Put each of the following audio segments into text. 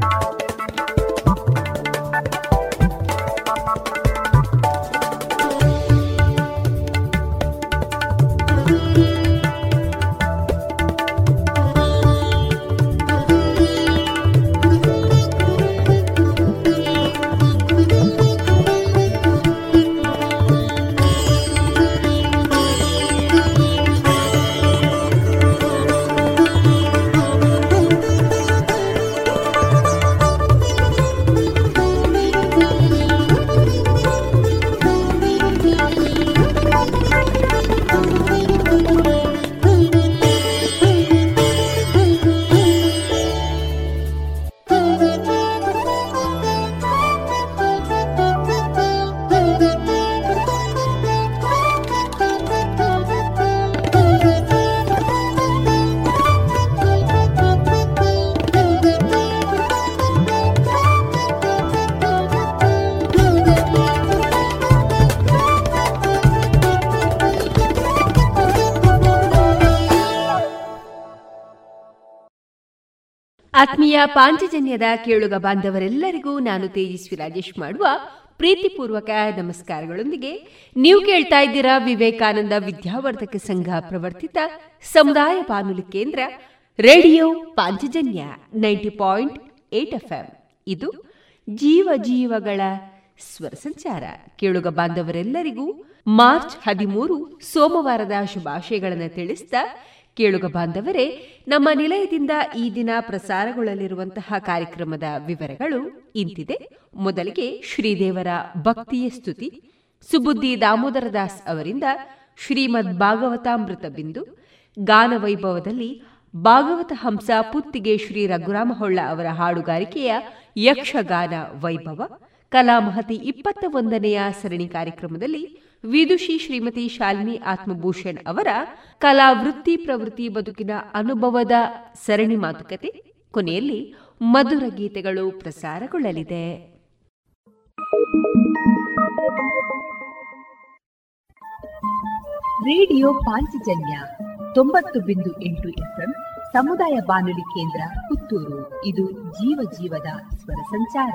you ಆತ್ಮೀಯ ಪಾಂಚಜನ್ಯದ ಕೇಳುಗ ಬಾಂಧವರೆಲ್ಲರಿಗೂ ನಾನು ತೇಜಸ್ವಿ ರಾಜೇಶ್ ಮಾಡುವ ಪ್ರೀತಿಪೂರ್ವಕ ನಮಸ್ಕಾರಗಳೊಂದಿಗೆ ನೀವು ಕೇಳ್ತಾ ಇದ್ದೀರಾ ವಿವೇಕಾನಂದ ವಿದ್ಯಾವರ್ಧಕ ಸಂಘ ಪ್ರವರ್ತಿತ ಸಮುದಾಯ ಬಾನುಲಿ ಕೇಂದ್ರ, radio Panchajanya ninety point eight FM. ಇದು ಜೀವ ಜೀವಗಳ ಸ್ವರ ಸಂಚಾರ. ಕೇಳುಗ ಬಾಂಧವರೆಲ್ಲರಿಗೂ ಮಾರ್ಚ್ ಹದಿಮೂರು ಸೋಮವಾರದ ಶುಭಾಶಯಗಳನ್ನು ತಿಳಿಸಿದ ಕೇಳುಗ ಬಾಂಧವರೇ, ನಮ್ಮ ನಿಲಯದಿಂದ ಈ ದಿನ ಪ್ರಸಾರಗೊಳ್ಳಲಿರುವಂತಹ ಕಾರ್ಯಕ್ರಮದ ವಿವರಗಳು ಇಂತಿದೆ. ಮೊದಲಿಗೆ ಶ್ರೀದೇವರ ಭಕ್ತಿಯ ಸ್ತುತಿ. ಸುಬುದ್ದಿ ದಾಮೋದರ ದಾಸ್ ಅವರಿಂದ ಶ್ರೀಮದ್ ಭಾಗವತಾಮೃತ ಬಿಂದು. ಗಾನ ವೈಭವದಲ್ಲಿ ಭಾಗವತ ಹಂಸ ಪುತ್ತಿಗೆ ಶ್ರೀ ರಘುರಾಮ ಹೊಳ್ಳ ಅವರ ಹಾಡುಗಾರಿಕೆಯ ಯಕ್ಷಗಾನ ವೈಭವ. ಕಲಾಮಹತಿ ಇಪ್ಪತ್ತ ಒಂದನೆಯ ಸರಣಿ ಕಾರ್ಯಕ್ರಮದಲ್ಲಿ ವಿದುಷಿ ಶ್ರೀಮತಿ ಶಾಲಿನಿ ಆತ್ಮಭೂಷಣ್ ಅವರ ಕಲಾ ವೃತ್ತಿ ಪ್ರವೃತ್ತಿ ಬದುಕಿನ ಅನುಭವದ ಸರಣಿ ಮಾತುಕತೆ. ಕೊನೆಯಲ್ಲಿ ಮಧುರ ಗೀತೆಗಳು ಪ್ರಸಾರಗೊಳ್ಳಲಿದೆ. ರೇಡಿಯೋ ಪಾಂಚಜನ್ಯ ತೊಂಬತ್ತು ಬಿಂದು ಎಂಟು ಎಫ್ಎಂ ಸಮುದಾಯ ಬಾನುಲಿ ಕೇಂದ್ರ ಪುತ್ತೂರು. ಇದು ಜೀವ ಜೀವದ ಸ್ವರ ಸಂಚಾರ.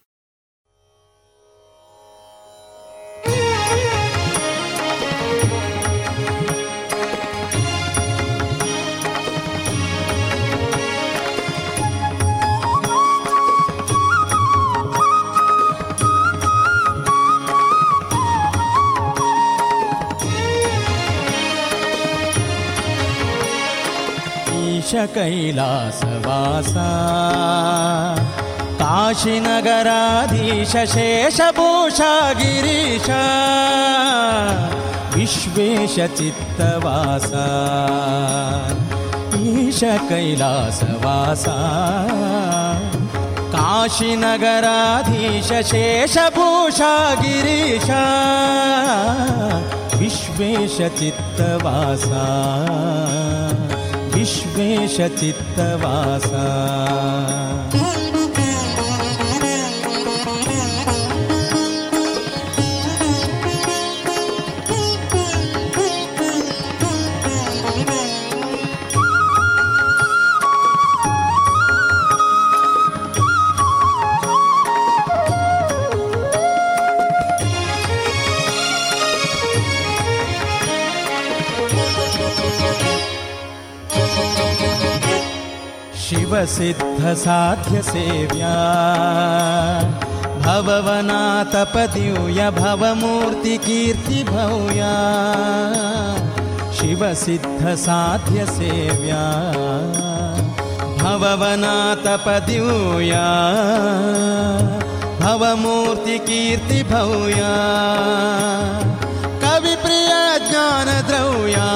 कैलासवासा काशीनगराधीश शेषभूषा गिरीश विश्वेशचित्तवासा ईश कैलासवासा काशीनगराधीश शेषभूषा गिरीश विश्वेशचित्तवासा विश्वेशचित्तवासा प्रसिद्धसाध्यसेव्या। भववना भवमूर्तिकीर्तिभूया शिवसिद्धसाध्यसेव्या। भववना भवमूर्तिकीर्तिभूया कविप्रिया ज्ञानद्रौया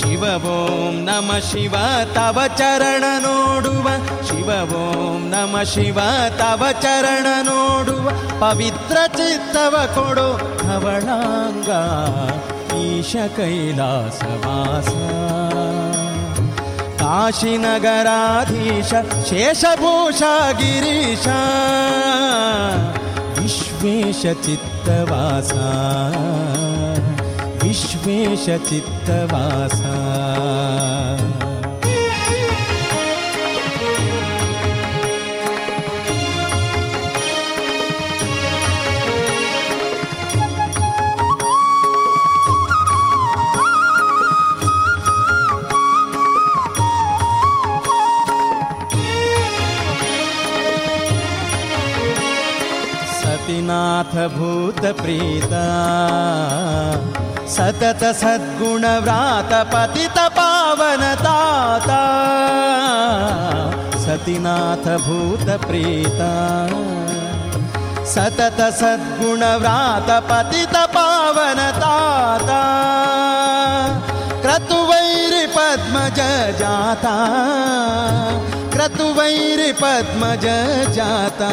ಶಿವ ಓಂ ನಮ ಶಿವ, ತವ ಚರಣ ನೋಡುವ. ಶಿವ ಓಂ ನಮ ಶಿವ, ತವ ಚರಣ ನೋಡುವ. ಪವಿತ್ರ ಚಿತ್ತವ ಕೊಡು ಧವಳಾಂಗ ಈಶ ಕೈಲಾಸವಾಸ ಕಾಶಿನಗರಾಧೀಶ, ಶೇಷಭೂಷ ಗಿರೀಶ. ವಿಶ್ವೇಶ ಚಿತ್ತವಾಸ विश्वेशचित्तवासा। विश्वेशचित्तवासा। ना सतत सद्गुण सतीनाथभूतप्रीता। सतत सद्गुण क्रतुवैरिपद्मजजाता। क्रतुवैरिपद्मजजाता।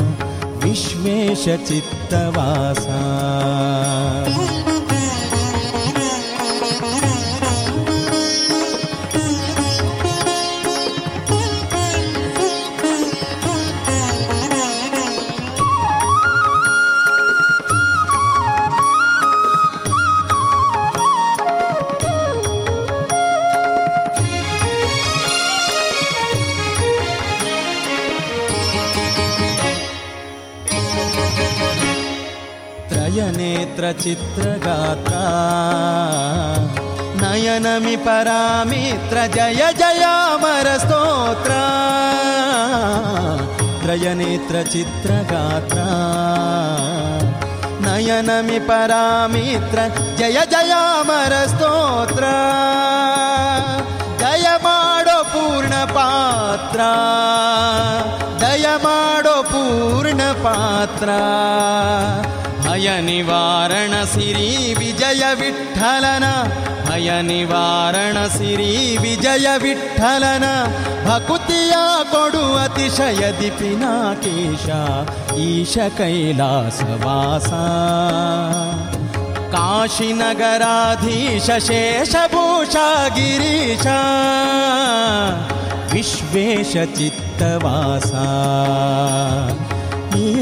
विश्वेशचित्तवासा। चित्रचित्रगाता नयनमि परामित्र जय जयामरस्तोत्रा त्रयनेत्रचित्रगात्रा नयनमि परामित्र जय जयामरस्तोत्र दयमाडो पूर्णपात्र दयमाडो पूर्णपात्र भयनिवारण श्री विजय विठ्ठलन भयनिवारण श्री विजय विठ्ठलन भकुतिया कोडु कडु अतिशयदितिनाकेशा ईश कैलासवासा काशीनगराधीशेषभूषागिरीशा विश्वेशचित्तवासा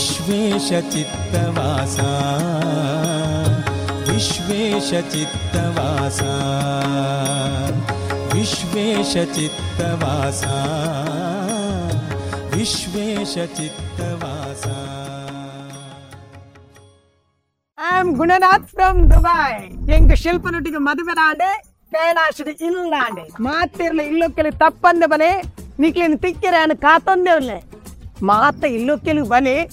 विश्वेशचित्तवासा विश्वेशचित्तवासा विश्वेशचित्तवासा विश्वेशचित्तवासा ஐம் குணநாத் ஃப்ரம் துபாய் எங்க ಶಿಲ್ಪನೊಟ್ಟಿಗೆ ಮದುವೆನಾಡೆ ಕೈಲಾಶದ ಇಲ್ಲಾಂಡೆ ಮಾತಿರ್ಲ ಇಲ್ಲೊಕ್ಕಲಿ ತಪ್ಪಂದ ಬನೆ ನಿಕ್ಲಿನ ತಿಕ್ಕಿರ ಕಾತೊಂದೇವ್ಲೆ ಮಾತ ಇಲ್ಲೊಕ್ಕಲಿ ಬನೆ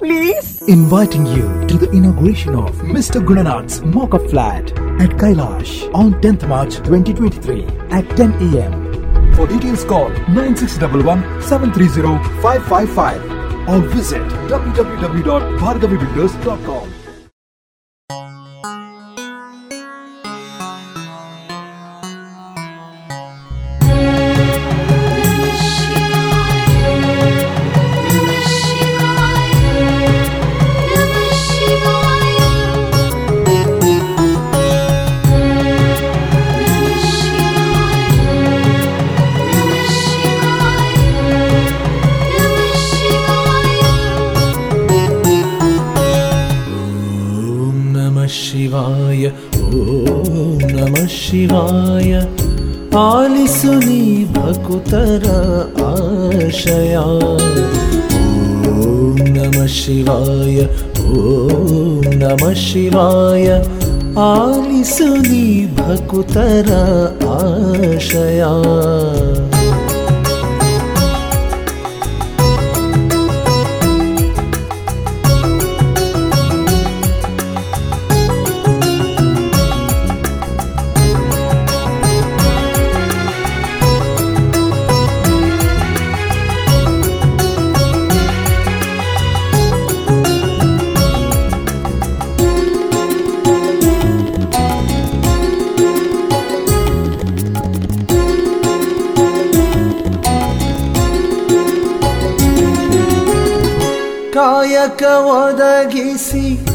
please. Inviting you to the inauguration of Mr. Gunanath's Mock-up Flat at Kailash on 10th March 2023 at 10 a.m. For details call 9611-730-555 or visit www.bhargavibuilders.com. नमः शिवाय। आलिसुनि भकुतर आशया। ॐ नमः शिवाय ॐ नमः शिवाय। आलिसुनि भकुतर आशया। ಕಾಯಕ ಒದಗಿಸಿ,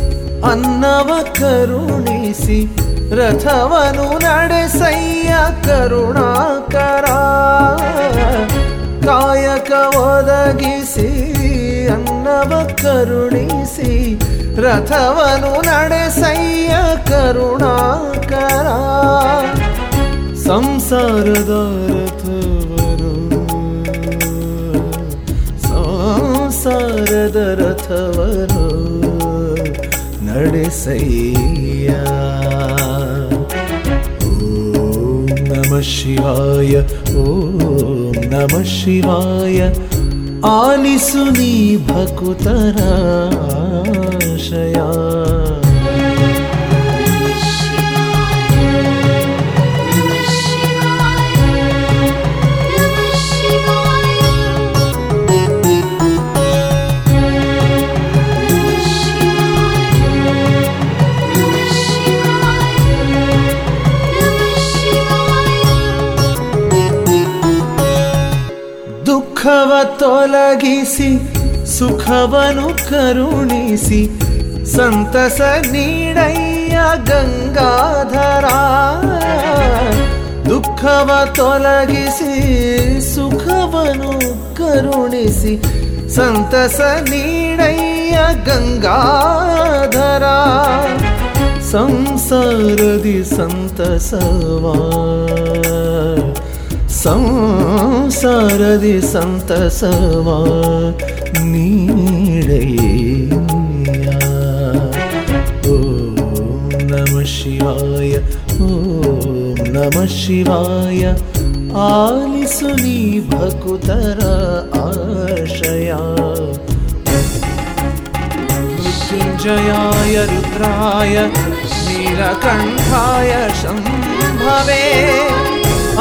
ಅನ್ನವ ಕರುಣಿಸಿ, ರಥವನು ನಡೆಸಯ್ಯ ಕರುಣಾಕರ. ಕಾಯಕ ಒದಗಿಸಿ, ಅನ್ನವ ಕರುಣಿಸಿ, ರಥವನು ನಡೆಸಯ್ಯ ಕರುಣಾಕರ. ಸಂಸಾರದ शारदरथवरो नडेसैया ॐ नमः शिवाय ॐ नमः शिवाय आलिसुनीभकुतराशया ದುಃಖವ ತೊಲಗಿಸಿ, ಸುಖವನು ಕರುಣಿಸಿ, ಸಂತಸ ನೀಡಯ್ಯ ಗಂಗಾಧರ. ದುಃಖವ ತೊಲಗಿಸಿ, ಸುಖವನು ಕರುಣಿಸಿ, ಸಂತಸ ನೀಡಯ್ಯ ಗಂಗಾಧರ. ಸಂಸಾರದಿ ಸಂತಸವಾ. संसारदि सन्तसवा नीडया ॐ नमः शिवाय ॐ नमः शिवाय। आलिसुनिभकुतर आशया। सिञ्चयाय रुद्राय नीलकण्ठाय शम्भवे।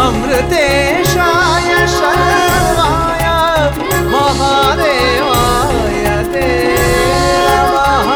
अमृतेशाय शर्वाय महादेवाय ते नमः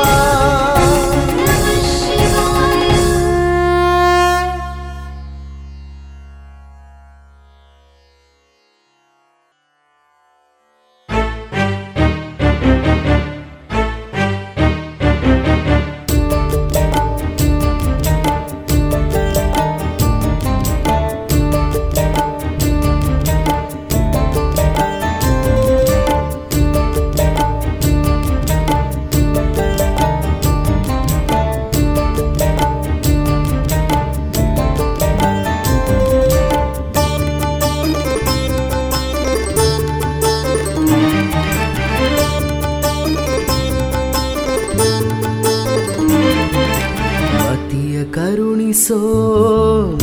ಕರುಣಿಸೋ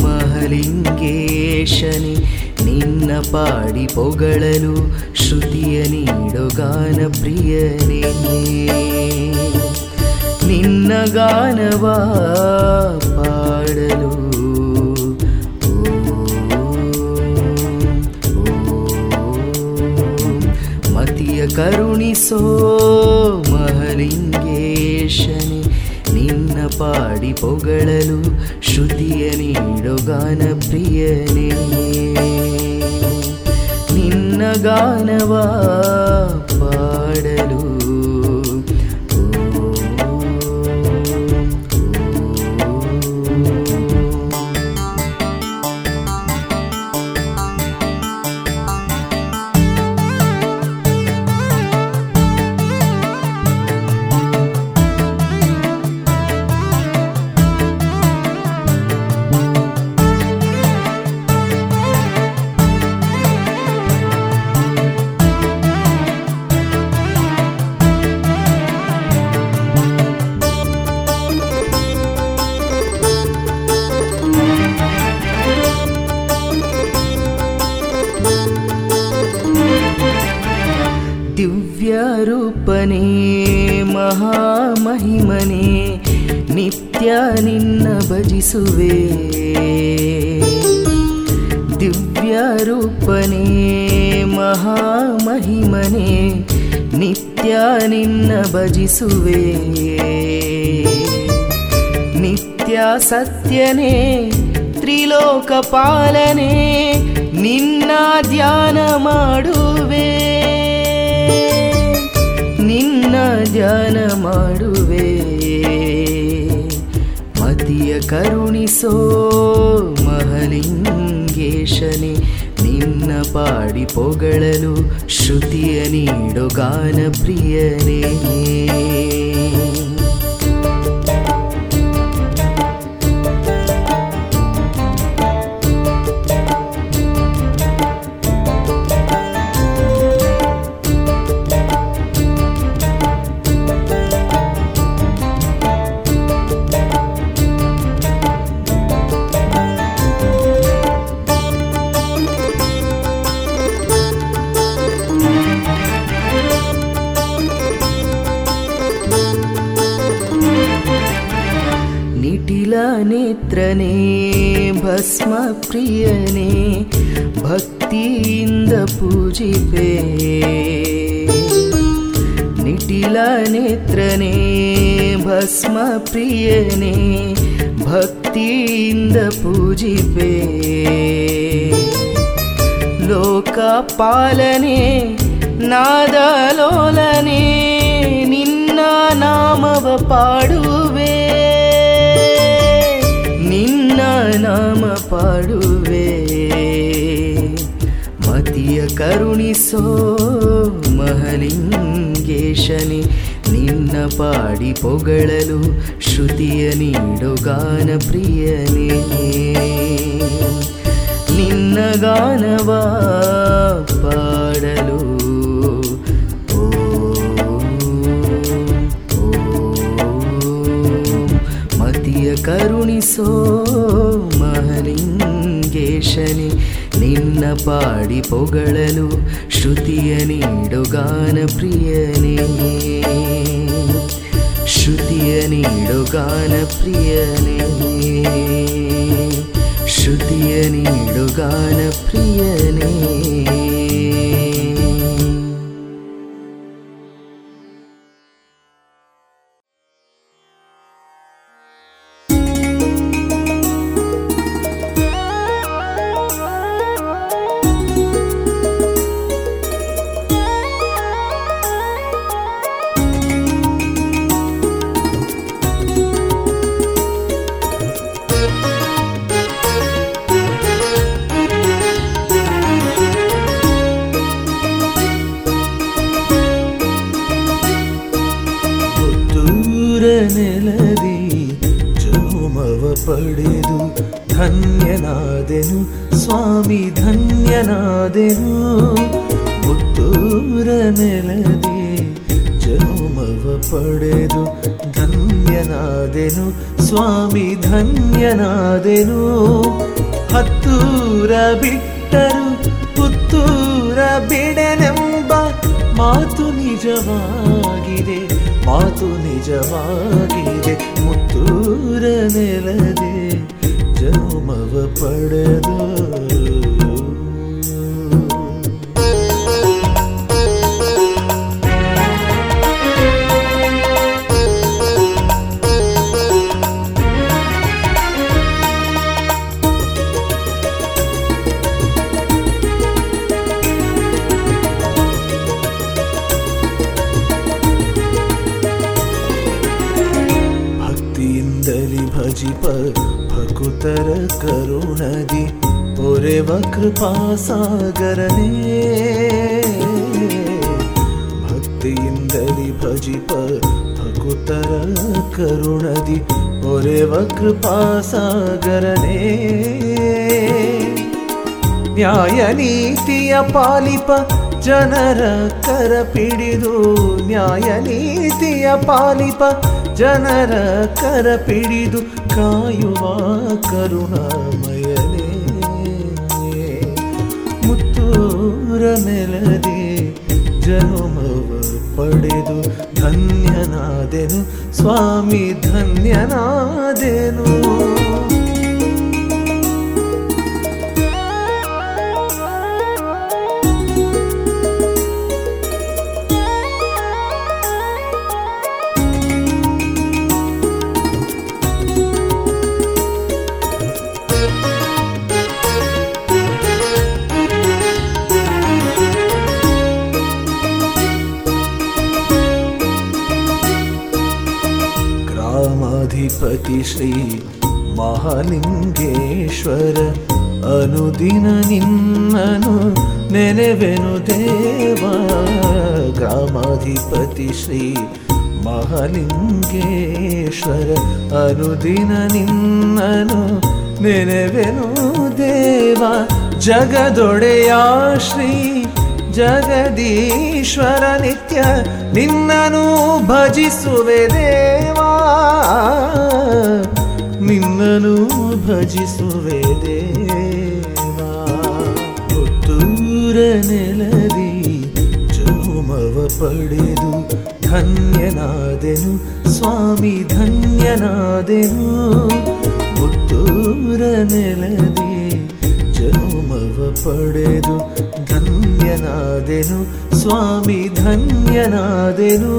ಮಹಲಿಂಗೇಶನೆ, ನಿನ್ನ ಪಾಡಿ ಪೊಗಳಲು ಶ್ರುತಿಯ ನೀಡೋ ಗಾನ ಪ್ರಿಯನೇ. ನಿನ್ನ ಗಾನವಾ ಪಾಡಲು, ಮತಿಯ ಕರುಣಿಸೋ ಮಹಲಿಂಗೇಶನೆ. ನಿನ್ನ ಪಾಡಿ ಪೊಗಳಲು ಶ್ರುತಿಯ ನೀಡೋ ಗಾನ ಪ್ರಿಯನೇ. ನಿನ್ನ ಗಾನವಾ ಪಾಡಲು ಭಜಿಸುವೆ ದಿವ್ಯ ರೂಪನೇ, ಮಹಾಮಹಿಮನೆ, ನಿತ್ಯ ನಿನ್ನ ಭಜಿಸುವೆ. ನಿತ್ಯ ಸತ್ಯನೇ, ತ್ರಿಲೋಕ ಪಾಲನೆ, ನಿನ್ನ ಧ್ಯಾನ ಮಾಡುವೆ. ನಿನ್ನ ಧ್ಯಾನ ಮಾಡುವೆ. ಕರುಣಿಸೋ ಮಹಲಿಂಗೇಶನೆ ನಿನ್ನ ಪಾಡಿ ಪೊಗಳಲು ಶ್ರುತಿಯ ನೀಡೋ ಗಾನ ಪ್ರಿಯನೇ ಲೋಕಪಾಲನೆ ನಾದಲೋಲನೆ, ನಿನ್ನ ನಾಮವ ಪಾಡುವೆ. ನಿನ್ನ ನಾಮ ಪಾಡುವೆ. ಮತಿಯ ಕರುಣಿಸೋ ಮಹಲಿಂಗೇಶನೆ, ನಿನ್ನ ಪಾಡಿ ಪೊಗಳಲು ಶ್ರುತಿಯ ನೀಡು ಗಾನ ಪ್ರಿಯನೇ. ನಿನ್ನ ಗಾನವ ಪಾಡಲು ಮತಿಯ ಕರುಣಿಸೋ ಮಹಲಿಂಗೇಶನೆ ನಿನ್ನ ಪಾಡಿ ಪೊಗಳಲು ಶ್ರುತಿಯ ನೀಡು ಗಾನ ಪ್ರಿಯನೇ. ಶ್ರುತಿಯ ನೀಡು ಗಾನ ಪ್ರಿಯನೇ. तृतीयनि दु गानप्रियने ಜನರ ಕರ ಪಿಡಿದು ಕಾಯುವ ಕರುಣಾಮಯನೇ. ಮುತ್ತೂರ ನೆಲದೆ ಜನುಮವ ಪಡೆದು ಧನ್ಯನಾದೆನು ಸ್ವಾಮಿ ಧನ್ಯನಾದೆನು. ಮಹಾಲಿಂಗೇಶ್ವರ ಅನುದಿನ ನಿನ್ನನು ನೆನೆವೆನು ದೇವ. ಜಗದೊಡೆಯ ಶ್ರೀ ಜಗದೀಶ್ವರ ನಿತ್ಯ ನಿನ್ನನು ಭಜಿಸುವೆ ದೇವಾ. ನಿನ್ನನು ಭಜಿಸುವೆ ದೇವಾ. ಪುತ್ತೂರ ನೆಲದಿ ಜನುಮವ ಪಡೆದು ಧನ್ಯನಾದೆನು, ಸ್ವಾಮಿ ಧನ್ಯನಾದೆನು. ಮುತ್ತೂರ ನೆಲದಿ ಜನುಮವ ಪಡೆದು ಧನ್ಯನಾದೆನು, ಸ್ವಾಮಿ ಧನ್ಯನಾದೆನು.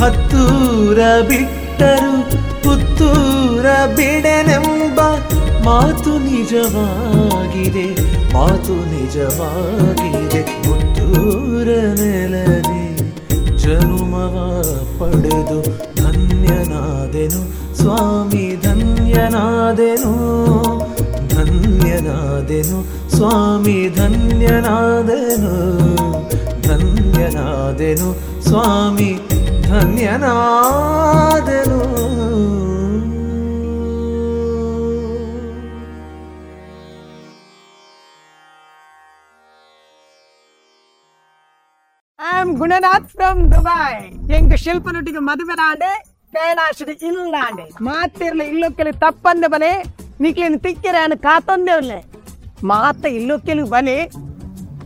ಹತ್ತೂರ ಬಿಟ್ಟರು, ಪುತ್ತೂರ ಬಿಡನೆಂಬ ಮಾತು ನಿಜವಾಗಿದೆ ಮಾತು ನಿಜವಾಗಿದೆ. ಪುತ್ತೂರ ನೆಲದಿ ಜನುಮವ ಪಡೆದು ಧನ್ಯನಾದೆನು ಸ್ವಾಮಿ ಧನ್ಯನಾದೆನು ಧನ್ಯನಾದೆನು ಸ್ವಾಮಿ ಧನ್ಯನಾದೆನು ಧನ್ಯನಾದೆನು ಸ್ವಾಮಿ ಧನ್ಯನಾದೆನು. I am Gunanath from Dubai ಎಂಗ್ ಶಿಲ್ಪನೊಟ್ಟಿಗೆ ಮದುವೆ ನಾಡೆ ಕೈಲಾಶದ ಇಲ್ಲಾಂಡೆ ಮಾತಿರ್ಲಿ ಇಲ್ಲೊಕ್ಕೆಲಿ ತಪ್ಪಂದೆ ಬಲೆ ನಿಕ್ಲಿನ ತಿಕ್ಕಿರೆ ಅನ್ನು ಕಾತೊಂದೇವ್ಲೆ ಮಾತ ಇಲ್ಲೊಕ್ಕೆಲಿ ಬಲೆ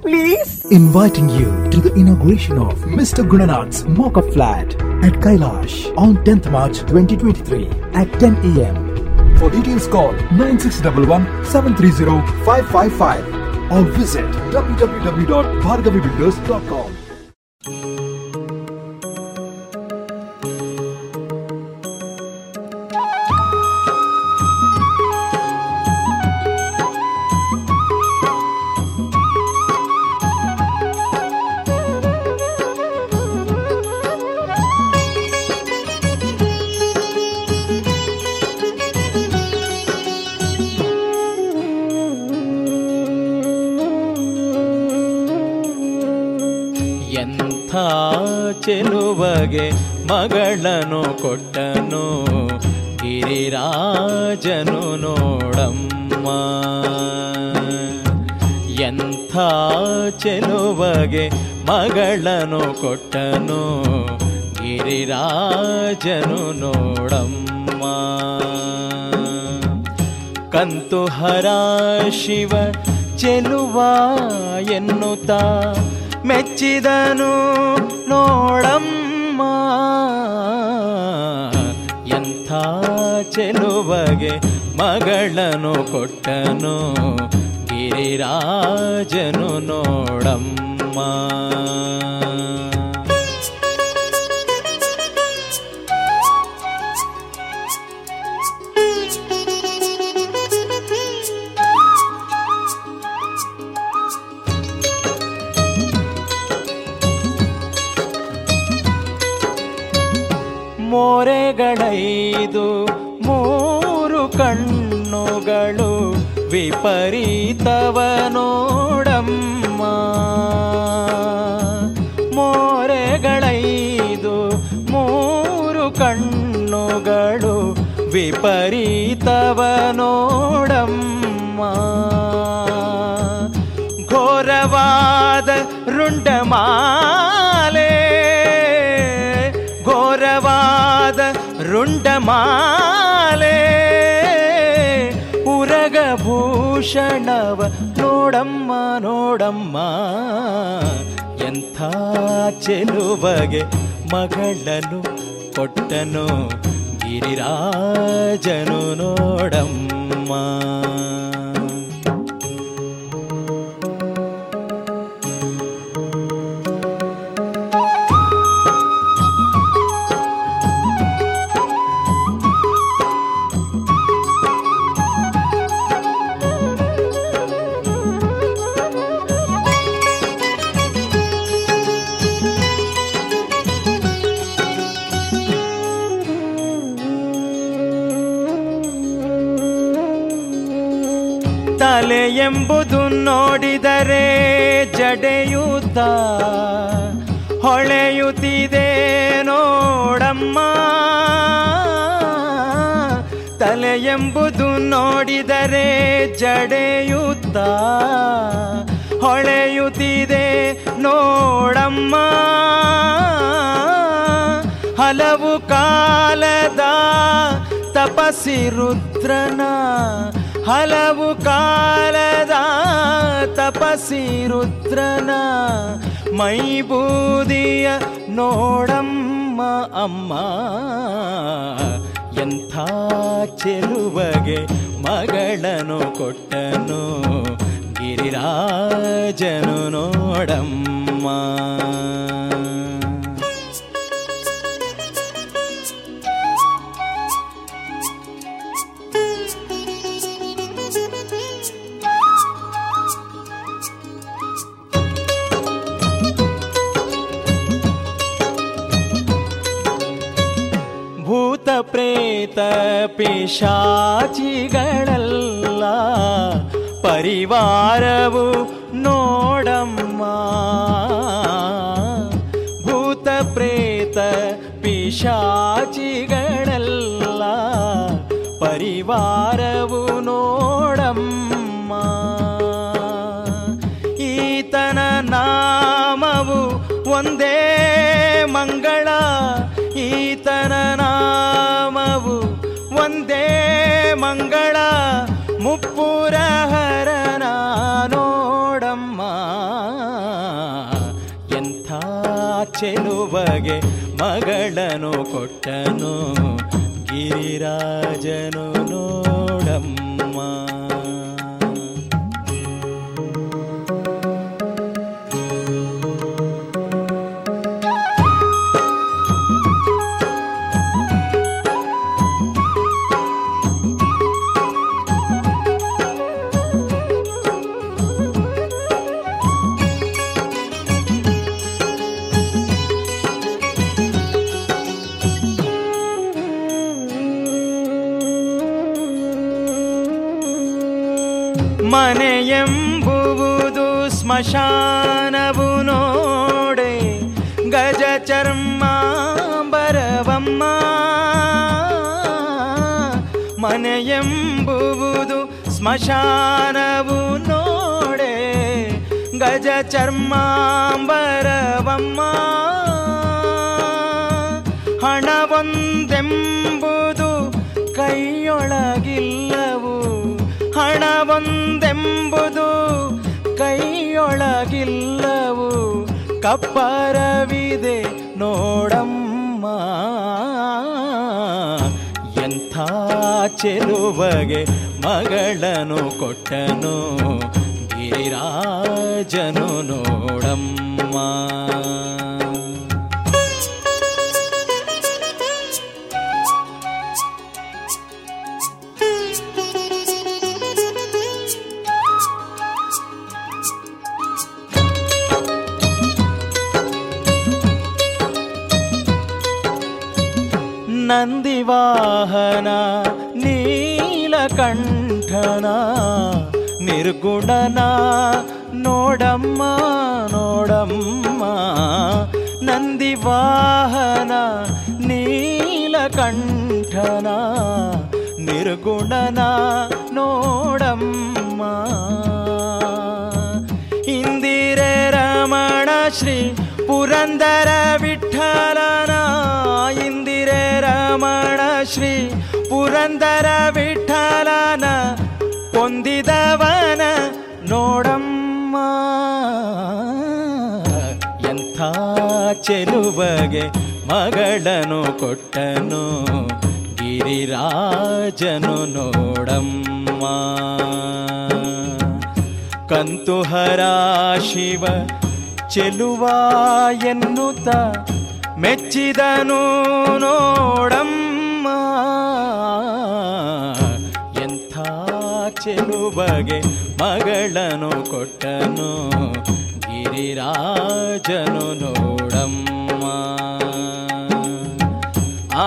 please Inviting you to the inauguration of Mr. Gunanath's Mocha Flat at Kailash on 10th March 2023 at 10 a.m. For details call 9611 730 555 or visit www.bhargavibuilders.com. ಎಂಥ ಚೆಲುವಗೆ ಮಗಳನು ಕೊಟ್ಟನು. ಗಿರಿರಾಜನು ನೋಡಮ್ಮ. ಎಂಥ ಚೆಲುವಗೆ ಮಗಳನ್ನು ಕೊಟ್ಟನು. ಗಿರಿರಾಜನು ನೋಡಮ್ಮ. ಕಂತು ಹರ ಶಿವ ಚೆಲುವ ಎನ್ನುತ್ತಾ ಮೆಚ್ಚಿದನು. ನೋಡಮ್ಮ ಎಂಥ ಚೆಲುವಗೆ ಮಗಳನ್ನು ಕೊಟ್ಟನು ಗಿರಿರಾಜನು ನೋಡಮ್ಮ. ಮೋರೆಗಳೈದು ಮೂರು ಕಣ್ಣುಗಳು ವಿಪರೀತವ ನೋಡಮ್ಮ ಮೋರೆಗಳೈದು ಮೂರು ಕಣ್ಣುಗಳು ವಿಪರೀತವ ನೋಡಮ್ಮ ಘೋರವಾದ ರುಂಡಮಾಲೆ ರುಂಡಮಾಲೆ ಉರಗಭೂಷಣವ ನೋಡಮ್ಮ ನೋಡಮ್ಮ ಎಂಥ ಚೆಲುಬಗೆ ಮಗಳನು ಕೊಟ್ಟನು ಗಿರಿರಾಜನು ನೋಡಮ್ಮ. ಎಂಬುದು ನೋಡಿದರೆ ಜಡೆಯುತ್ತ. ಹೊಳೆಯುತ್ತಿದೆ ನೋಡಮ್ಮ. ತಲೆ ಎಂಬುದು ನೋಡಿದರೆ ಜಡೆಯುತ್ತ. ಹೊಳೆಯುತ್ತಿದೆ ನೋಡಮ್ಮ. ಹಲವು ಕಾಲದ ತಪಸಿ ರುದ್ರನ ಹಲವು ಕಾಲದ ತಪಸಿ ರುದ್ರನ ಮೈಬೂದಿಯ ನೋಡಮ್ಮ ಅಮ್ಮ. ಎಂಥ ಚೆಲುವಗೆ ಮಗಳನು ಕೊಟ್ಟನು ಗಿರಿರಾಜನು ನೋಡಮ್ಮ. ಪ್ರೇತ ಪಿಶಾಚಿಗಳಲ್ಲ ಪರಿವಾರವು ನೋಡಮ್ಮ. ಭೂತ ಪ್ರೇತ ಪಿಶಾಚಿಗಳಲ್ಲ ಪರಿವಾರವು ನೋಡಮ್ಮ. ಈತನ ನಾಮವು ಒಂದೇ ಮಂಗಳ ಮುಪ್ಪುರ ಹರನ ನೋಡಮ್ಮ ಎಂಥ ಚೆಲುವಗೆ ಮಗಳನು ಕೊಟ್ಟನು ಗಿರಿರಾಜನು ನೋಡಮ್ಮ. ಸ್ಮಶಾನವು ನೋಡೆ ಗಜ ಚರ್ಮ ಬರವಮ್ಮ ಮನೆಯೆಂಬುವುದು ಸ್ಮಶಾನವು ನೋಡೆ ಗಜ ಚರ್ಮ ಬರವಮ್ಮ ಹಣವೊಂದೆಂಬುದು ಕೈಯೊಳಗಿಲ್ಲವು ಹಣವೊಂದೆಂಬುದು ಕೈಯೊಳಗಿಲ್ಲವು ಕಪ್ಪರವಿದೆ ನೋಡಮ್ಮ. ಎಂಥ ಚೆಲುವಗೆ ಮಗಳನು ಕೊಟ್ಟನು ಗಿರಿರಾಜನು ನೋಡಮ್ಮ. ನಂದಿವಾಹನ ನೀಲಕಂಠನ ನಿರ್ಗುಣನ ನೋಡಮ್ಮ ನೋಡಮ್ಮ. ನಂದಿವಾಹನ ನೀಲಕಂಠನ ನಿರ್ಗುಣನ ನೋಡಮ್ಮ. ಇಂದಿರೆ ರಮಣ ಶ್ರೀ ಪುರಂದರ ವಿಠಲನ ರಮಣ ಶ್ರೀ ಪುರಂದರ ವಿಠಲನ ಹೊಂದಿದವನ ನೋಡಮ್ಮ. ಎಂಥ ಚೆಲುವಗೆ ಮಗಳನು ಕೊಟ್ಟನು ಗಿರಿರಾಜನು ನೋಡಮ್ಮ. ಕಂತುಹರ ಶಿವ ಚೆಲುವ ಎನ್ನುತ್ತ ಮೆಚ್ಚಿದನು ನೋಡಮ್ಮ. ಎಂಥ ಚೆಲುಬಗೆ ಮಗಳನು ಕೊಟ್ಟನು ಗಿರಿರಾಜನು ನೋಡಮ್ಮ. ಆ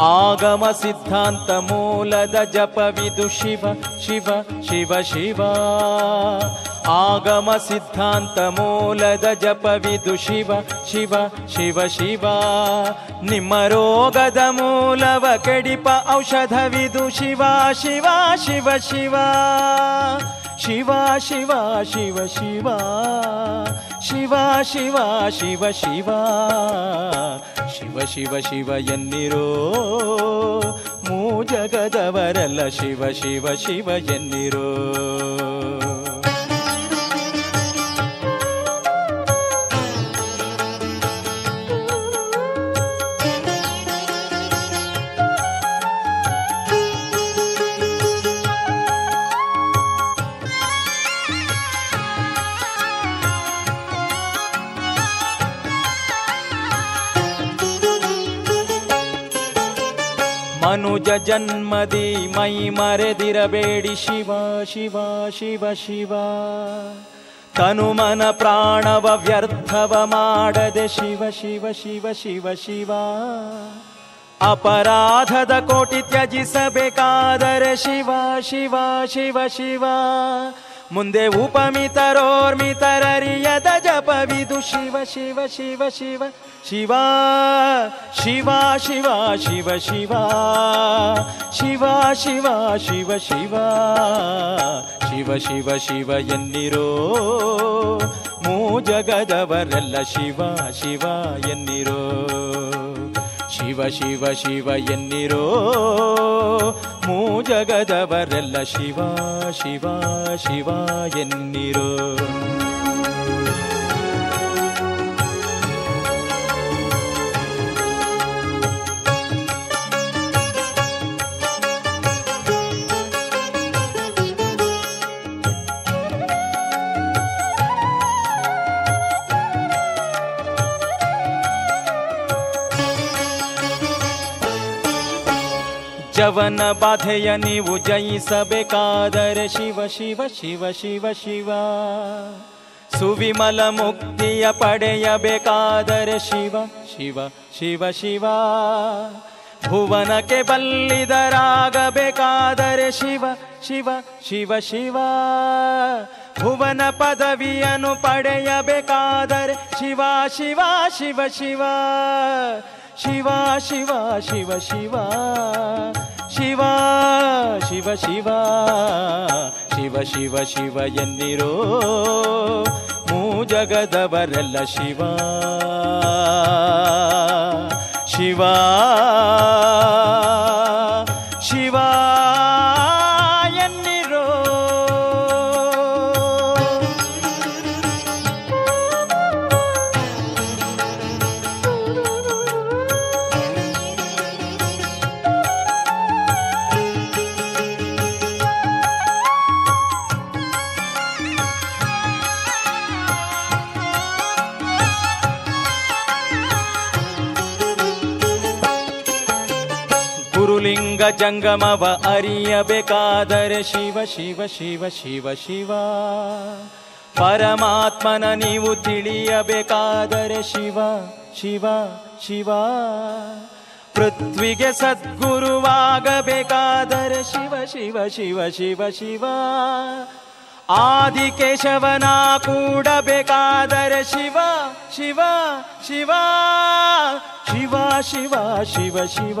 ಆಗಮ ಸಿದ್ಧಾಂತ ಮೂಲದ ಜಪವಿದು ಶಿವ ಶಿವ ಶಿವ ಶಿವ. ಆಗಮ ಸಿದ್ಧಾಂತ ಮೂಲದ ಜಪವಿದು ಶಿವ ಶಿವ ಶಿವ ಶಿವ. ನಿಮ್ಮ ರೋಗದ ಮೂಲವ ಕೆಡಿಪ ಔಷಧವಿದು ಶಿವ ಶಿವ ಶಿವ ಶಿವ. ಶಿವ ಶಿವ ಶಿವ ಶಿವ ಶಿವ ಶಿವ ಶಿವ ಶಿವ ಶಿವ ಶಿವ ಶಿವ ಎನ್ನಿರೋ ಮೂ ಜಗದವರೆಲ್ಲ ಶಿವ ಶಿವ ಶಿವ ಎನ್ನಿರೋ ಜನ್ಮದಿ ಮೈ ಮರೆದಿರಬೇಡಿ ಶಿವ ಶಿವ ಶಿವ ಶಿವ. ತನುಮನ ಪ್ರಾಣವ ವ್ಯರ್ಥವ ಮಾಡದೆ ಶಿವ ಶಿವ ಶಿವ ಶಿವ ಶಿವ. ಅಪರಾಧದ ಕೋಟಿ ತ್ಯಜಿಸಬೇಕಾದರೆ ಶಿವ ಶಿವ ಶಿವ ಶಿವ. ಮುಂದೆ ಉಪಮಿತರೋರ್ಮಿತರರಿಯದ ಜಪವಿದು ಶಿವ ಶಿವ ಶಿವ ಶಿವ ಶಿವ ಶಿವ ಶಿವ ಶಿವ ಶಿವ ಶಿವ ಶಿವ ಶಿವ ಶಿವ ಶಿವ ಶಿವ ಶಿವ ಎನ್ನಿರೋ ಮೂ ಜಗದವರೆಲ್ಲ ಶಿವ ಶಿವ ಎನ್ನಿರೋ ಶಿವ ಶಿವ ಶಿವ ಎನ್ನಿರೋ? ಮೂ ಜಗದವರೆಲ್ಲ ಶಿವ ಶಿವ ಶಿವ ಎನ್ನಿರೋ? ಜವನ ಬಾಧೆಯ ನೀವು ಜಯಿಸಬೇಕಾದರೆ ಶಿವ ಶಿವ ಶಿವ ಶಿವ ಶಿವ. ಸುವಿಮಲ ಮುಕ್ತಿಯ ಪಡೆಯಬೇಕಾದರೆ ಶಿವ ಶಿವ ಶಿವ ಶಿವ. ಭುವನಕ್ಕೆ ಬಲ್ಲಿದರಾಗಬೇಕಾದರೆ ಶಿವ ಶಿವ ಶಿವ ಶಿವ. ಭುವನ ಪದವಿಯನ್ನು ಪಡೆಯಬೇಕಾದರೆ ಶಿವ ಶಿವ ಶಿವ ಶಿವ. ಶಿವ ಶಿವ ಶಿವ ಶಿವ. ಶಿವ ಶಿವ ಶಿವ. ಶಿವ ಶಿವ ಶಿವ ಎನ್ನಿರೋ ಮೂ ಜಗದವರೆಲ್ಲ ಶಿವ. ಶಿವ. ಜಂಗಮವ ಅರಿಯಬೇಕಾದರೆ ಶಿವ ಶಿವ ಶಿವ ಶಿವ ಶಿವ ಪರಮಾತ್ಮನ ನೀವು ತಿಳಿಯಬೇಕಾದರೆ ಶಿವ ಶಿವ ಶಿವ ಪೃಥ್ವಿಗೆ ಸದ್ಗುರುವಾಗಬೇಕಾದರೆ ಶಿವ ಶಿವ ಶಿವ ಶಿವ ಶಿವ ಆದಿಕೇಶವನ ಕೂಡಬೇಕಾದರೆ ಶಿವ ಶಿವ ಶಿವ ಶಿವ ಶಿವ ಶಿವ ಶಿವ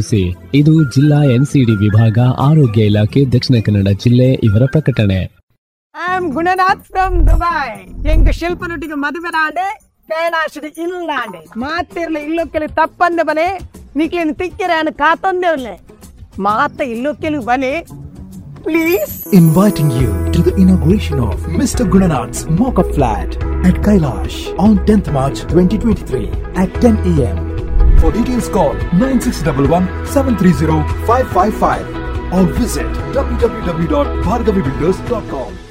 ಇದು ಜಿಲ್ಲಾ ಎನ್ಸಿಡಿ ವಿಭಾಗ ಆರೋಗ್ಯ ಇಲಾಖೆ ದಕ್ಷಿಣ ಕನ್ನಡ ಜಿಲ್ಲೆ ಇವರ ಪ್ರಕಟಣೆ I am Gunanath from Dubai ಎಂಗ ಶಿಲ್ಪನೊಟ್ಟಿಗೆ ಮದುವೆ ನಾಡೆ ಕೈಲಾಶದ ಇಲ್ಲಾಂಡೆ ಮಾತಿರ್ಲ ಇಲ್ಲೊಕ್ಕೆಲಿ ತಪ್ಪಂದೆ ಬನೆ ನಿಕ್ಲಿನ ತಿಕ್ಕಿರ ಅನ್ನ ಕಾತೊಂದೇವ್ಲೆ ಮಾತ ಇಲ್ಲೊಕ್ಕೆಲಿ ಬನೆ please Inviting you to the inauguration of Mr. Gunanath's Mock-up Flat at Kailash on 10th March 2023 at 10 a.m. For details call 9611-730-555 or visit www.bhargavibuilders.com.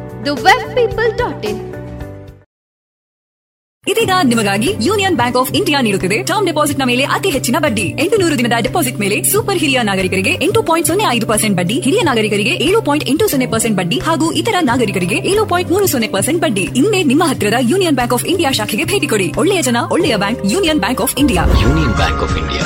The Web People dot in ಇದೀಗ ನಿಮಗಾಗಿ Union Bank of India ನೀಡುತ್ತಿದೆ. Term ಡೆಪಾಸಿಟ್ನ ಮೇಲೆ ಅತಿ ಹೆಚ್ಚಿನ ಬಡ್ಡಿ. ಎಂಟು ನೂರು ದಿನದ ಡೆಪಾಸಿಟ್ ಮೇಲೆ ಸೂಪರ್ ಹಿರಿಯ ನಾಗರಿಕರಿಗೆ ಎಂಟು ಪಾಯಿಂಟ್ ಸೊನ್ನೆ ಐದು ಪರ್ಸೆಂಟ್ ಬಡ್ಡಿ ಹಿರಿಯ ನಾಗರಿಕರಿಗೆ ಏಳು ಪಾಯಿಂಟ್ ಎಂಟು ಸೊನ್ನೆ ಪರ್ಸೆಂಟ್ ಬಡ್ಡಿ ಹಾಗೂ ಇತರ ನಾಗರಿಕರಿಗೆ ಏಳು ಪಾಯಿಂಟ್ ಮೂರು ಸೊನ್ನೆ ಪರ್ಸೆಂಟ್ ಬಡ್ಡಿ. ಇನ್ನೇ ನಿಮ್ಮ ಹತ್ತಿರದ ಯೂನಿಯನ್ ಬ್ಯಾಂಕ್ ಆಫ್ ಇಂಡಿಯಾ ಶಾಖೆಗೆ ಭೇಟಿ ಕೊಡಿ. ಒಳ್ಳೆಯ ಜನ ಒಳ್ಳೆಯ bank Union Bank of India. Union Bank of India.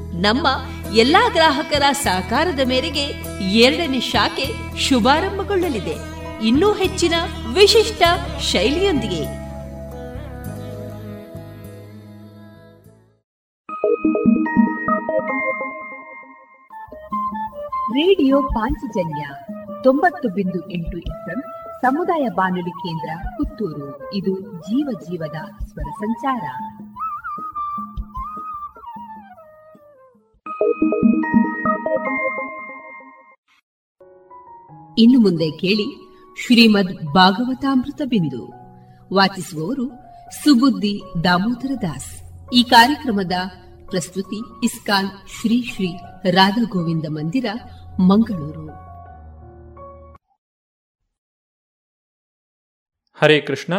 ನಮ್ಮ ಎಲ್ಲಾ ಗ್ರಾಹಕರ ಸಹಕಾರದ ಮೇರೆಗೆ ಎರಡನೇ ಶಾಖೆ ಶುಭಾರಂಭಗೊಳ್ಳಲಿದೆ. ಇನ್ನೂ ಹೆಚ್ಚಿನ ವಿಶಿಷ್ಟ ಶೈಲಿಯೊಂದಿಗೆ. ರೇಡಿಯೋ ಪಾಂಚಜನ್ಯ ತೊಂಬತ್ತು ಬಿಂದು ಎಂಟು ಸಮುದಾಯ ಬಾನುಲಿ ಕೇಂದ್ರ ಪುತ್ತೂರು. ಇದು ಜೀವ ಜೀವದ ಸ್ವರ ಸಂಚಾರ. ಇನ್ನು ಮುಂದೆ ಕೇಳಿ ಶ್ರೀಮದ್ ಭಾಗವತಾಮೃತ ಬಿಂದು. ವಾಚಿಸುವವರು ಸುಬುದ್ದಿ ದಾಮೋದರ ದಾಸ್. ಈ ಕಾರ್ಯಕ್ರಮದ ಪ್ರಸ್ತುತಿ ಇಸ್ಕಾನ್ ಶ್ರೀ ಶ್ರೀ ರಾಧಾ ಗೋವಿಂದ ಮಂದಿರ, ಮಂಗಳೂರು. ಹರೇ ಕೃಷ್ಣ.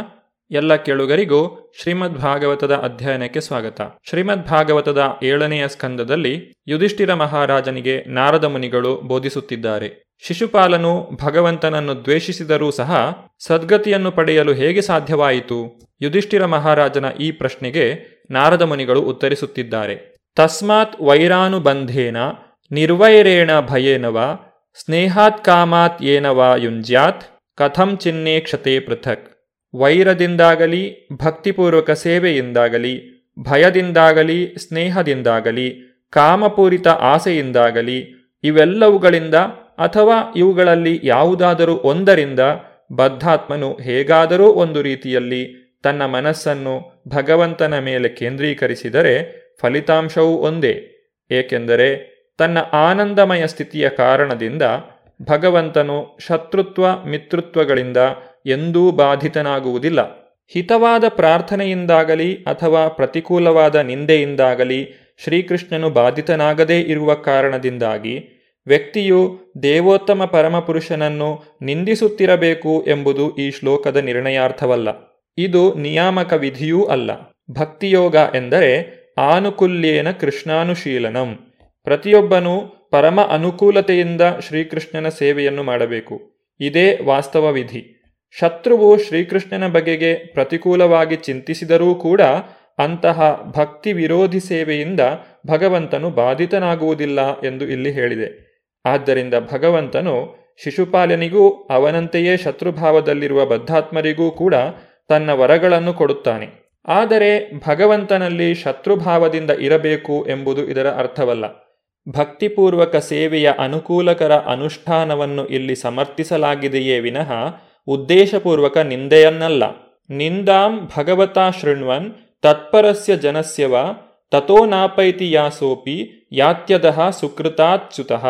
ಎಲ್ಲ ಕೇಳುಗರಿಗೂ ಶ್ರೀಮದ್ ಭಾಗವತದ ಅಧ್ಯಯನಕ್ಕೆ ಸ್ವಾಗತ. ಶ್ರೀಮದ್ ಭಾಗವತದ ಏಳನೆಯ ಸ್ಕಂದದಲ್ಲಿ ಯುಧಿಷ್ಠಿರ ಮಹಾರಾಜನಿಗೆ ನಾರದ ಮುನಿಗಳು ಬೋಧಿಸುತ್ತಿದ್ದಾರೆ. ಶಿಶುಪಾಲನು ಭಗವಂತನನ್ನು ದ್ವೇಷಿಸಿದರೂ ಸಹ ಸದ್ಗತಿಯನ್ನು ಪಡೆಯಲು ಹೇಗೆ ಸಾಧ್ಯವಾಯಿತು? ಯುಧಿಷ್ಠಿರ ಮಹಾರಾಜನ ಈ ಪ್ರಶ್ನೆಗೆ ನಾರದ ಮುನಿಗಳು ಉತ್ತರಿಸುತ್ತಿದ್ದಾರೆ. ತಸ್ಮಾತ್ ವೈರಾನುಬಂಧೇನ ನಿರ್ವೈರೇಣ ಭಯೇನವ ಸ್ನೇಹಾತ್ ಕಾಮಾತ್ ಏನವ ಯುಂಜ್ಯಾತ್ ಕಥಂ ಚಿನ್ನೇ ಕ್ಷತೆ ಪೃಥಕ್. ವೈರದಿಂದಾಗಲಿ, ಭಕ್ತಿಪೂರ್ವಕ ಸೇವೆಯಿಂದಾಗಲಿ, ಭಯದಿಂದಾಗಲಿ, ಸ್ನೇಹದಿಂದಾಗಲಿ, ಕಾಮಪೂರಿತ ಆಸೆಯಿಂದಾಗಲಿ, ಇವೆಲ್ಲವುಗಳಿಂದ ಅಥವಾ ಇವುಗಳಲ್ಲಿ ಯಾವುದಾದರೂ ಒಂದರಿಂದ ಬದ್ಧಾತ್ಮನು ಹೇಗಾದರೂ ಒಂದು ರೀತಿಯಲ್ಲಿ ತನ್ನ ಮನಸ್ಸನ್ನು ಭಗವಂತನ ಮೇಲೆ ಕೇಂದ್ರೀಕರಿಸಿದರೆ ಫಲಿತಾಂಶವೂ ಒಂದೇ. ಏಕೆಂದರೆ ತನ್ನ ಆನಂದಮಯ ಸ್ಥಿತಿಯ ಕಾರಣದಿಂದ ಭಗವಂತನು ಶತ್ರುತ್ವ, ಮಿತೃತ್ವಗಳಿಂದ ಎಂದೂ ಬಾಧಿತನಾಗುವುದಿಲ್ಲ. ಹಿತವಾದ ಪ್ರಾರ್ಥನೆಯಿಂದಾಗಲಿ ಅಥವಾ ಪ್ರತಿಕೂಲವಾದ ನಿಂದೆಯಿಂದಾಗಲಿ ಶ್ರೀಕೃಷ್ಣನು ಬಾಧಿತನಾಗದೇ ಇರುವ ಕಾರಣದಿಂದಾಗಿ ವ್ಯಕ್ತಿಯು ದೇವೋತ್ತಮ ಪರಮಪುರುಷನನ್ನು ನಿಂದಿಸುತ್ತಿರಬೇಕು ಎಂಬುದು ಈ ಶ್ಲೋಕದ ನಿರ್ಣಯಾರ್ಥವಲ್ಲ. ಇದು ನಿಯಾಮಕ ವಿಧಿಯೂ ಅಲ್ಲ. ಭಕ್ತಿಯೋಗ ಎಂದರೆ ಆನುಕೂಲ್ಯೇನ ಕೃಷ್ಣಾನುಶೀಲನಂ. ಪ್ರತಿಯೊಬ್ಬನೂ ಪರಮ ಅನುಕೂಲತೆಯಿಂದ ಶ್ರೀಕೃಷ್ಣನ ಸೇವೆಯನ್ನು ಮಾಡಬೇಕು. ಇದೇ ವಾಸ್ತವ ವಿಧಿ. ಶತ್ರುವು ಶ್ರೀಕೃಷ್ಣನ ಬಗೆಗೆ ಪ್ರತಿಕೂಲವಾಗಿ ಚಿಂತಿಸಿದರೂ ಕೂಡ ಅಂತಹ ಭಕ್ತಿ ವಿರೋಧಿ ಸೇವೆಯಿಂದ ಭಗವಂತನು ಬಾಧಿತನಾಗುವುದಿಲ್ಲ ಎಂದು ಇಲ್ಲಿ ಹೇಳಿದೆ. ಆದ್ದರಿಂದ ಭಗವಂತನು ಶಿಶುಪಾಲನಿಗೂ ಅವನಂತೆಯೇ ಶತ್ರುಭಾವದಲ್ಲಿರುವ ಬದ್ಧಾತ್ಮರಿಗೂ ಕೂಡ ತನ್ನ ವರಗಳನ್ನು ಕೊಡುತ್ತಾನೆ. ಆದರೆ ಭಗವಂತನಲ್ಲಿ ಶತ್ರುಭಾವದಿಂದ ಇರಬೇಕು ಎಂಬುದು ಇದರ ಅರ್ಥವಲ್ಲ. ಭಕ್ತಿಪೂರ್ವಕ ಸೇವೆಯ ಅನುಕೂಲಕರ ಅನುಷ್ಠಾನವನ್ನು ಇಲ್ಲಿ ಸಮರ್ಥಿಸಲಾಗಿದೆಯೇ ವಿನಃ ಉದ್ದೇಶಪೂರ್ವಕ ನಿಂದೆಯನ್ನಲ್ಲ. ನಿಂದಾಂ ಭಗವತಾ ಶೃಣ್ವನ್ ತತ್ಪರಸ್ಯ ಜನಸ್ಯವ ತಥೋ ನಾಪೈತಿ ಯಾಸೋಪಿ ಯಾತ್ಯದಃ ಸುಕೃತಾಚ್ಯುತಃ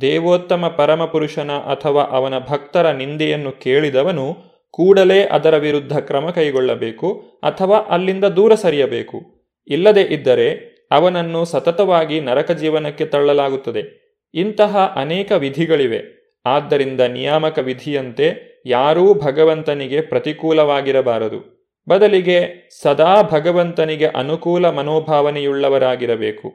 ದೇವೋತ್ತಮ ಪರಮಪುರುಷನ ಅಥವಾ ಅವನ ಭಕ್ತರ ನಿಂದೆಯನ್ನು ಕೇಳಿದವನು ಕೂಡಲೇ ಅದರ ವಿರುದ್ಧ ಕ್ರಮ ಕೈಗೊಳ್ಳಬೇಕು ಅಥವಾ ಅಲ್ಲಿಂದ ದೂರ ಸರಿಯಬೇಕು. ಇಲ್ಲದೆ ಇದ್ದರೆ ಅವನನ್ನು ಸತತವಾಗಿ ನರಕ ಜೀವನಕ್ಕೆ ತಳ್ಳಲಾಗುತ್ತದೆ. ಇಂತಹ ಅನೇಕ ವಿಧಿಗಳಿವೆ. ಆದ್ದರಿಂದ ನಿಯಾಮಕ ವಿಧಿಯಂತೆ ಯಾರೂ ಭಗವಂತನಿಗೆ ಪ್ರತಿಕೂಲವಾಗಿರಬಾರದು. ಬದಲಿಗೆ ಸದಾ ಭಗವಂತನಿಗೆ ಅನುಕೂಲ ಮನೋಭಾವನೆಯುಳ್ಳವರಾಗಿರಬೇಕು.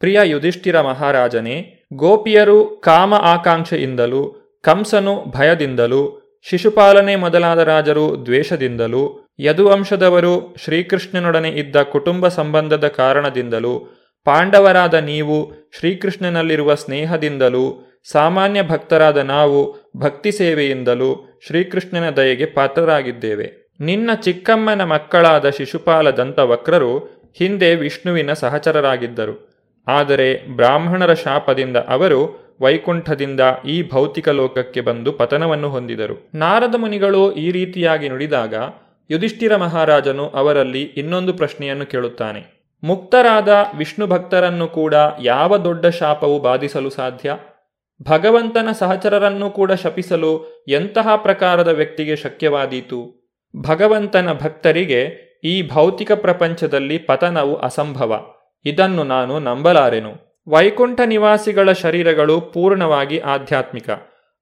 ಪ್ರಿಯ ಯುಧಿಷ್ಠಿರ ಮಹಾರಾಜನೇ, ಗೋಪಿಯರು ಕಾಮ ಆಕಾಂಕ್ಷೆಯಿಂದಲೂ, ಕಂಸನು ಭಯದಿಂದಲೂ, ಶಿಶುಪಾಲನೆ ಮೊದಲಾದ ರಾಜರು ದ್ವೇಷದಿಂದಲೂ, ಯದುವಂಶದವರು ಶ್ರೀಕೃಷ್ಣನೊಡನೆ ಇದ್ದ ಕುಟುಂಬ ಸಂಬಂಧದ ಕಾರಣದಿಂದಲೂ, ಪಾಂಡವರಾದ ನೀವು ಶ್ರೀಕೃಷ್ಣನಲ್ಲಿರುವ ಸ್ನೇಹದಿಂದಲೂ, ಸಾಮಾನ್ಯ ಭಕ್ತರಾದ ನಾವು ಭಕ್ತಿ ಸೇವೆಯಿಂದಲೂ ಶ್ರೀಕೃಷ್ಣನ ದಯೆಗೆ ಪಾತ್ರರಾಗಿದ್ದೇವೆ. ನಿನ್ನ ಚಿಕ್ಕಮ್ಮನ ಮಕ್ಕಳಾದ ಶಿಶುಪಾಲ ದಂತವಕ್ರರು ಹಿಂದೆ ವಿಷ್ಣುವಿನ ಸಹಚರರಾಗಿದ್ದರು. ಆದರೆ ಬ್ರಾಹ್ಮಣರ ಶಾಪದಿಂದ ಅವರು ವೈಕುಂಠದಿಂದ ಈ ಭೌತಿಕ ಲೋಕಕ್ಕೆ ಬಂದು ಪತನವನ್ನು ಹೊಂದಿದರು. ನಾರದ ಮುನಿಗಳು ಈ ರೀತಿಯಾಗಿ ನುಡಿದಾಗ ಯುಧಿಷ್ಠಿರ ಮಹಾರಾಜನು ಅವರಲ್ಲಿ ಇನ್ನೊಂದು ಪ್ರಶ್ನೆಯನ್ನು ಕೇಳುತ್ತಾನೆ. ಮುಕ್ತರಾದ ವಿಷ್ಣು ಭಕ್ತರನ್ನು ಕೂಡ ಯಾವ ದೊಡ್ಡ ಶಾಪವು ಬಾಧಿಸಲು ಸಾಧ್ಯ? ಭಗವಂತನ ಸಹಚರರನ್ನು ಕೂಡ ಶಪಿಸಲು ಎಂತಹ ಪ್ರಕಾರದ ವ್ಯಕ್ತಿಗೆ ಶಕ್ಯವಾದೀತು? ಭಗವಂತನ ಭಕ್ತರಿಗೆ ಈ ಭೌತಿಕ ಪ್ರಪಂಚದಲ್ಲಿ ಪತನವು ಅಸಂಭವ. ಇದನ್ನು ನಾನು ನಂಬಲಾರೆನು. ವೈಕುಂಠ ನಿವಾಸಿಗಳ ಶರೀರಗಳು ಪೂರ್ಣವಾಗಿ ಆಧ್ಯಾತ್ಮಿಕ.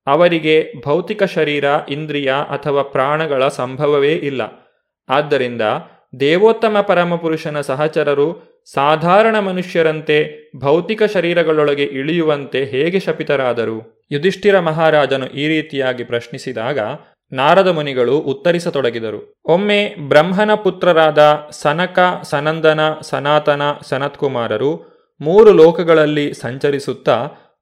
ಅವರಿಗೆ ಭೌತಿಕ ಶರೀರ, ಇಂದ್ರಿಯ ಅಥವಾ ಪ್ರಾಣಗಳ ಸಂಭವವೇ ಇಲ್ಲ. ಆದ್ದರಿಂದ ದೇವೋತ್ತಮ ಪರಮಪುರುಷನ ಸಹಚರರು ಸಾಧಾರಣ ಮನುಷ್ಯರಂತೆ ಭೌತಿಕ ಶರೀರಗಳೊಳಗೆ ಇಳಿಯುವಂತೆ ಹೇಗೆ ಶಪಿತರಾದರು? ಯುಧಿಷ್ಠಿರ ಮಹಾರಾಜನು ಈ ರೀತಿಯಾಗಿ ಪ್ರಶ್ನಿಸಿದಾಗ ನಾರದ ಮುನಿಗಳು ಉತ್ತರಿಸತೊಡಗಿದರು. ಒಮ್ಮೆ ಬ್ರಹ್ಮನ ಪುತ್ರರಾದ ಸನಕ, ಸನಂದನ, ಸನಾತನ, ಸನತ್ಕುಮಾರರು ಮೂರು ಲೋಕಗಳಲ್ಲಿ ಸಂಚರಿಸುತ್ತಾ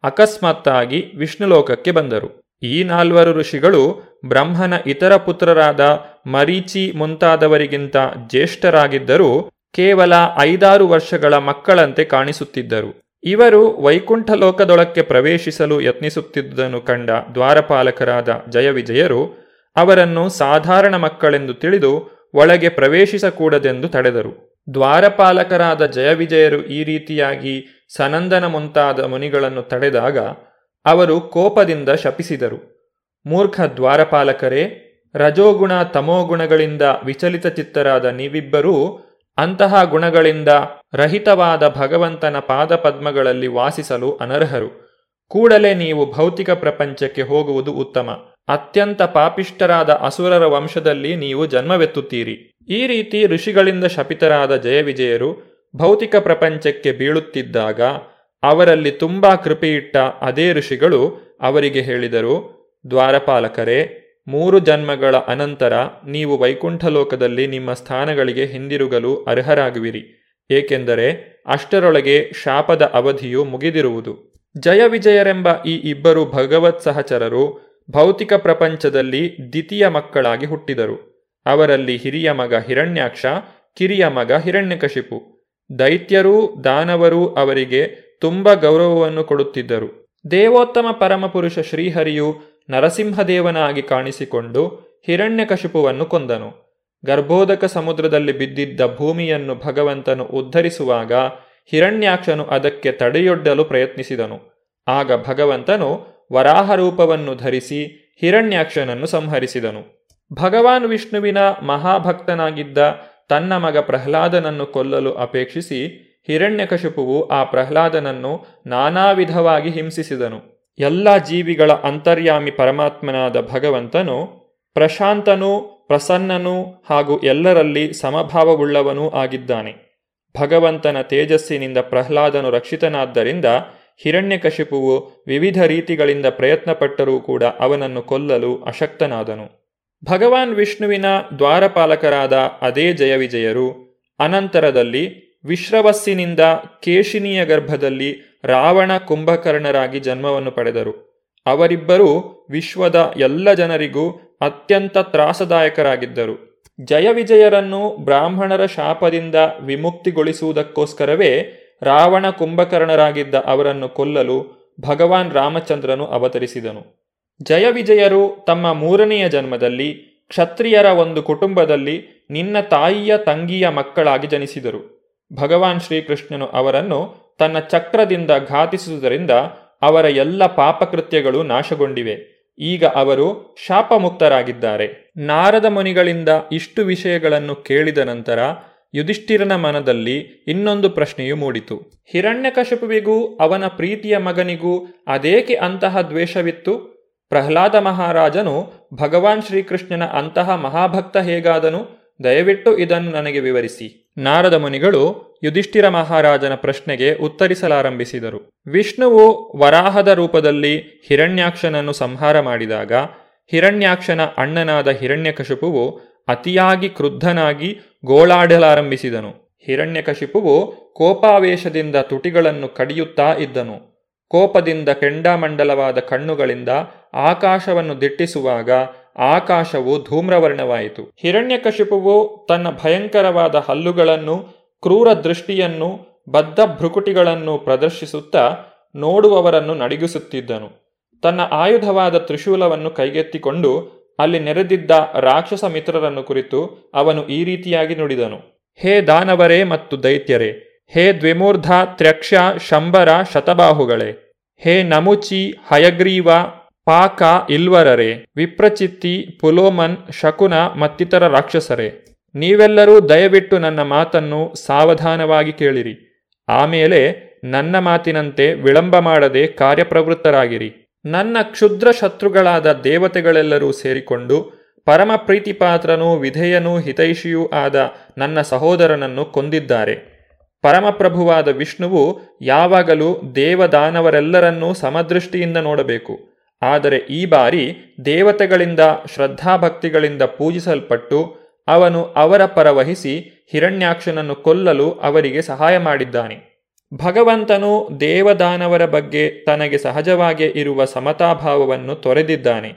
ಅಕಸ್ಮಾತ್ತಾಗಿ ವಿಷ್ಣುಲೋಕಕ್ಕೆ ಬಂದರು. ಈ ನಾಲ್ವರು ಋಷಿಗಳು ಬ್ರಹ್ಮನ ಇತರ ಪುತ್ರರಾದ ಮರೀಚಿ ಮುಂತಾದವರಿಗಿಂತ ಜ್ಯೇಷ್ಠರಾಗಿದ್ದರೂ ಕೇವಲ ಐದಾರು ವರ್ಷಗಳ ಮಕ್ಕಳಂತೆ ಕಾಣಿಸುತ್ತಿದ್ದರು. ಇವರು ವೈಕುಂಠ ಲೋಕದೊಳಕ್ಕೆ ಪ್ರವೇಶಿಸಲು ಯತ್ನಿಸುತ್ತಿದ್ದುದನ್ನು ಕಂಡ ದ್ವಾರಪಾಲಕರಾದ ಜಯವಿಜಯರು ಅವರನ್ನು ಸಾಧಾರಣ ಮಕ್ಕಳೆಂದು ತಿಳಿದು ಒಳಗೆ ಪ್ರವೇಶಿಸಕೂಡದೆಂದು ತಡೆದರು. ದ್ವಾರಪಾಲಕರಾದ ಜಯವಿಜಯರು ಈ ರೀತಿಯಾಗಿ ಸನಂದನ ಮುಂತಾದ ಮುನಿಗಳನ್ನು ತಡೆದಾಗ ಅವರು ಕೋಪದಿಂದ ಶಪಿಸಿದರು. ಮೂರ್ಖ ದ್ವಾರಪಾಲಕರೇ, ರಜೋಗುಣ ತಮೋಗುಣಗಳಿಂದ ವಿಚಲಿತ ಚಿತ್ತರಾದ ನೀವಿಬ್ಬರೂ ಅಂತಹ ಗುಣಗಳಿಂದ ರಹಿತವಾದ ಭಗವಂತನ ಪಾದಪದ್ಮಗಳಲ್ಲಿ ವಾಸಿಸಲು ಅನರ್ಹರು. ಕೂಡಲೇ ನೀವು ಭೌತಿಕ ಪ್ರಪಂಚಕ್ಕೆ ಹೋಗುವುದು ಉತ್ತಮ. ಅತ್ಯಂತ ಪಾಪಿಷ್ಟರಾದ ಅಸುರರ ವಂಶದಲ್ಲಿ ನೀವು ಜನ್ಮವೆತ್ತುತ್ತೀರಿ. ಈ ರೀತಿ ಋಷಿಗಳಿಂದ ಶಪಿತರಾದ ಜಯವಿಜಯರು ಭೌತಿಕ ಪ್ರಪಂಚಕ್ಕೆ ಬೀಳುತ್ತಿದ್ದಾಗ ಅವರಲ್ಲಿ ತುಂಬಾ ಕೃಪೆಯಿಟ್ಟ ಅದೇ ಋಷಿಗಳು ಅವರಿಗೆ ಹೇಳಿದರು, ದ್ವಾರಪಾಲಕರೇ ಮೂರು ಜನ್ಮಗಳ ಅನಂತರ ನೀವು ವೈಕುಂಠಲೋಕದಲ್ಲಿ ನಿಮ್ಮ ಸ್ಥಾನಗಳಿಗೆ ಹಿಂದಿರುಗಲು ಅರ್ಹರಾಗುವಿರಿ, ಏಕೆಂದರೆ ಅಷ್ಟರೊಳಗೆ ಶಾಪದ ಅವಧಿಯು ಮುಗಿದಿರುವುದು. ಜಯವಿಜಯರೆಂಬ ಈ ಇಬ್ಬರು ಭಗವತ್ ಸಹಚರರು ಭೌತಿಕ ಪ್ರಪಂಚದಲ್ಲಿ ದ್ವಿತೀಯ ಮಕ್ಕಳಾಗಿ ಹುಟ್ಟಿದರು. ಅವರಲ್ಲಿ ಹಿರಿಯ ಮಗ ಹಿರಣ್ಯಾಕ್ಷ, ಕಿರಿಯ ಮಗ ಹಿರಣ್ಯಕಶಿಪು. ದೈತ್ಯರೂ ದಾನವರೂ ಅವರಿಗೆ ತುಂಬ ಗೌರವವನ್ನು ಕೊಡುತ್ತಿದ್ದರು. ದೇವೋತ್ತಮ ಪರಮಪುರುಷ ಶ್ರೀಹರಿಯು ನರಸಿಂಹದೇವನಾಗಿ ಕಾಣಿಸಿಕೊಂಡು ಹಿರಣ್ಯಕಶಿಪುವನ್ನು ಕೊಂದನು. ಗರ್ಭೋದಕ ಸಮುದ್ರದಲ್ಲಿ ಬಿದ್ದಿದ್ದ ಭೂಮಿಯನ್ನು ಭಗವಂತನು ಉದ್ಧರಿಸುವಾಗ ಹಿರಣ್ಯಾಕ್ಷನು ಅದಕ್ಕೆ ತಡೆಯೊಡ್ಡಲು ಪ್ರಯತ್ನಿಸಿದನು. ಆಗ ಭಗವಂತನು ವರಾಹ ರೂಪವನ್ನು ಧರಿಸಿ ಹಿರಣ್ಯಾಕ್ಷನನ್ನು ಸಂಹರಿಸಿದನು. ಭಗವಾನ್ ವಿಷ್ಣುವಿನ ಮಹಾಭಕ್ತನಾಗಿದ್ದ ತನ್ನ ಮಗ ಪ್ರಹ್ಲಾದನನ್ನು ಕೊಲ್ಲಲು ಅಪೇಕ್ಷಿಸಿ ಹಿರಣ್ಯಕಶಿಪುವು ಆ ಪ್ರಹ್ಲಾದನನ್ನು ನಾನಾ ವಿಧವಾಗಿ ಹಿಂಸಿಸಿದನು. ಎಲ್ಲ ಜೀವಿಗಳ ಅಂತರ್ಯಾಮಿ ಪರಮಾತ್ಮನಾದ ಭಗವಂತನು ಪ್ರಶಾಂತನೂ ಪ್ರಸನ್ನನೂ ಹಾಗೂ ಎಲ್ಲರಲ್ಲಿ ಸಮಭಾವವುಳ್ಳವನೂ ಆಗಿದ್ದಾನೆ. ಭಗವಂತನ ತೇಜಸ್ಸಿನಿಂದ ಪ್ರಹ್ಲಾದನು ರಕ್ಷಿತನಾದ್ದರಿಂದ ಹಿರಣ್ಯಕಶಿಪುವು ವಿವಿಧ ರೀತಿಗಳಿಂದ ಪ್ರಯತ್ನಪಟ್ಟರೂ ಕೂಡ ಅವನನ್ನು ಕೊಲ್ಲಲು ಅಶಕ್ತನಾದನು. ಭಗವಾನ್ ವಿಷ್ಣುವಿನ ದ್ವಾರಪಾಲಕರಾದ ಅದೇ ಜಯವಿಜಯರು ಅನಂತರದಲ್ಲಿ ವಿಶ್ರವಸ್ಸಿನಿಂದ ಕೇಶಿನಿಯ ಗರ್ಭದಲ್ಲಿ ರಾವಣ ಕುಂಭಕರ್ಣರಾಗಿ ಜನ್ಮವನ್ನು ಪಡೆದರು. ಅವರಿಬ್ಬರೂ ವಿಶ್ವದ ಎಲ್ಲ ಜನರಿಗೂ ಅತ್ಯಂತ ತ್ರಾಸದಾಯಕರಾಗಿದ್ದರು. ಜಯವಿಜಯರನ್ನು ಬ್ರಾಹ್ಮಣರ ಶಾಪದಿಂದ ವಿಮುಕ್ತಿಗೊಳಿಸುವುದಕ್ಕೋಸ್ಕರವೇ ರಾವಣ ಕುಂಭಕರ್ಣರಾಗಿದ್ದ ಅವರನ್ನು ಕೊಲ್ಲಲು ಭಗವಾನ್ ರಾಮಚಂದ್ರನು ಅವತರಿಸಿದನು. ಜಯವಿಜಯರು ತಮ್ಮ ಮೂರನೆಯ ಜನ್ಮದಲ್ಲಿ ಕ್ಷತ್ರಿಯರ ಒಂದು ಕುಟುಂಬದಲ್ಲಿ ನಿನ್ನ ತಾಯಿಯ ತಂಗಿಯ ಮಕ್ಕಳಾಗಿ ಜನಿಸಿದರು. ಭಗವಾನ್ ಶ್ರೀಕೃಷ್ಣನು ಅವರನ್ನು ತನ್ನ ಚಕ್ರದಿಂದ ಘಾತಿಸುವುದರಿಂದ ಅವರ ಎಲ್ಲ ಪಾಪಕೃತ್ಯಗಳು ನಾಶಗೊಂಡಿವೆ. ಈಗ ಅವರು ಶಾಪಮುಕ್ತರಾಗಿದ್ದಾರೆ. ನಾರದ ಮುನಿಗಳಿಂದ ಇಷ್ಟು ವಿಷಯಗಳನ್ನು ಕೇಳಿದ ನಂತರ ಯುಧಿಷ್ಠಿರನ ಮನದಲ್ಲಿ ಇನ್ನೊಂದು ಪ್ರಶ್ನೆಯು ಮೂಡಿತು. ಹಿರಣ್ಯಕಶಪುವಿಗೂ ಅವನ ಪ್ರೀತಿಯ ಮಗನಿಗೂ ಅದೇಕೆ ಅಂತಹ ದ್ವೇಷವಿತ್ತು? ಪ್ರಹ್ಲಾದ ಮಹಾರಾಜನು ಭಗವಾನ್ ಶ್ರೀಕೃಷ್ಣನ ಅಂತಹ ಮಹಾಭಕ್ತ ಹೇಗಾದನು? ದಯವಿಟ್ಟು ಇದನ್ನು ನನಗೆ ವಿವರಿಸಿ. ನಾರದ ಮುನಿಗಳು ಯುಧಿಷ್ಠಿರ ಮಹಾರಾಜನ ಪ್ರಶ್ನೆಗೆ ಉತ್ತರಿಸಲಾರಂಭಿಸಿದರು. ವಿಷ್ಣುವು ವರಾಹದ ರೂಪದಲ್ಲಿ ಹಿರಣ್ಯಾಕ್ಷನನ್ನು ಸಂಹಾರ ಮಾಡಿದಾಗ, ಹಿರಣ್ಯಾಕ್ಷನ ಅಣ್ಣನಾದ ಹಿರಣ್ಯಕಶಿಪುವು ಅತಿಯಾಗಿ ಕ್ರುದ್ಧನಾಗಿ ಗೋಳಾಡಲಾರಂಭಿಸಿದನು. ಹಿರಣ್ಯಕಶಿಪುವು ಕೋಪಾವೇಶದಿಂದ ತುಟಿಗಳನ್ನು ಕಡಿಯುತ್ತಾ ಇದ್ದನು. ಕೋಪದಿಂದ ಕೆಂಡಾಮಂಡಲವಾದ ಕಣ್ಣುಗಳಿಂದ ಆಕಾಶವನ್ನು ದಿಟ್ಟಿಸುವಾಗ ಆಕಾಶವು ಧೂಮ್ರವರ್ಣವಾಯಿತು. ಹಿರಣ್ಯಕಶಿಪುವು ತನ್ನ ಭಯಂಕರವಾದ ಹಲ್ಲುಗಳನ್ನು, ಕ್ರೂರ ದೃಷ್ಟಿಯನ್ನು, ಬದ್ಧ ಭ್ರುಕುಟಿಗಳನ್ನು ಪ್ರದರ್ಶಿಸುತ್ತಾ ನೋಡುವವರನ್ನು ನಡಿಗಿಸುತ್ತಿದ್ದನು. ತನ್ನ ಆಯುಧವಾದ ತ್ರಿಶೂಲವನ್ನು ಕೈಗೆತ್ತಿಕೊಂಡು ಅಲ್ಲಿ ನೆರೆದಿದ್ದ ರಾಕ್ಷಸ ಮಿತ್ರರನ್ನು ಕುರಿತು ಅವನು ಈ ರೀತಿಯಾಗಿ ನುಡಿದನು. ಹೇ ದಾನವರೇ ಮತ್ತು ದೈತ್ಯರೇ, ಹೇ ದ್ವಿಮೂರ್ಧ, ತ್ರ್ಯಕ್ಷ, ಶಂಬರ, ಶತಬಾಹುಗಳೇ, ಹೇ ನಮುಚಿ, ಹಯಗ್ರೀವ ಪಾಕ ಇಲ್ವರರೆ, ವಿಪ್ರಚಿತ್ತಿ, ಪುಲೋಮನ್, ಶಕುನ ಮತ್ತಿತರ ರಾಕ್ಷಸರೇ. ನೀವೆಲ್ಲರೂ ದಯವಿಟ್ಟು ನನ್ನ ಮಾತನ್ನು ಸಾವಧಾನವಾಗಿ ಕೇಳಿರಿ. ಆಮೇಲೆ ನನ್ನ ಮಾತಿನಂತೆ ವಿಳಂಬ ಮಾಡದೆ ಕಾರ್ಯಪ್ರವೃತ್ತರಾಗಿರಿ. ನನ್ನ ಕ್ಷುದ್ರ ಶತ್ರುಗಳಾದ ದೇವತೆಗಳೆಲ್ಲರೂ ಸೇರಿಕೊಂಡು ಪರಮ ಪ್ರೀತಿಪಾತ್ರನೂ ವಿಧೇಯನೂ ಹಿತೈಷಿಯೂ ಆದ ನನ್ನ ಸಹೋದರನನ್ನು ಕೊಂದಿದ್ದಾರೆ. ಪರಮಪ್ರಭುವಾದ ವಿಷ್ಣುವು ಯಾವಾಗಲೂ ದೇವದಾನವರೆಲ್ಲರನ್ನೂ ಸಮದೃಷ್ಟಿಯಿಂದ ನೋಡಬೇಕು. ಆದರೆ ಈ ಬಾರಿ ದೇವತೆಗಳಿಂದ ಶ್ರದ್ಧಾಭಕ್ತಿಗಳಿಂದ ಪೂಜಿಸಲ್ಪಟ್ಟು ಅವನು ಅವರ ಪರವಹಿಸಿ ಹಿರಣ್ಯಾಕ್ಷನನ್ನು ಕೊಲ್ಲಲು ಅವರಿಗೆ ಸಹಾಯ ಮಾಡಿದ್ದಾನೆ. ಭಗವಂತನು ದೇವದಾನವರ ಬಗ್ಗೆ ತನಗೆ ಸಹಜವಾಗಿ ಇರುವ ಸಮತಾಭಾವವನ್ನು ತೊರೆದಿದ್ದಾನೆ.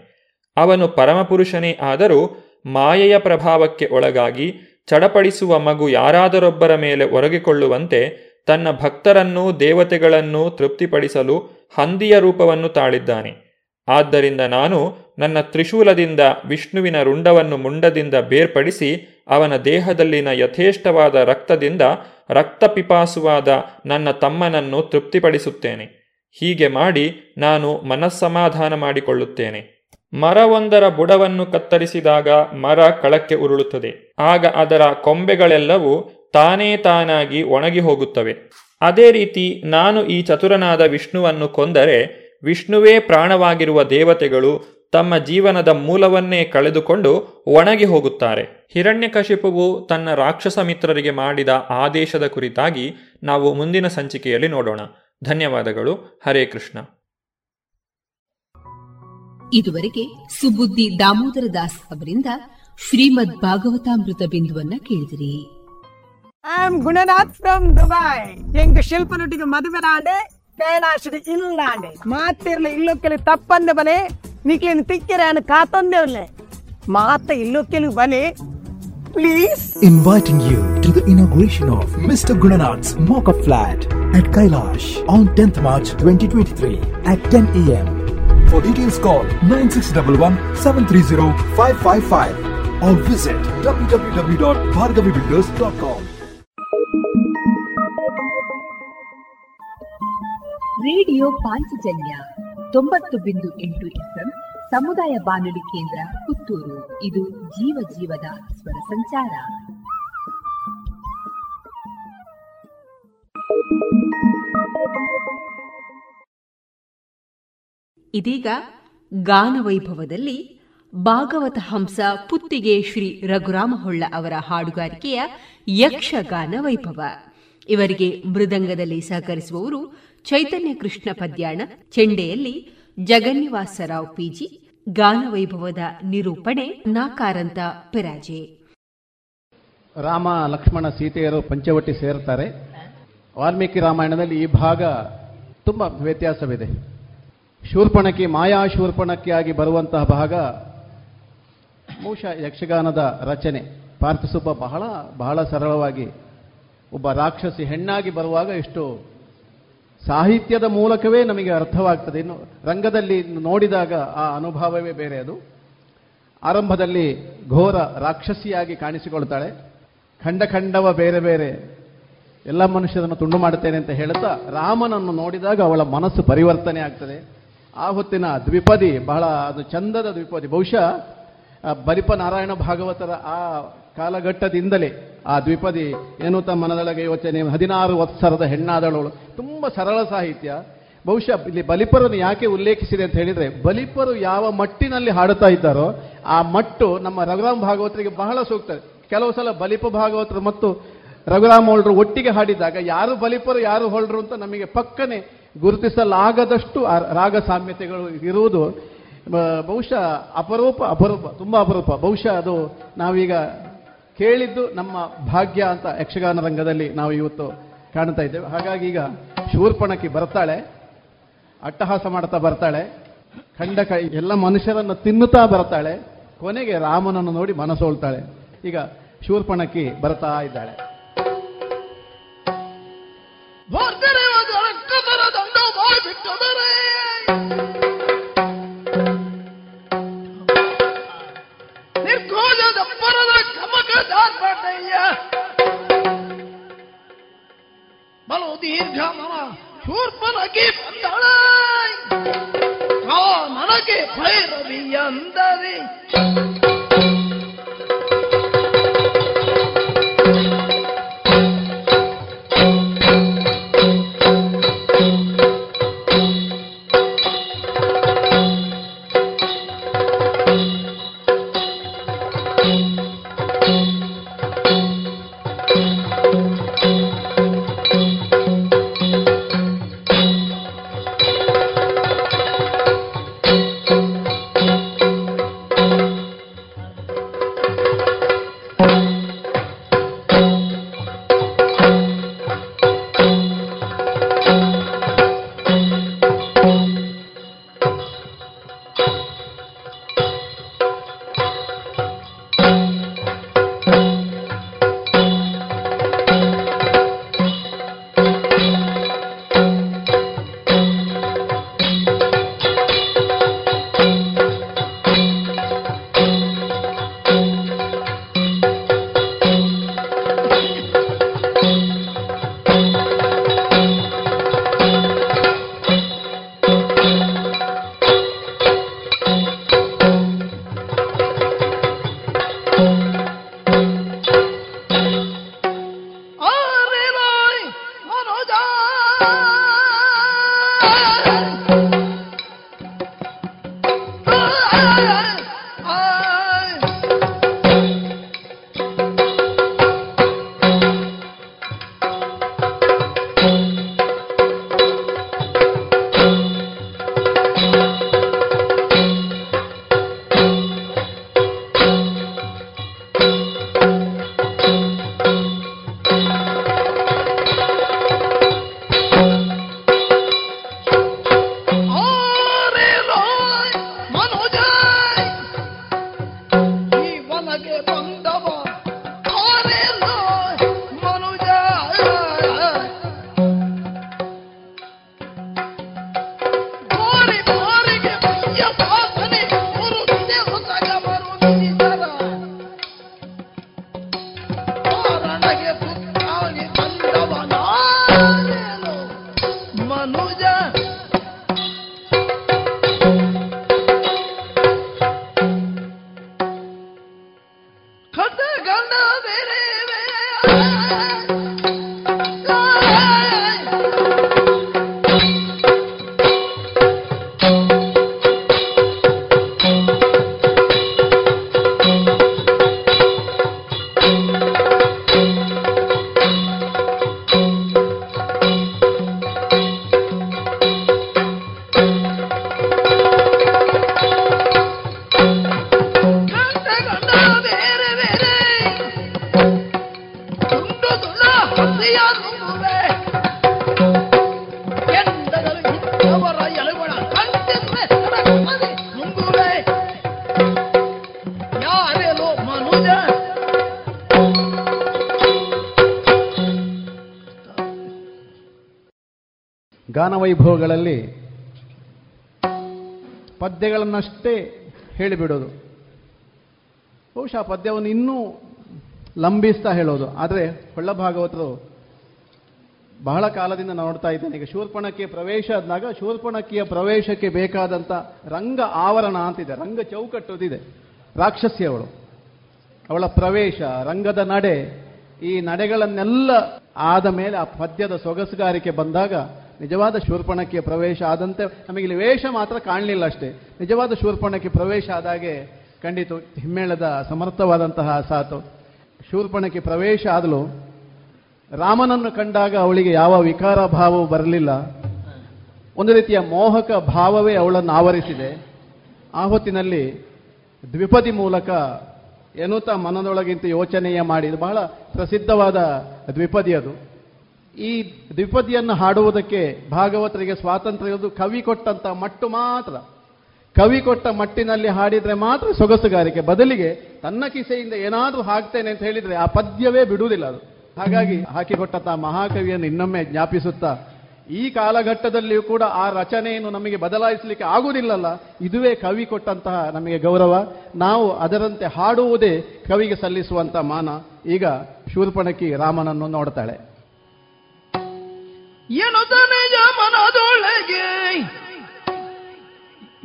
ಅವನು ಪರಮಪುರುಷನೇ ಆದರೂ ಮಾಯೆಯ ಪ್ರಭಾವಕ್ಕೆ ಒಳಗಾಗಿ ಚಡಪಡಿಸುವ ಮಗು ಯಾರಾದರೊಬ್ಬರ ಮೇಲೆ ಒರಗಿಕೊಳ್ಳುವಂತೆ ತನ್ನ ಭಕ್ತರನ್ನೂ ದೇವತೆಗಳನ್ನೂ ತೃಪ್ತಿಪಡಿಸಲು ಹಂದಿಯ ರೂಪವನ್ನು ತಾಳಿದ್ದಾನೆ. ಆದ್ದರಿಂದ ನಾನು ನನ್ನ ತ್ರಿಶೂಲದಿಂದ ವಿಷ್ಣುವಿನ ರುಂಡವನ್ನು ಮುಂಡದಿಂದ ಬೇರ್ಪಡಿಸಿ ಅವನ ದೇಹದಲ್ಲಿನ ಯಥೇಷ್ಟವಾದ ರಕ್ತದಿಂದ ರಕ್ತಪಿಪಾಸುವಾದ ನನ್ನ ತಮ್ಮನನ್ನು ತೃಪ್ತಿಪಡಿಸುತ್ತೇನೆ. ಹೀಗೆ ಮಾಡಿ ನಾನು ಮನಸ್ಸಮಾಧಾನ ಮಾಡಿಕೊಳ್ಳುತ್ತೇನೆ. ಮರವೊಂದರ ಬುಡವನ್ನು ಕತ್ತರಿಸಿದಾಗ ಮರ ಕಳಕ್ಕೆ ಉರುಳುತ್ತದೆ. ಆಗ ಅದರ ಕೊಂಬೆಗಳೆಲ್ಲವೂ ತಾನೇ ತಾನಾಗಿ ಒಣಗಿ ಹೋಗುತ್ತವೆ. ಅದೇ ರೀತಿ ನಾನು ಈ ಚತುರನಾದ ವಿಷ್ಣುವನ್ನು ಕೊಂದರೆ ವಿಷ್ಣುವೇ ಪ್ರಾಣವಾಗಿರುವ ದೇವತೆಗಳು ತಮ್ಮ ಜೀವನದ ಮೂಲವನ್ನೇ ಕಳೆದುಕೊಂಡು ಒಣಗಿ ಹೋಗುತ್ತಾರೆ. ಹಿರಣ್ಯಕಶಿಪುವು ತನ್ನ ರಾಕ್ಷಸ ಮಿತ್ರರಿಗೆ ಮಾಡಿದ ಆದೇಶದ ಕುರಿತಾಗಿ ನಾವು ಮುಂದಿನ ಸಂಚಿಕೆಯಲ್ಲಿ ನೋಡೋಣ. ಧನ್ಯವಾದಗಳು. ಹರೇ ಕೃಷ್ಣ. ಇದುವರೆಗೆ ಸುಬುದ್ದಿ ದಾಮೋದರ ದಾಸ್ ಅವರಿಂದ ಶ್ರೀಮದ್ ಭಾಗವತಾಮೃತ ಬಿಂದುವನ್ನ ಕೇಳಿದಿರಿ. I am Gunanath from Dubai ಎಂಗ ಶಿಲ್ಪನೊಟ್ಟಿಗೆ ಮದುವೆ ನಾಡೆ ಕೈಲಾಶದ ಇಲ್ಲಾಂಡೆ ಮಾತಿರ್ಲ ಇಲ್ಲೊಕ್ಕೆಲಿ ತಪ್ಪಂದೆ ಬನೆ ನಿಕ್ಲಿನ ತಿಕ್ಕಿರ ಅನ್ನ ಕಾತೊಂದೇವ್ಲೆ ಮಾತ ಇಲ್ಲೊಕ್ಕೆಲಿ ಬನೆ please inviting you to the inauguration of Mr. Gunanath's mock-up flat at Kailash on 10th March 2023 at 10 a.m. For details call 9611-730-555 or visit www.bhargavibuilders.com. Radio Panchajanya ತೊಂಬತ್ತು ಬಿಂದು ಎಂಟು FM ಸಮುದಾಯ ಬಾನುಲಿ ಕೇಂದ್ರ ಪುತ್ತೂರು. ಇದು ಜೀವ ಜೀವದ ಸ್ವರ ಸಂಚಾರ. ಇದೀಗ ಗಾನ ವೈಭವದಲ್ಲಿ ಭಾಗವತ ಹಂಸ ಪುತ್ತಿಗೆ ಶ್ರೀ ರಘುರಾಮ ಹೊಳ್ಳ ಅವರ ಹಾಡುಗಾರಿಕೆಯ ಯಕ್ಷಗಾನ ವೈಭವ. ಇವರಿಗೆ ಮೃದಂಗದಲ್ಲಿ ಸಹಕರಿಸುವವರು ಚೈತನ್ಯ ಕೃಷ್ಣ ಪದ್ಯಾಣ, ಚೆಂಡೆಯಲ್ಲಿ ಜಗನ್ನಿವಾಸರಾವ್ ಪಿಜಿ ಗಾನ ವೈಭವದ ನಿರೂಪಣೆ ನಾಕಾರಂತ ಪೆರಾಜೆ. ರಾಮ, ಲಕ್ಷ್ಮಣ, ಸೀತೆಯರು ಪಂಚವಟಿ ಸೇರ್ತಾರೆ. ವಾಲ್ಮೀಕಿ ರಾಮಾಯಣದಲ್ಲಿ ಈ ಭಾಗ ತುಂಬ ವ್ಯತ್ಯಾಸವಿದೆ. ಶೂರ್ಪಣಕಿ, ಮಾಯಾ ಶೂರ್ಪಣಕ್ಕಿಯಾಗಿ ಬರುವಂತಹ ಭಾಗ ಬಹುಶಃ ಯಕ್ಷಗಾನದ ರಚನೆ. ಪಾರ್ಥಸುಬ್ಬ ಬಹಳ ಬಹಳ ಸರಳವಾಗಿ ಒಬ್ಬ ರಾಕ್ಷಸಿ ಹೆಣ್ಣಾಗಿ ಬರುವಾಗ ಎಷ್ಟು ಸಾಹಿತ್ಯದ ಮೂಲಕವೇ ನಮಗೆ ಅರ್ಥವಾಗ್ತದೆ. ಇನ್ನು ರಂಗದಲ್ಲಿ ನೋಡಿದಾಗ ಆ ಅನುಭವವೇ ಬೇರೆ ಅದು. ಆರಂಭದಲ್ಲಿ ಘೋರ ರಾಕ್ಷಸಿಯಾಗಿ ಕಾಣಿಸಿಕೊಳ್ತಾಳೆ. ಖಂಡ ಖಂಡವ ಬೇರೆ ಬೇರೆ. ಎಲ್ಲ ಮನುಷ್ಯರನ್ನು ತುಂಡು ಮಾಡುತ್ತೇನೆ ಅಂತ ಹೇಳುತ್ತಾ ರಾಮನನ್ನು ನೋಡಿದಾಗ ಅವಳ ಮನಸ್ಸು ಪರಿವರ್ತನೆ ಆಗ್ತದೆ. ಆ ಹೊತ್ತಿನ ದ್ವಿಪದಿ ಬಹಳ ಅದು ಚಂದದ ದ್ವಿಪದಿ. ಬಹುಶಃ ಬಲಿಪ ನಾರಾಯಣ ಭಾಗವತರ ಆ ಕಾಲಘಟ್ಟದಿಂದಲೇ ಆ ದ್ವಿಪದಿ ಏನು ತಮ್ಮ ಮನದೊಳಗೆ ಯೋಚನೆ ಹದಿನಾರು ವತ್ಸರದ ಹೆಣ್ಣಾದಳು ತುಂಬ ಸರಳ ಸಾಹಿತ್ಯ. ಬಹುಶಃ ಇಲ್ಲಿ ಬಲಿಪರನ್ನು ಯಾಕೆ ಉಲ್ಲೇಖಿಸಿದೆ ಅಂತ ಹೇಳಿದ್ರೆ, ಬಲಿಪರು ಯಾವ ಮಟ್ಟಿನಲ್ಲಿ ಹಾಡುತ್ತಾ ಇದ್ದಾರೋ ಆ ಮಟ್ಟು ನಮ್ಮ ರಘುರಾಮ್ ಭಾಗವತರಿಗೆ ಬಹಳ ಸೂಕ್ತ. ಕೆಲವು ಸಲ ಬಲಿಪ ಭಾಗವತರು ಮತ್ತು ರಘುರಾಮ್ ಹೋಳ್ರು ಒಟ್ಟಿಗೆ ಹಾಡಿದಾಗ, ಯಾರು ಬಲಿಪರು, ಯಾರು ಹೊಳ್ರು ಅಂತ ನಮಗೆ ಪಕ್ಕನೆ ಗುರುತಿಸಲಾಗದಷ್ಟು ರಾಗ ಸಾಮ್ಯತೆಗಳು ಇರುವುದು ಬಹುಶಃ ಅಪರೂಪ ಅಪರೂಪ, ತುಂಬ ಅಪರೂಪ. ಬಹುಶಃ ಅದು ನಾವೀಗ ಕೇಳಿದ್ದು ನಮ್ಮ ಭಾಗ್ಯ ಅಂತ ಯಕ್ಷಗಾನ ರಂಗದಲ್ಲಿ ನಾವು ಇವತ್ತು ಕಾಣ್ತಾ ಇದ್ದೇವೆ. ಹಾಗಾಗಿ ಈಗ ಶೂರ್ಪಣಕಿ ಬರ್ತಾಳೆ, ಅಟ್ಟಹಾಸ ಮಾಡ್ತಾ ಬರ್ತಾಳೆ, ಖಂಡಕ ಎಲ್ಲ ಮನುಷ್ಯರನ್ನು ತಿನ್ನುತ್ತಾ ಬರ್ತಾಳೆ, ಕೊನೆಗೆ ರಾಮನನ್ನು ನೋಡಿ ಮನಸೋಳ್ತಾಳೆ. ಈಗ ಶೂರ್ಪಣಕಿ ಬರ್ತಾ ಇದ್ದಾಳೆ. ನಿರ್ಗೋಜದ ಶೂರ್ಪನಗೆ ಬಂದಳ ನನಗೆ ಭೈರವಿ ಅಂದರೆ ಪದ್ಯಗಳನ್ನಷ್ಟೇ ಹೇಳಿಬಿಡೋದು. ಬಹುಶಃ ಪದ್ಯವನ್ನು ಇನ್ನೂ ಲಂಬಿಸ್ತಾ ಹೇಳೋದು. ಆದರೆ ಹೊಳ್ಳ ಭಾಗವತರು ಬಹಳ ಕಾಲದಿಂದ ನೋಡ್ತಾ ಇದ್ದೇನೆ, ಈಗ ಶೂರ್ಪಣಕ್ಕೆ ಪ್ರವೇಶ ಆದಾಗ ಶೂರ್ಪಣಕ್ಕಿಯ ಪ್ರವೇಶಕ್ಕೆ ಬೇಕಾದಂಥ ರಂಗ ಆವರಣ ಅಂತಿದೆ. ರಂಗ ಚೌಕಟ್ಟುದಿದೆ. ರಾಕ್ಷಸಿ ಅವಳು. ಅವಳ ಪ್ರವೇಶ, ರಂಗದ ನಡೆ, ಈ ನಡೆಗಳನ್ನೆಲ್ಲ ಆದ ಮೇಲೆ ಆ ಪದ್ಯದ ಸೊಗಸುಗಾರಿಕೆ ಬಂದಾಗ ನಿಜವಾದ ಶೂರ್ಪಣಕ್ಕೆ ಪ್ರವೇಶ ಆದಂತೆ ನಮಗೆ ಇಲ್ಲಿ ವೇಷ ಮಾತ್ರ ಕಾಣಲಿಲ್ಲ ಅಷ್ಟೇ. ನಿಜವಾದ ಶೂರ್ಪಣಕ್ಕೆ ಪ್ರವೇಶ ಆದಾಗೆ ಖಂಡಿತ ಹಿಮ್ಮೇಳದ ಸಮರ್ಥವಾದಂತಹ ಸಾತು. ಶೂರ್ಪಣಕ್ಕೆ ಪ್ರವೇಶ ಆದಲು ರಾಮನನ್ನು ಕಂಡಾಗ ಅವಳಿಗೆ ಯಾವ ವಿಕಾರ ಭಾವವು ಬರಲಿಲ್ಲ. ಒಂದು ರೀತಿಯ ಮೋಹಕ ಭಾವವೇ ಅವಳನ್ನು ಆವರಿಸಿದೆ. ಆ ಹೊತ್ತಿನಲ್ಲಿ ದ್ವಿಪದಿ ಮೂಲಕ ಎನ್ನುತ್ತಾ ಮನದೊಳಗಿಂತ ಯೋಚನೆಯ ಮಾಡಿದ ಬಹಳ ಪ್ರಸಿದ್ಧವಾದ ದ್ವಿಪದಿ ಅದು. ಈ ದ್ವಿಪದಿಯನ್ನು ಹಾಡುವುದಕ್ಕೆ ಭಾಗವತರಿಗೆ ಸ್ವಾತಂತ್ರ್ಯ ಇರೋದು ಕವಿ ಕೊಟ್ಟಂತ ಮಟ್ಟು ಮಾತ್ರ. ಕವಿ ಕೊಟ್ಟ ಮಟ್ಟಿನಲ್ಲಿ ಹಾಡಿದ್ರೆ ಮಾತ್ರ ಸೊಗಸುಗಾರಿಕೆ. ಬದಲಿಗೆ ತನ್ನ ಕಿಸೆಯಿಂದ ಏನಾದರೂ ಹಾಕ್ತೇನೆ ಅಂತ ಹೇಳಿದ್ರೆ ಆ ಪದ್ಯವೇ ಬಿಡುವುದಿಲ್ಲ ಅದು. ಹಾಗಾಗಿ ಹಾಕಿಕೊಟ್ಟಂತಹ ಮಹಾಕವಿಯನ್ನು ಇನ್ನೊಮ್ಮೆ ಜ್ಞಾಪಿಸುತ್ತಾ, ಈ ಕಾಲಘಟ್ಟದಲ್ಲಿಯೂ ಕೂಡ ಆ ರಚನೆಯನ್ನು ನಮಗೆ ಬದಲಾಯಿಸಲಿಕ್ಕೆ ಆಗುವುದಿಲ್ಲಲ್ಲ, ಇದುವೇ ಕವಿ ಕೊಟ್ಟಂತಹ ನಮಗೆ ಗೌರವ. ನಾವು ಅದರಂತೆ ಹಾಡುವುದೇ ಕವಿಗೆ ಸಲ್ಲಿಸುವಂತ ಮಾನ. ಈಗ ಶೂರ್ಪಣಕಿ ರಾಮನನ್ನು ನೋಡ್ತಾಳೆ. ನಿಜ ಮನದೊಳಗೆ?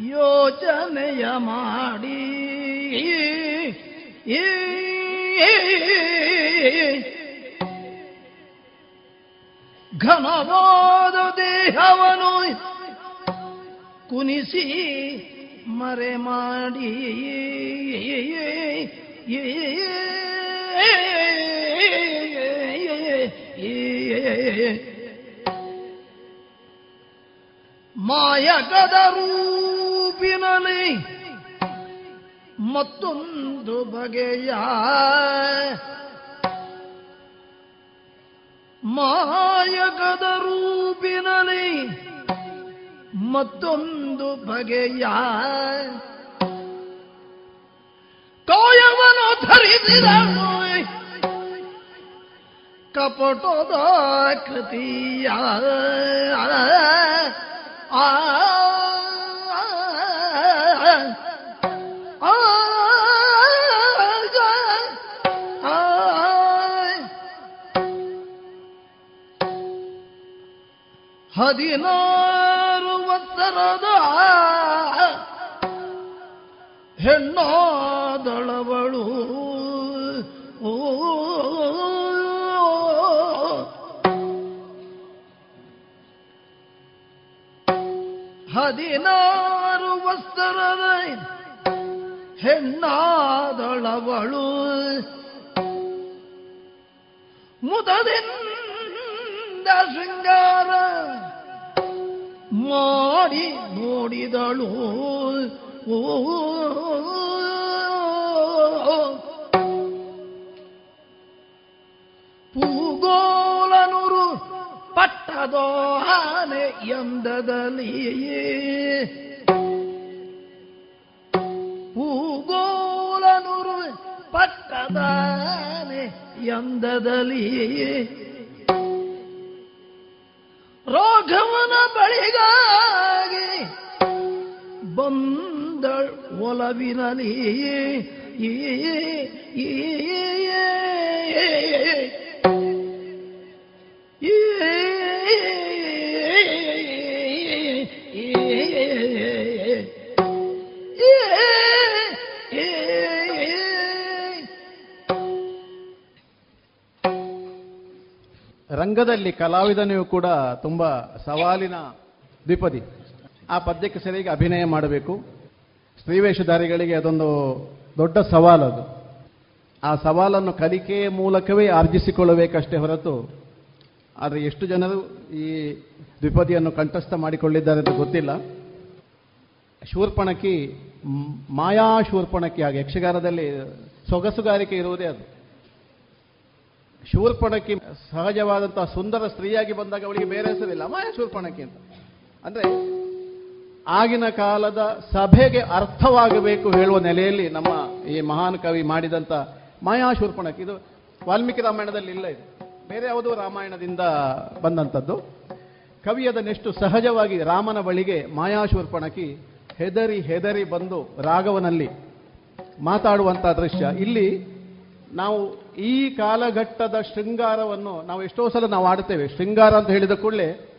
ಯೋಚನೆಯ ಮಾಡಿ. ಘನವಾದ ದೇಹವನು ಕುನಿಸಿ ಮರೆ ಮಾಡಿ. ಮಾಯಕದ ರೂಪಿನಲ್ಲಿ ಮತ್ತೊಂದು ಬಗೆಯ ಮಾಯಕದ ರೂಪಿನಲ್ಲಿ ಮತ್ತೊಂದು ಬಗೆಯ ಕಾಯವನ್ನು ಧರಿಸಿದ ಕಪಟದ ಕೃತಿಯ ಹದಿನಾರು ಒತ್ತರದ ಹೆಣ್ಣಾದಳವಳು ಹದಿನಾರು ವಸ್ತ್ರದ ಹೆಣ್ಣಾದಳವಳು ಮುದದಿಂದ ಶೃಂಗಾರ ಮಾಡಿ ನೋಡಿದಳು ಓ ಪೂಗೋಲನೂರು ಪಟ್ಟದೋ ಆನೆ ಎಂದದಲ್ಲಿ ಪೂಗೋಲನೂರು ಪಟ್ಟದಾನೆ ಎಂದದಲ್ಲಿ ರೋಗವನ ಬಳಿಗಾಗಿ ಬಂದ ಒಲವಿನಲಿ ಈ ರಂಗದಲ್ಲಿ ಕಲಾವಿದನೆಯೂ ಕೂಡ ತುಂಬಾ ಸವಾಲಿನ ದ್ವಿಪದಿ. ಆ ಪದ್ಯಕ್ಕೆ ಸರಿಯಾಗಿ ಅಭಿನಯ ಮಾಡಬೇಕು. ಸ್ತ್ರೀವೇಷಧಾರಿಗಳಿಗೆ ಅದೊಂದು ದೊಡ್ಡ ಸವಾಲದು. ಆ ಸವಾಲನ್ನು ಕಲಿಕೆಯ ಮೂಲಕವೇ ಆರ್ಜಿಸಿಕೊಳ್ಳಬೇಕಷ್ಟೇ ಹೊರತು ಆದರೆ ಎಷ್ಟು ಜನರು ಈ ದ್ವಿಪದಿಯನ್ನು ಕಂಠಸ್ಥ ಮಾಡಿಕೊಳ್ಳಿದ್ದಾರೆ ಅಂತ ಗೊತ್ತಿಲ್ಲ. ಶೂರ್ಪಣಕಿ, ಮಾಯಾ ಶೂರ್ಪಣಕಿ ಆಗಿ ಯಕ್ಷಗಾನದಲ್ಲಿ ಸೊಗಸುಗಾರಿಕೆ ಇರುವುದೇ ಅದು. ಶೂರ್ಪಣಕಿ ಸಹಜವಾದಂತಹ ಸುಂದರ ಸ್ತ್ರೀಯಾಗಿ ಬಂದಾಗ ಅವಳಿಗೆ ಬೇರೆ ಹೆಸರಿಲ್ಲ, ಮಾಯಾ ಶೂರ್ಪಣಕಿ ಅಂತ. ಅಂದ್ರೆ ಆಗಿನ ಕಾಲದ ಸಭೆಗೆ ಅರ್ಥವಾಗಬೇಕು ಹೇಳುವ ನೆಲೆಯಲ್ಲಿ ನಮ್ಮ ಈ ಮಹಾನ್ ಕವಿ ಮಾಡಿದಂತ ಮಾಯಾ ಶೂರ್ಪಣಕಿ, ಇದು ವಾಲ್ಮೀಕಿ ರಾಮಾಯಣದಲ್ಲಿ ಇಲ್ಲ ಇದು. ಬೇರೆ ಯಾವುದೋ ರಾಮಾಯಣದಿಂದ ಬಂದಂಥದ್ದು. ಕವಿಯದ ನೆಷ್ಟು ಸಹಜವಾಗಿ ರಾಮನ ಬಳಿಗೆ ಮಾಯಾಶೂರ್ಪಣಕಿ ಹೆದರಿ ಹೆದರಿ ಬಂದು ರಾಘವನಲ್ಲಿ ಮಾತಾಡುವಂಥ ದೃಶ್ಯ. ಇಲ್ಲಿ ನಾವು ಈ ಕಾಲಘಟ್ಟದ ಶೃಂಗಾರವನ್ನು ನಾವು ಎಷ್ಟೋ ಸಲ ನಾವು ಆಡ್ತೇವೆ ಶೃಂಗಾರ ಅಂತ ಹೇಳಿದ ಕೂಡಲೇ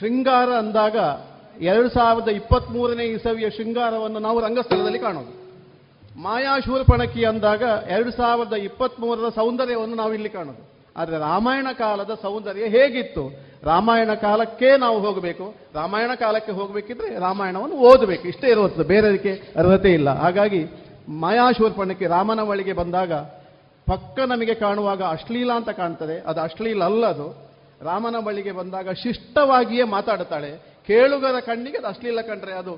ಶೃಂಗಾರ ಅಂದಾಗ ಎರಡು ಸಾವಿರದ ಇಪ್ಪತ್ತ್ ಮೂರನೇ ಇಸವಿಯ ಶೃಂಗಾರವನ್ನು ನಾವು ರಂಗಸ್ಥಳದಲ್ಲಿ ಕಾಣೋದು. ಮಾಯಾಶೂರ್ಪಣಕಿ ಅಂದಾಗ ಎರಡು ಸಾವಿರದ ಇಪ್ಪತ್ತ್ ಮೂರರ ಸೌಂದರ್ಯವನ್ನು ನಾವು ಇಲ್ಲಿ ಕಾಣೋದು. ಆದರೆ ರಾಮಾಯಣ ಕಾಲದ ಸೌಂದರ್ಯ ಹೇಗಿತ್ತು? ರಾಮಾಯಣ ಕಾಲಕ್ಕೆ ನಾವು ಹೋಗಬೇಕು. ರಾಮಾಯಣ ಕಾಲಕ್ಕೆ ಹೋಗಬೇಕಿದ್ರೆ ರಾಮಾಯಣವನ್ನು ಓದಬೇಕು. ಇಷ್ಟೇ ಇರುವಂಥದ್ದು. ಬೇರೆದಕ್ಕೆ ಅರ್ಹತೆ ಇಲ್ಲ. ಹಾಗಾಗಿ ಮಾಯಾಶೂರ್ಪಣಕ್ಕೆ ರಾಮನ ಬಳಿಗೆ ಬಂದಾಗ ಪಕ್ಕ ನಮಗೆ ಕಾಣುವಾಗ ಅಶ್ಲೀಲ ಅಂತ ಕಾಣ್ತದೆ. ಅದು ಅಶ್ಲೀಲ ಅಲ್ಲ ಅದು. ರಾಮನ ಬಳಿಗೆ ಬಂದಾಗ ಶಿಷ್ಟವಾಗಿಯೇ ಮಾತಾಡ್ತಾಳೆ ಕೇಳುಗರ ಕಣ್ಣಿಗೆ ಅದು ಅಶ್ಲೀಲ ಕಂಡ್ರೆ ಅದು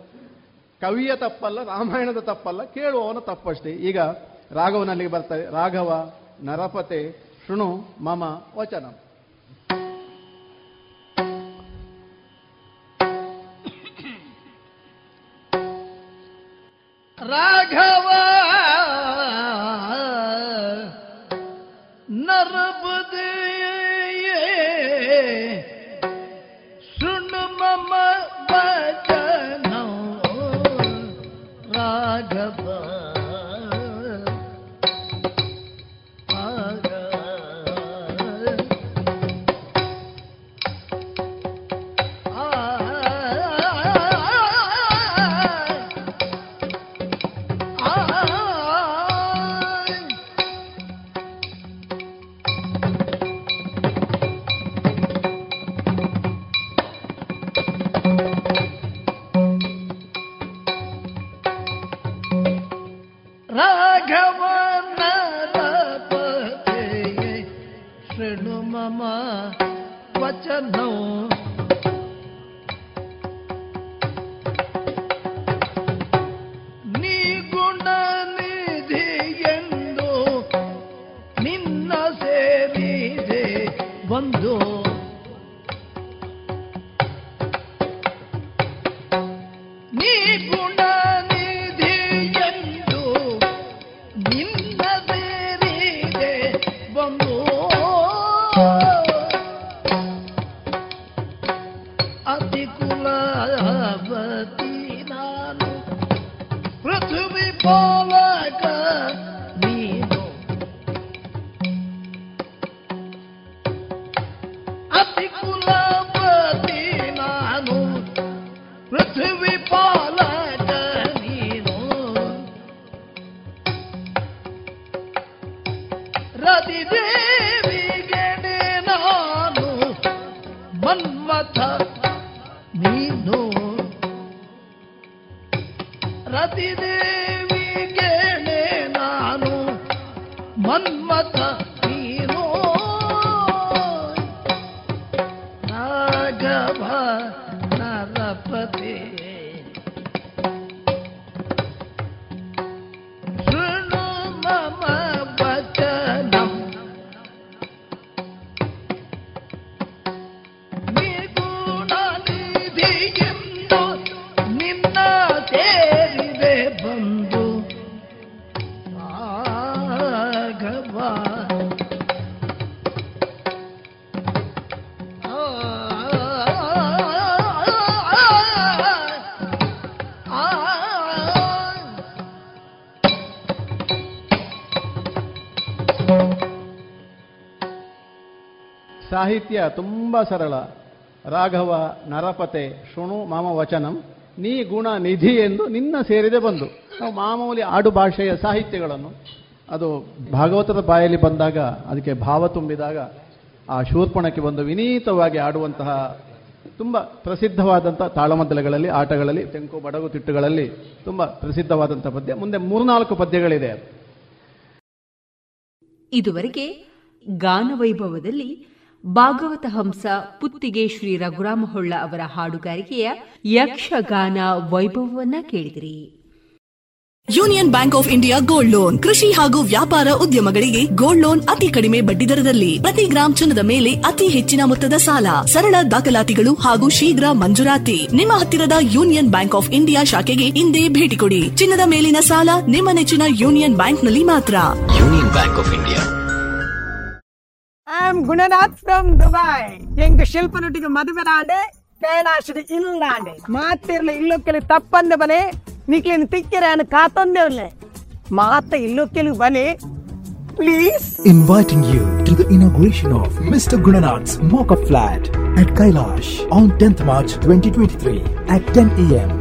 ಕವಿಯ ತಪ್ಪಲ್ಲ, ರಾಮಾಯಣದ ತಪ್ಪಲ್ಲ. ಕೇಳುವವನ ತಪ್ಪಷ್ಟೇ. ಈಗ ರಾಘವನಲ್ಲಿಗೆ ಬರ್ತಾರೆ. ರಾಘವ, ನರಪತೆ ಶೃಣು ಮಮ ವಚನ. ರಾಘವ ಸಾಹಿತ್ಯ ತುಂಬ ಸರಳ. ರಾಘವ, ನರಪತೆ, ಶೃಣು ಮಾಮ ವಚನಂ ನೀ ಗುಣ ನಿಧಿ ಎಂದು ನಿನ್ನ ಸೇರಿದೆ ಬಂದು. ನಾವು ಮಾಮೂಲಿ ಆಡು ಭಾಷೆಯ ಸಾಹಿತ್ಯಗಳನ್ನು. ಅದು ಭಾಗವತದ ಬಾಯಲ್ಲಿ ಬಂದಾಗ, ಅದಕ್ಕೆ ಭಾವ ತುಂಬಿದಾಗ, ಆ ಶೂರ್ಪಣಕ್ಕೆ ಬಂದು ವಿನೀತವಾಗಿ ಆಡುವಂತಹ ತುಂಬ ಪ್ರಸಿದ್ಧವಾದಂಥ ತಾಳಮದ್ದಲೆಗಳಲ್ಲಿ, ಆಟಗಳಲ್ಲಿ, ತೆಂಕು, ಬಡಗು ತಿಟ್ಟುಗಳಲ್ಲಿ ತುಂಬ ಪ್ರಸಿದ್ಧವಾದಂಥ ಪದ್ಯ. ಮುಂದೆ ಮೂರ್ನಾಲ್ಕು ಪದ್ಯಗಳಿದೆ. ಇದುವರೆಗೆ ಗಾನವೈಭವದಲ್ಲಿ ಭಾಗವತ ಹಂಸ ಪುತ್ತಿಗೆ ಶ್ರೀ ರಘುರಾಮ ಹೊಳ್ಳ ಅವರ ಹಾಡುಗಾರಿಕೆಯ ಯಕ್ಷಗಾನ ವೈಭವವನ್ನ ಕೇಳಿದಿರಿ. Union Bank of India gold loan. ಕೃಷಿ ಹಾಗೂ ವ್ಯಾಪಾರ ಉದ್ಯಮಗಳಿಗೆ ಗೋಲ್ಡ್ ಲೋನ್ ಅತಿ ಕಡಿಮೆ ಬಡ್ಡಿ ದರದಲ್ಲಿ. ಪ್ರತಿ ಗ್ರಾಂ ಚಿನ್ನದ ಮೇಲೆ ಅತಿ ಹೆಚ್ಚಿನ ಮೊತ್ತದ ಸಾಲ. ಸರಳ ದಾಖಲಾತಿಗಳು ಹಾಗೂ ಶೀಘ್ರ ಮಂಜೂರಾತಿ. ನಿಮ್ಮ ಹತ್ತಿರದ ಯೂನಿಯನ್ ಬ್ಯಾಂಕ್ ಆಫ್ ಇಂಡಿಯಾ ಶಾಖೆಗೆ ಇಂದೇ ಭೇಟಿ ಕೊಡಿ. ಚಿನ್ನದ ಮೇಲಿನ ಸಾಲ ನಿಮ್ಮ ನೆಚ್ಚಿನ ಯೂನಿಯನ್ ಬ್ಯಾಂಕ್ನಲ್ಲಿ ಮಾತ್ರ. Union Bank of India. I am Gunanath from Dubai ಎಂಗ ಶಿಲ್ಪನೊಟ್ಟಿಗೆ ಮದುವೆ ಆಂಡೆ ಕೈಲಾಶದ ಇಲ್ಲಾಂಡೆ ಮಾತಿರ್ಲ ಇಲ್ಲೊಕ್ಕೆಲಿ ತಪ್ಪಂದೆ ಬನೆ ನಿಕ್ಲಿನ ತಿಕ್ಕಿರೆ ಅನ್ನ ಕಾತೊಂದೇವ್ಲೆ ಮಾತ ಇಲ್ಲೊಕ್ಕೆಲಿ ಬನೆ please Inviting you to the inauguration of Mr. Gunanath's Mock-up Flat at Kailash on 10th March 2023 at 10 a.m.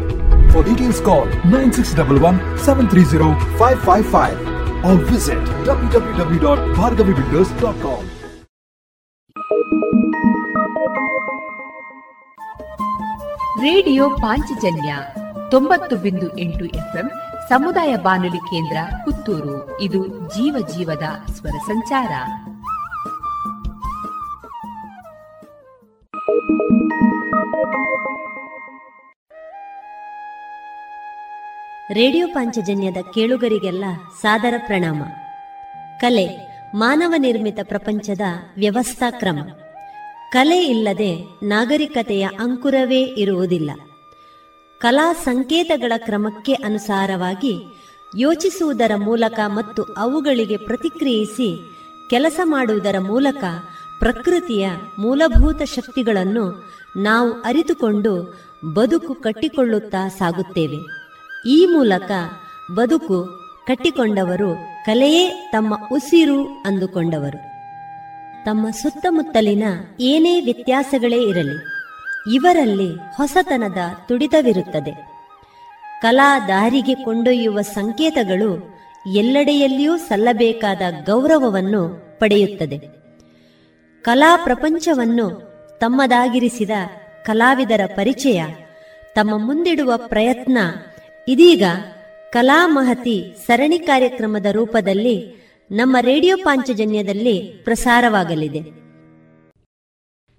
For details call 9611 730 555 or visit www.bhargavibuilders.com. Radio Panchajanya ತೊಂಬತ್ತು ಬಿಂದು ಎಂಟು FM ಸಮುದಾಯ ಬಾನುಲಿ ಕೇಂದ್ರ ಪುತ್ತೂರು. ಇದು ಜೀವ ಜೀವದ ಸ್ವರ ಸಂಚಾರ. ರೇಡಿಯೋ ಪಾಂಚಜನ್ಯದ ಕೇಳುಗರಿಗೆಲ್ಲ ಸಾದರ ಪ್ರಣಾಮ. ಕಲೆ, ಮಾನವ ನಿರ್ಮಿತ ಪ್ರಪಂಚದ ವ್ಯವಸ್ಥಾ ಕ್ರಮ. ಕಲೆ ಇಲ್ಲದೆ ನಾಗರಿಕತೆಯ ಅಂಕುರವೇ ಇರುವುದಿಲ್ಲ. ಕಲಾ ಸಂಕೇತಗಳ ಕ್ರಮಕ್ಕೆ ಅನುಸಾರವಾಗಿ ಯೋಚಿಸುವುದರ ಮೂಲಕ ಮತ್ತು ಅವುಗಳಿಗೆ ಪ್ರತಿಕ್ರಿಯಿಸಿ ಕೆಲಸ ಮಾಡುವುದರ ಮೂಲಕ ಪ್ರಕೃತಿಯ ಮೂಲಭೂತ ಶಕ್ತಿಗಳನ್ನು ನಾವು ಅರಿತುಕೊಂಡು ಬದುಕು ಕಟ್ಟಿಕೊಳ್ಳುತ್ತಾ ಸಾಗುತ್ತೇವೆ. ಈ ಮೂಲಕ ಬದುಕು ಕಟ್ಟಿಕೊಂಡವರು ಕಲೆಯೇ ತಮ್ಮ ಉಸಿರು ಅಂದುಕೊಂಡವರು. ತಮ್ಮ ಸುತ್ತಮುತ್ತಲಿನ ಏನೇ ವ್ಯತ್ಯಾಸಗಳೇ ಇರಲಿ, ಇವರಲ್ಲಿ ಹೊಸತನದ ತುಡಿತವಿರುತ್ತದೆ. ಕಲಾ ದಾರಿಗೆ ಕೊಂಡೊಯ್ಯುವ ಸಂಕೇತಗಳು ಎಲ್ಲೆಡೆಯಲ್ಲಿಯೂ ಸಲ್ಲಬೇಕಾದ ಗೌರವವನ್ನು ಪಡೆಯುತ್ತದೆ. ಕಲಾ ಪ್ರಪಂಚವನ್ನು ತಮ್ಮದಾಗಿರಿಸಿದ ಕಲಾವಿದರ ಪರಿಚಯ, ತಮ್ಮ ಮುಂದಿಡುವ ಪ್ರಯತ್ನ ಇದೀಗ ಕಲಾ ಮಹತಿ ಸರಣಿ ಕಾರ್ಯಕ್ರಮದ ರೂಪದಲ್ಲಿ ನಮ್ಮ ರೇಡಿಯೋ ಪಾಂಚಜನ್ಯದಲ್ಲಿ ಪ್ರಸಾರವಾಗಲಿದೆ.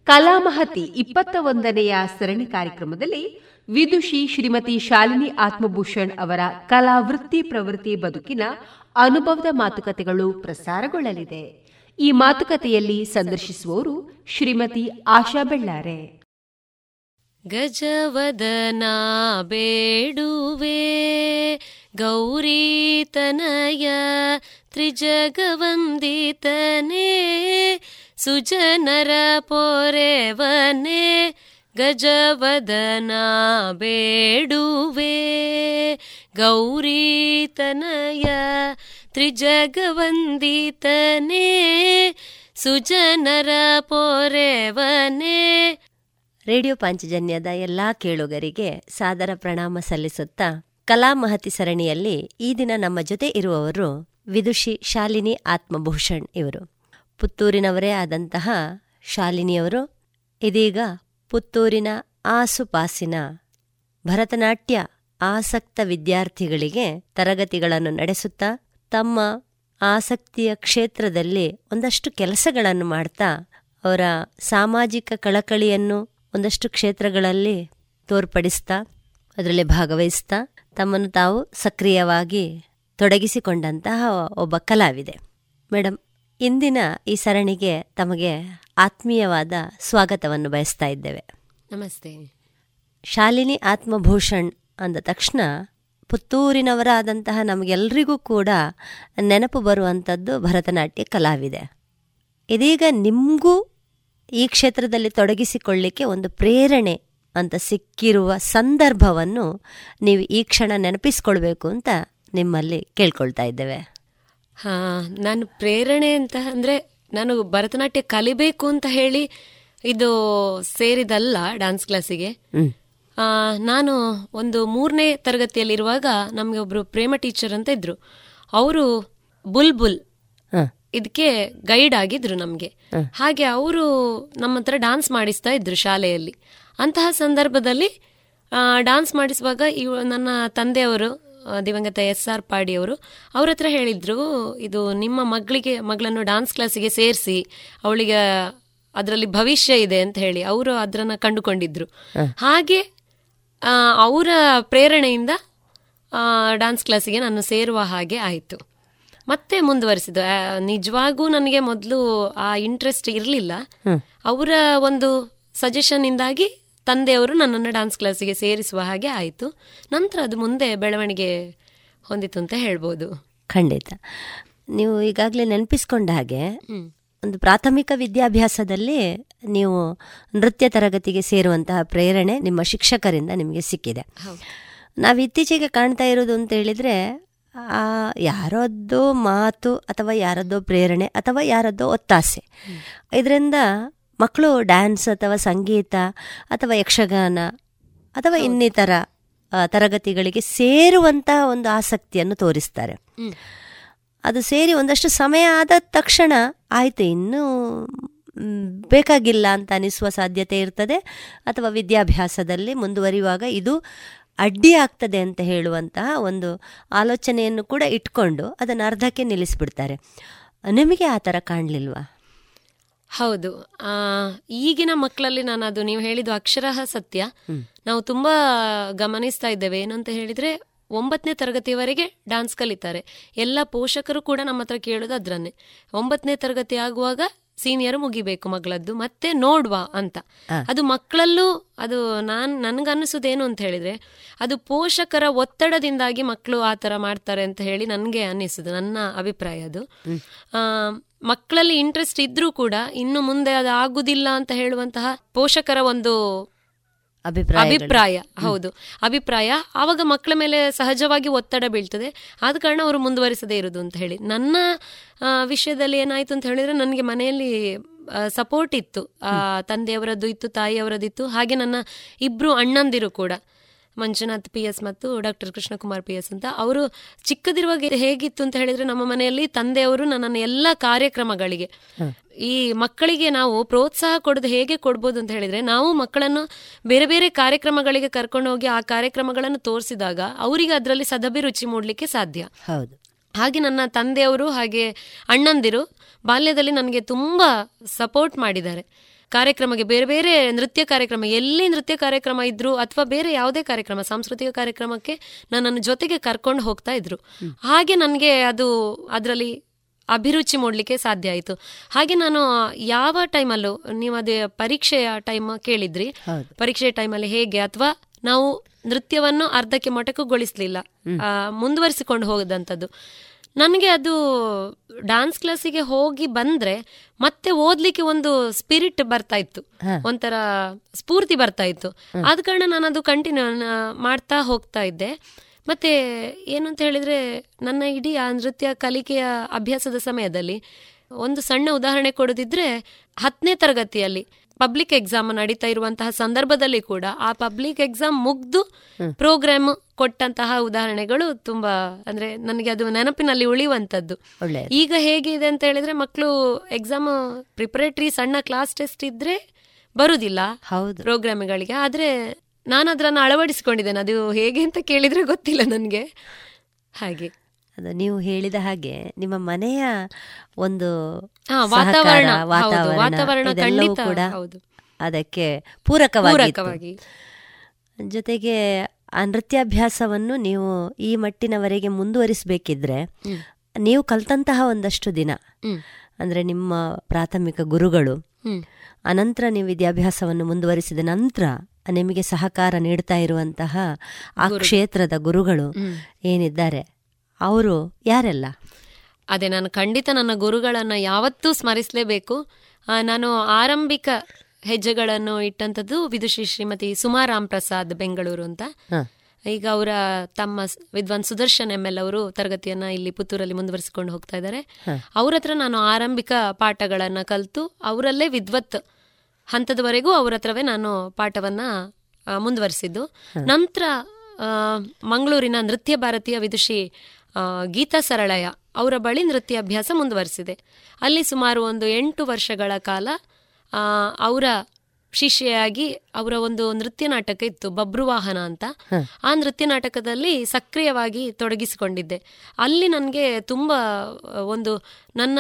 ಕಲಾಮಹತಿ ಇಪ್ಪತ್ತ ಒಂದನೆಯ ಸರಣಿ ಕಾರ್ಯಕ್ರಮದಲ್ಲಿ ವಿದುಷಿ ಶ್ರೀಮತಿ ಶಾಲಿನಿ ಆತ್ಮಭೂಷಣ್ ಅವರ ಕಲಾ ವೃತ್ತಿ ಪ್ರವೃತ್ತಿ ಬದುಕಿನ ಅನುಭವದ ಮಾತುಕತೆಗಳು ಪ್ರಸಾರಗೊಳ್ಳಲಿದೆ. ಈ ಮಾತುಕತೆಯಲ್ಲಿ ಸಂದರ್ಶಿಸುವವರು ಶ್ರೀಮತಿ ಆಶಾ ಬೆಳ್ಳಾರೆ. ಗಜವದನ ಬೇಡುವೆ ಗೌರೀತನಯ ತ್ರಿಜಗವಂದಿತನೇ, ಸುಜನರ ಪೊರೆವನೆ ಗಜವದನ ಬೇಡುವೆ. ಗೌರೀತನಯ ತ್ರಿಜಗವಂದಿತನೇ, ಸುಜನರ ಪೊರೆವನೆ. ರೇಡಿಯೋ ಪಾಂಚಜನ್ಯದ ಎಲ್ಲಾ ಕೇಳುಗರಿಗೆ ಸಾದರ ಪ್ರಣಾಮ ಸಲ್ಲಿಸುತ್ತಾ ಕಲಾ ಮಹತಿ ಸರಣಿಯಲ್ಲಿ ಈ ದಿನ ನಮ್ಮ ಜೊತೆ ಇರುವವರು ವಿದುಷಿ ಶಾಲಿನಿ ಆತ್ಮಭೂಷಣ್ ಇವರು. ಪುತ್ತೂರಿನವರೇ ಆದಂತಹ ಶಾಲಿನಿಯವರು, ಇದೀಗ ಪುತ್ತೂರಿನ ಆಸುಪಾಸಿನ ಭರತನಾಟ್ಯ ಆಸಕ್ತ ವಿದ್ಯಾರ್ಥಿಗಳಿಗೆ ತರಗತಿಗಳನ್ನು ನಡೆಸುತ್ತಾ ತಮ್ಮ ಆಸಕ್ತಿಯ ಕ್ಷೇತ್ರದಲ್ಲಿ ಒಂದಷ್ಟು ಕೆಲಸಗಳನ್ನು ಮಾಡ್ತಾ ಅವರ ಸಾಮಾಜಿಕ ಕಳಕಳಿಯನ್ನು ಒಂದಷ್ಟು ಕ್ಷೇತ್ರಗಳಲ್ಲಿ ತೋರ್ಪಡಿಸ್ತಾ, ಅದರಲ್ಲಿ ಭಾಗವಹಿಸ್ತಾ ತಮ್ಮನ್ನು ತಾವು ಸಕ್ರಿಯವಾಗಿ ತೊಡಗಿಸಿಕೊಂಡಂತಹ ಒಬ್ಬ ಕಲಾವಿದೆ. ಮೇಡಮ್ ಇಂದಿನ ಈ ಸರಣಿಗೆ ತಮಗೆ ಆತ್ಮೀಯವಾದ ಸ್ವಾಗತವನ್ನು ಬಯಸ್ತಾ ಇದ್ದೇವೆ. ನಮಸ್ತೆ. ಶಾಲಿನಿ ಆತ್ಮಭೂಷಣ್ ಅಂದ ತಕ್ಷಣ ಪುತ್ತೂರಿನವರಾದಂತಹ ನಮಗೆಲ್ಲರಿಗೂ ಕೂಡ ನೆನಪು ಬರುವಂಥದ್ದು ಭರತನಾಟ್ಯ ಕಲಾವಿದೆ. ಇದೀಗ ನಿಮಗೂ ಈ ಕ್ಷೇತ್ರದಲ್ಲಿ ತೊಡಗಿಸಿಕೊಳ್ಳಿಕ್ಕೆ ಒಂದು ಪ್ರೇರಣೆ ಅಂತ ಸಿಕ್ಕಿರುವ ಸಂದರ್ಭವನ್ನು ನೀವು ಈ ಕ್ಷಣ ನೆನಪಿಸ್ಕೊಳ್ಬೇಕು ಅಂತ ನಿಮ್ಮಲ್ಲಿ ಕೇಳ್ಕೊಳ್ತಾ ಇದ್ದೇವೆ. ಹಾ ನಾನು ಪ್ರೇರಣೆ ಅಂತ ಅಂದ್ರೆ ನಾನು ಭರತನಾಟ್ಯ ಕಲಿಬೇಕು ಅಂತ ಹೇಳಿ ಇದು ಸೇರಿದಲ್ಲ ಡಾನ್ಸ್ ಕ್ಲಾಸಿಗೆ ಆ, ನಾನು ಒಂದು ಮೂರನೇ ತರಗತಿಯಲ್ಲಿರುವಾಗ ನಮಗೆ ಒಬ್ರು ಪ್ರೇಮ ಟೀಚರ್ ಅಂತ ಇದ್ರು. ಅವರು ಬುಲ್ ಬುಲ್ ಇದಕ್ಕೆ ಗೈಡ್ ಆಗಿದ್ರು ನಮಗೆ. ಹಾಗೆ ಅವರು ನಮ್ಮ ಹತ್ರ ಡಾನ್ಸ್ ಮಾಡಿಸ್ತಾ ಇದ್ರು ಶಾಲೆಯಲ್ಲಿ. ಅಂತಹ ಸಂದರ್ಭದಲ್ಲಿ ಡಾನ್ಸ್ ಮಾಡಿಸುವಾಗ ಇವ್ ನನ್ನ ತಂದೆಯವರು ದಿವಂಗತ ಎಸ್ ಆರ್ ಪಾಡಿ ಅವರು ಹತ್ರ ಹೇಳಿದ್ರು ಇದು ನಿಮ್ಮ ಮಗಳಿಗೆ ಮಗಳನ್ನು ಡಾನ್ಸ್ ಕ್ಲಾಸಿಗೆ ಸೇರಿಸಿ ಅವಳಿಗೆ ಅದರಲ್ಲಿ ಭವಿಷ್ಯ ಇದೆ ಅಂತ ಹೇಳಿ ಅವರು ಅದನ್ನ ಕಂಡುಕೊಂಡಿದ್ರು. ಹಾಗೆ ಅವರ ಪ್ರೇರಣೆಯಿಂದ ಡಾನ್ಸ್ ಕ್ಲಾಸಿಗೆ ನಾನು ಸೇರುವ ಹಾಗೆ ಆಯಿತು. ಮತ್ತೆ ಮುಂದುವರಿಸಿದ್ದು ನಿಜವಾಗೂ ನನಗೆ ಮೊದಲು ಆ ಇಂಟ್ರೆಸ್ಟ್ ಇರಲಿಲ್ಲ. ಅವರ ಒಂದು ಸಜೆಷನ್ ಇಂದಾಗಿ ತಂದೆಯವರು ನನ್ನನ್ನು ಡ್ಯಾನ್ಸ್ ಕ್ಲಾಸಿಗೆ ಸೇರಿಸುವ ಹಾಗೆ ಆಯಿತು. ನಂತರ ಅದು ಮುಂದೆ ಬೆಳವಣಿಗೆ ಹೊಂದಿತು ಅಂತ ಹೇಳ್ಬೋದು. ಖಂಡಿತ. ನೀವು ಈಗಾಗಲೇ ನೆನಪಿಸ್ಕೊಂಡ ಹಾಗೆ ಒಂದು ಪ್ರಾಥಮಿಕ ವಿದ್ಯಾಭ್ಯಾಸದಲ್ಲಿ ನೀವು ನೃತ್ಯ ತರಗತಿಗೆ ಸೇರುವಂತಹ ಪ್ರೇರಣೆ ನಿಮ್ಮ ಶಿಕ್ಷಕರಿಂದ ನಿಮಗೆ ಸಿಕ್ಕಿದೆ. ನಾವು ಇತ್ತೀಚೆಗೆ ಕಾಣ್ತಾ ಇರೋದು ಅಂತ ಹೇಳಿದರೆ ಆ ಯಾರದ್ದೋ ಮಾತು ಅಥವಾ ಯಾರದ್ದೋ ಪ್ರೇರಣೆ ಅಥವಾ ಯಾರದ್ದೋ ಒತ್ತಾಸೆ. ಇದರಿಂದ ಮಕ್ಕಳು ಡ್ಯಾನ್ಸ್ ಅಥವಾ ಸಂಗೀತ ಅಥವಾ ಯಕ್ಷಗಾನ ಅಥವಾ ಇನ್ನಿತರ ತರಗತಿಗಳಿಗೆ ಸೇರುವಂತಹ ಒಂದು ಆಸಕ್ತಿಯನ್ನು ತೋರಿಸ್ತಾರೆ. ಅದು ಸೇರಿ ಒಂದಷ್ಟು ಸಮಯ ಆದ ತಕ್ಷಣ ಆಯಿತು ಇನ್ನೂ ಬೇಕಾಗಿಲ್ಲ ಅಂತ ಅನಿಸುವ ಸಾಧ್ಯತೆ ಇರ್ತದೆ. ಅಥವಾ ವಿದ್ಯಾಭ್ಯಾಸದಲ್ಲಿ ಮುಂದುವರಿಯುವಾಗ ಇದು ಅಡ್ಡಿ ಆಗ್ತದೆ ಅಂತ ಹೇಳುವಂತಹ ಒಂದು ಆಲೋಚನೆಯನ್ನು ಕೂಡ ಇಟ್ಕೊಂಡು ಅದನ್ನು ಅರ್ಧಕ್ಕೆ ನಿಲ್ಲಿಸ್ಬಿಡ್ತಾರೆ. ನಿಮಗೆ ಆ ಥರ ಕಾಣಲಿಲ್ವಾ? ಹೌದು. ಆ, ಈಗಿನ ಮಕ್ಕಳಲ್ಲಿ ನಾನು ಅದು ನೀವು ಹೇಳಿದ್ದು ಅಕ್ಷರಃ ಸತ್ಯ. ನಾವು ತುಂಬಾ ಗಮನಿಸ್ತಾ ಇದ್ದೇವೆ. ಏನಂತ ಹೇಳಿದ್ರೆ ಒಂಬತ್ತನೇ ತರಗತಿಯವರೆಗೆ ಡಾನ್ಸ್ ಕಲಿತಾರೆ. ಎಲ್ಲ ಪೋಷಕರು ಕೂಡ ನಮ್ಮ ಹತ್ರ ಕೇಳೋದು ಅದ್ರನ್ನೇ. ಒಂಬತ್ತನೇ ತರಗತಿ ಆಗುವಾಗ ಸೀನಿಯರ್ ಮುಗಿಬೇಕು ಮಗಳದ್ದು ಮತ್ತೆ ನೋಡ್ವಾ ಅಂತ. ಅದು ಮಕ್ಕಳಲ್ಲೂ ಅದು ನಾನ್ ನನ್ಗನ್ನಿಸೋದೇನು ಅಂತ ಹೇಳಿದ್ರೆ ಅದು ಪೋಷಕರ ಒತ್ತಡದಿಂದಾಗಿ ಮಕ್ಕಳು ಆ ತರ ಮಾಡ್ತಾರೆ ಅಂತ ಹೇಳಿ ನನಗೆ ಅನ್ನಿಸುದು ನನ್ನ ಅಭಿಪ್ರಾಯ ಅದು. ಆ, ಮಕ್ಕಳಲ್ಲಿ ಇಂಟ್ರೆಸ್ಟ್ ಇದ್ರೂ ಕೂಡ ಇನ್ನು ಮುಂದೆ ಅದು ಆಗುದಿಲ್ಲ ಅಂತ ಹೇಳುವಂತಹ ಪೋಷಕರ ಒಂದು. ಅಭಿಪ್ರಾಯ ಹೌದು. ಅಭಿಪ್ರಾಯ ಆವಾಗ ಮಕ್ಕಳ ಮೇಲೆ ಸಹಜವಾಗಿ ಒತ್ತಡ ಬೀಳ್ತದೆ. ಆದ ಕಾರಣ ಅವರು ಮುಂದುವರಿಸದೇ ಇರುವುದು ಅಂತ ಹೇಳಿ. ನನ್ನ ವಿಷಯದಲ್ಲಿ ಏನಾಯ್ತು ಅಂತ ಹೇಳಿದ್ರೆ ನನಗೆ ಮನೆಯಲ್ಲಿ ಸಪೋರ್ಟ್ ಇತ್ತು. ತಂದೆಯವರದ್ದು ಇತ್ತು ತಾಯಿಯವರದಿತ್ತು ಹಾಗೆ ನನ್ನ ಇಬ್ರು ಅಣ್ಣಂದಿರು ಕೂಡ. ಮಂಜುನಾಥ್ ಪಿ ಎಸ್ ಮತ್ತು ಡಾಕ್ಟರ್ ಕೃಷ್ಣಕುಮಾರ್ ಪಿ ಎಸ್ ಅಂತ. ಅವರು ಚಿಕ್ಕದಿರುವಾಗ ಹೇಗಿತ್ತು ಅಂತ ಹೇಳಿದ್ರೆ ನಮ್ಮ ಮನೆಯಲ್ಲಿ ತಂದೆಯವರು ನನ್ನನ್ನು ಎಲ್ಲ ಕಾರ್ಯಕ್ರಮಗಳಿಗೆ ಈ ಮಕ್ಕಳಿಗೆ ನಾವು ಪ್ರೋತ್ಸಾಹ ಕೊಡೋದು ಹೇಗೆ ಕೊಡ್ಬೋದು ಅಂತ ಹೇಳಿದ್ರೆ ನಾವು ಮಕ್ಕಳನ್ನು ಬೇರೆ ಬೇರೆ ಕಾರ್ಯಕ್ರಮಗಳಿಗೆ ಕರ್ಕೊಂಡು ಹೋಗಿ ಆ ಕಾರ್ಯಕ್ರಮಗಳನ್ನು ತೋರಿಸಿದಾಗ ಅವರಿಗೆ ಅದರಲ್ಲಿ ಸದಭಿರುಚಿ ಮೂಡಲಿಕ್ಕೆ ಸಾಧ್ಯ. ಹೌದು. ಹಾಗೆ ನನ್ನ ತಂದೆಯವರು ಹಾಗೆ ಅಣ್ಣಂದಿರು ಬಾಲ್ಯದಲ್ಲಿ ನನಗೆ ತುಂಬಾ ಸಪೋರ್ಟ್ ಮಾಡಿದ್ದಾರೆ. ಕಾರ್ಯಕ್ರಮಕ್ಕೆ ಬೇರೆ ಬೇರೆ ನೃತ್ಯ ಕಾರ್ಯಕ್ರಮ ಎಲ್ಲಿ ನೃತ್ಯ ಕಾರ್ಯಕ್ರಮ ಇದ್ರು ಅಥವಾ ಬೇರೆ ಯಾವುದೇ ಕಾರ್ಯಕ್ರಮ ಸಾಂಸ್ಕೃತಿಕ ಕಾರ್ಯಕ್ರಮಕ್ಕೆ ನನ್ನನ್ನು ಜೊತೆಗೆ ಕರ್ಕೊಂಡು ಹೋಗ್ತಾ ಇದ್ರು. ಹಾಗೆ ನನಗೆ ಅದು ಅದರಲ್ಲಿ ಅಭಿರುಚಿ ಮೂಡಲಿಕ್ಕೆ ಸಾಧ್ಯ ಆಯಿತು. ಹಾಗೆ ನಾನು ಯಾವ ಟೈಮಲ್ಲೂ ನೀವು ಅದೇ ಪರೀಕ್ಷೆಯ ಟೈಮ್ ಕೇಳಿದ್ರಿ. ಪರೀಕ್ಷೆಯ ಟೈಮಲ್ಲಿ ಹೇಗೆ ಅಥವಾ ನಾವು ನೃತ್ಯವನ್ನು ಅರ್ಧಕ್ಕೆ ಮೊಟಕುಗೊಳಿಸಲಿಲ್ಲ. ಮುಂದುವರಿಸಿಕೊಂಡು ಹೋಗದಂಥದ್ದು ನನಗೆ ಅದು ಡಾನ್ಸ್ ಕ್ಲಾಸಿಗೆ ಹೋಗಿ ಬಂದ್ರೆ ಮತ್ತೆ ಓದ್ಲಿಕ್ಕೆ ಒಂದು ಸ್ಪಿರಿಟ್ ಬರ್ತಾ ಇತ್ತು. ಒಂಥರ ಸ್ಫೂರ್ತಿ ಬರ್ತಾ ಇತ್ತು. ಆದ ಕಾರಣ ನಾನು ಅದು ಕಂಟಿನ್ಯೂ ಮಾಡ್ತಾ ಹೋಗ್ತಾ ಇದ್ದೆ. ಮತ್ತೆ ಏನು ಅಂತ ಹೇಳಿದ್ರೆ ನನ್ನ ಇಡೀ ಆ ನೃತ್ಯ ಕಲಿಕೆಯ ಅಭ್ಯಾಸದ ಸಮಯದಲ್ಲಿ ಒಂದು ಸಣ್ಣ ಉದಾಹರಣೆ ಕೊಡೋದಿದ್ರೆ ಹತ್ತನೇ ತರಗತಿಯಲ್ಲಿ ಪಬ್ಲಿಕ್ ಎಕ್ಸಾಮ್ ನಡೀತಾ ಇರುವಂತಹ ಸಂದರ್ಭದಲ್ಲಿ ಕೂಡ ಆ ಪಬ್ಲಿಕ್ ಎಕ್ಸಾಮ್ ಮುಗ್ದು ಪ್ರೋಗ್ರಾಮ್ ಕೊಟ್ಟಂತಹ ಉದಾಹರಣೆಗಳು ತುಂಬಾ ಅಂದ್ರೆ ನನಗೆ ಅದು ನೆನಪಿನಲ್ಲಿ ಉಳಿಯುವಂತದ್ದು ಈಗ ಹೇಗಿದೆ ಅಂತ ಹೇಳಿದ್ರೆ ಮಕ್ಕಳು ಎಕ್ಸಾಮ್ ಪ್ರಿಪರೇಟರಿ ಸಣ್ಣ ಕ್ಲಾಸ್ ಟೆಸ್ಟ್ ಇದ್ರೆ ಬರುದಿಲ್ಲ ಹೌದು. ಪ್ರೋಗ್ರಾಮ್ಗಳಿಗೆ ಆದ್ರೆ ನಾನು ಅದ್ರನ್ನ ಅಳವಡಿಸಿಕೊಂಡಿದ್ದೇನೆ. ಅದು ಹೇಗೆ ಅಂತ ಕೇಳಿದ್ರೆ ಗೊತ್ತಿಲ್ಲ ನನಗೆ. ಹಾಗೆ. ಅದು ನೀವು ಹೇಳಿದ ಹಾಗೆ ನಿಮ್ಮ ಮನೆಯ ಒಂದು ವಾತಾವರಣ, ವಾತಾವರಣ ಕೂಡ. ಅದಕ್ಕೆ ಪೂರಕವಾಗಿ. ಜೊತೆಗೆ ಆ ನೃತ್ಯಾಭ್ಯಾಸವನ್ನು ನೀವು ಈ ಮಟ್ಟಿನವರೆಗೆ ಮುಂದುವರಿಸಬೇಕಿದ್ರೆ ನೀವು ಕಲ್ತಂತಹ ಒಂದಷ್ಟು ದಿನ ಅಂದ್ರೆ ನಿಮ್ಮ ಪ್ರಾಥಮಿಕ ಗುರುಗಳು. ಅನಂತರ ನೀವು ವಿದ್ಯಾಭ್ಯಾಸವನ್ನು ಮುಂದುವರಿಸಿದ ನಂತರ ನಿಮಗೆ ಸಹಕಾರ ನೀಡ್ತಾ ಇರುವಂತಹ ಆ ಕ್ಷೇತ್ರದ ಗುರುಗಳು ಏನಿದ್ದಾರೆ ಅವರು ಯಾರೆಲ್ಲ? ಅದೇ ನಾನು ಖಂಡಿತ ನನ್ನ ಗುರುಗಳನ್ನ ಯಾವತ್ತೂ ಸ್ಮರಿಸಲೇಬೇಕು. ನಾನು ಆರಂಭಿಕ ಹೆಜ್ಜೆಗಳನ್ನು ಇಟ್ಟಂಥದ್ದು ವಿದುಷಿ ಶ್ರೀಮತಿ ಸುಮಾರಾಮ್ ಪ್ರಸಾದ್ ಬೆಂಗಳೂರು ಅಂತ. ಈಗ ಅವರ ತಮ್ಮ ವಿದ್ವಾನ್ ಸುದರ್ಶನ್ ಎಂ ಎಲ್ ಅವರು ತರಗತಿಯನ್ನ ಇಲ್ಲಿ ಪುತ್ತೂರಲ್ಲಿ ಮುಂದುವರಿಸಿಕೊಂಡು ಹೋಗ್ತಾ ಇದ್ದಾರೆ. ಅವ್ರ ಹತ್ರ ನಾನು ಆರಂಭಿಕ ಪಾಠಗಳನ್ನ ಕಲಿತು ಅವರಲ್ಲೇ ವಿದ್ವತ್ ಹಂತದವರೆಗೂ ಅವ್ರ ಹತ್ರವೇ ನಾನು ಪಾಠವನ್ನ ಮುಂದುವರಿಸಿದ್ದು. ನಂತರ ಮಂಗಳೂರಿನ ನೃತ್ಯ ಭಾರತೀಯ ವಿದುಷಿ ಗೀತಾ ಸರಳಯ ಅವರ ಬಳಿ ನೃತ್ಯ ಅಭ್ಯಾಸ ಮುಂದುವರಿಸಿದೆ. ಅಲ್ಲಿ ಸುಮಾರು ಒಂದು ಎಂಟು ವರ್ಷಗಳ ಕಾಲ ಅವರ ಶಿಷ್ಯೆಯಾಗಿ ಅವರ ಒಂದು ನೃತ್ಯ ನಾಟಕ ಇತ್ತು ಬಬ್ರುವಾಹನ ಅಂತ. ಆ ನೃತ್ಯ ನಾಟಕದಲ್ಲಿ ಸಕ್ರಿಯವಾಗಿ ತೊಡಗಿಸಿಕೊಂಡಿದ್ದೆ. ಅಲ್ಲಿ ನನಗೆ ತುಂಬ ಒಂದು ನನ್ನ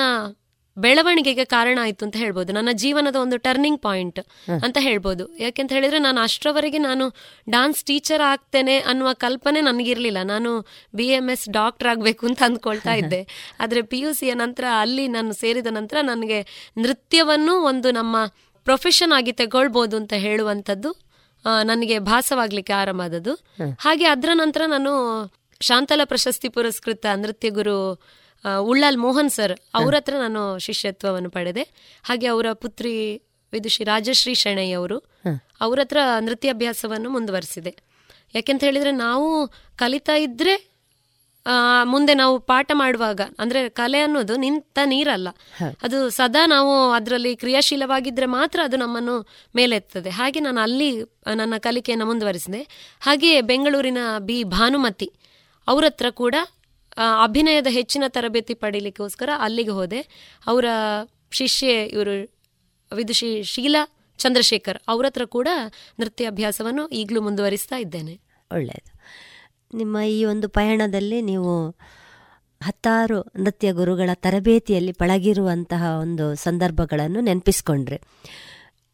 ಬೆಳವಣಿಗೆಗೆ ಕಾರಣ ಆಯ್ತು ಅಂತ ಹೇಳ್ಬೋದು. ನನ್ನ ಜೀವನದ ಒಂದು ಟರ್ನಿಂಗ್ ಪಾಯಿಂಟ್ ಅಂತ ಹೇಳ್ಬೋದು. ಯಾಕೆಂತ ಹೇಳಿದ್ರೆ ನಾನು ಅಷ್ಟರವರೆಗೆ ನಾನು ಡಾನ್ಸ್ ಟೀಚರ್ ಆಗ್ತೇನೆ ಅನ್ನುವ ಕಲ್ಪನೆ ನನಗಿರ್ಲಿಲ್ಲ. ನಾನು ಬಿ ಎಂ ಎಸ್ ಡಾಕ್ಟರ್ ಆಗಬೇಕು ಅಂತ ಅಂದ್ಕೊಳ್ತಾ ಇದ್ದೆ. ಆದರೆ ಪಿ ಯು ಸಿಯ ನಂತರ ಅಲ್ಲಿ ನಾನು ಸೇರಿದ ನಂತರ ನನಗೆ ನೃತ್ಯವನ್ನು ಒಂದು ನಮ್ಮ ಪ್ರೊಫೆಷನ್ ಆಗಿ ತಗೊಳ್ಬೋದು ಅಂತ ಹೇಳುವಂಥದ್ದು ನನಗೆ ಭಾಸವಾಗ್ಲಿಕ್ಕೆ ಆರಂಭ ಆದದ್ದು. ಹಾಗೆ ಅದರ ನಂತರ ನಾನು ಶಾಂತಲ ಪ್ರಶಸ್ತಿ ಪುರಸ್ಕೃತ ನೃತ್ಯ ಗುರು ಉಳ್ಳಾಲ್ ಮೋಹನ್ ಸರ್ ಅವ್ರ ಹತ್ರ ನಾನು ಶಿಷ್ಯತ್ವವನ್ನು ಪಡೆದೆ. ಹಾಗೆ ಅವರ ಪುತ್ರಿ ವಿದುಷಿ ರಾಜಶ್ರೀ ಶೆಣೈ ಅವರು ಅವ್ರ ಹತ್ರ ನೃತ್ಯಾಭ್ಯಾಸವನ್ನು ಮುಂದುವರಿಸಿದೆ. ಯಾಕೆಂತ ಹೇಳಿದ್ರೆ ನಾವು ಕಲಿತಾ ಇದ್ರೆ ಮುಂದೆ ನಾವು ಪಾಠ ಮಾಡುವಾಗ ಅಂದ್ರೆ ಕಲೆ ಅನ್ನೋದು ನಿಂತ ನೀರಲ್ಲ. ಅದು ಸದಾ ನಾವು ಅದರಲ್ಲಿ ಕ್ರಿಯಾಶೀಲವಾಗಿದ್ರೆ ಮಾತ್ರ ಅದು ನಮ್ಮನ್ನು ಮೇಲೆತ್ತದೆ. ಹಾಗೆ ನಾನು ಅಲ್ಲಿ ನನ್ನ ಕಲಿಕೆಯನ್ನು ಮುಂದುವರಿಸಿದೆ. ಹಾಗೆ ಬೆಂಗಳೂರಿನ ಬಿ ಭಾನುಮತಿ ಅವ್ರ ಹತ್ರ ಕೂಡ ಅಭಿನಯದ ಹೆಚ್ಚಿನ ತರಬೇತಿ ಪಡೀಲಿಕ್ಕೋಸ್ಕರ ಅಲ್ಲಿಗೆ ಹೋದೆ. ಅವರ ಶಿಷ್ಯೆ ಇವರು ವಿದುಷಿ ಶೀಲಾ ಚಂದ್ರಶೇಖರ್ ಅವ್ರ ಹತ್ರ ಕೂಡ ನೃತ್ಯಾಭ್ಯಾಸವನ್ನು ಈಗಲೂ ಮುಂದುವರಿಸ್ತಾ ಇದ್ದೇನೆ. ಒಳ್ಳೆಯದು ನಿಮ್ಮ ಈ ಒಂದು ಪಯಣದಲ್ಲಿ ನೀವು ಹತ್ತಾರು ನೃತ್ಯ ಗುರುಗಳ ತರಬೇತಿಯಲ್ಲಿ ಪಳಗಿರುವಂತಹ ಒಂದು ಸಂದರ್ಭಗಳನ್ನು ನೆನಪಿಸ್ಕೊಂಡ್ರೆ.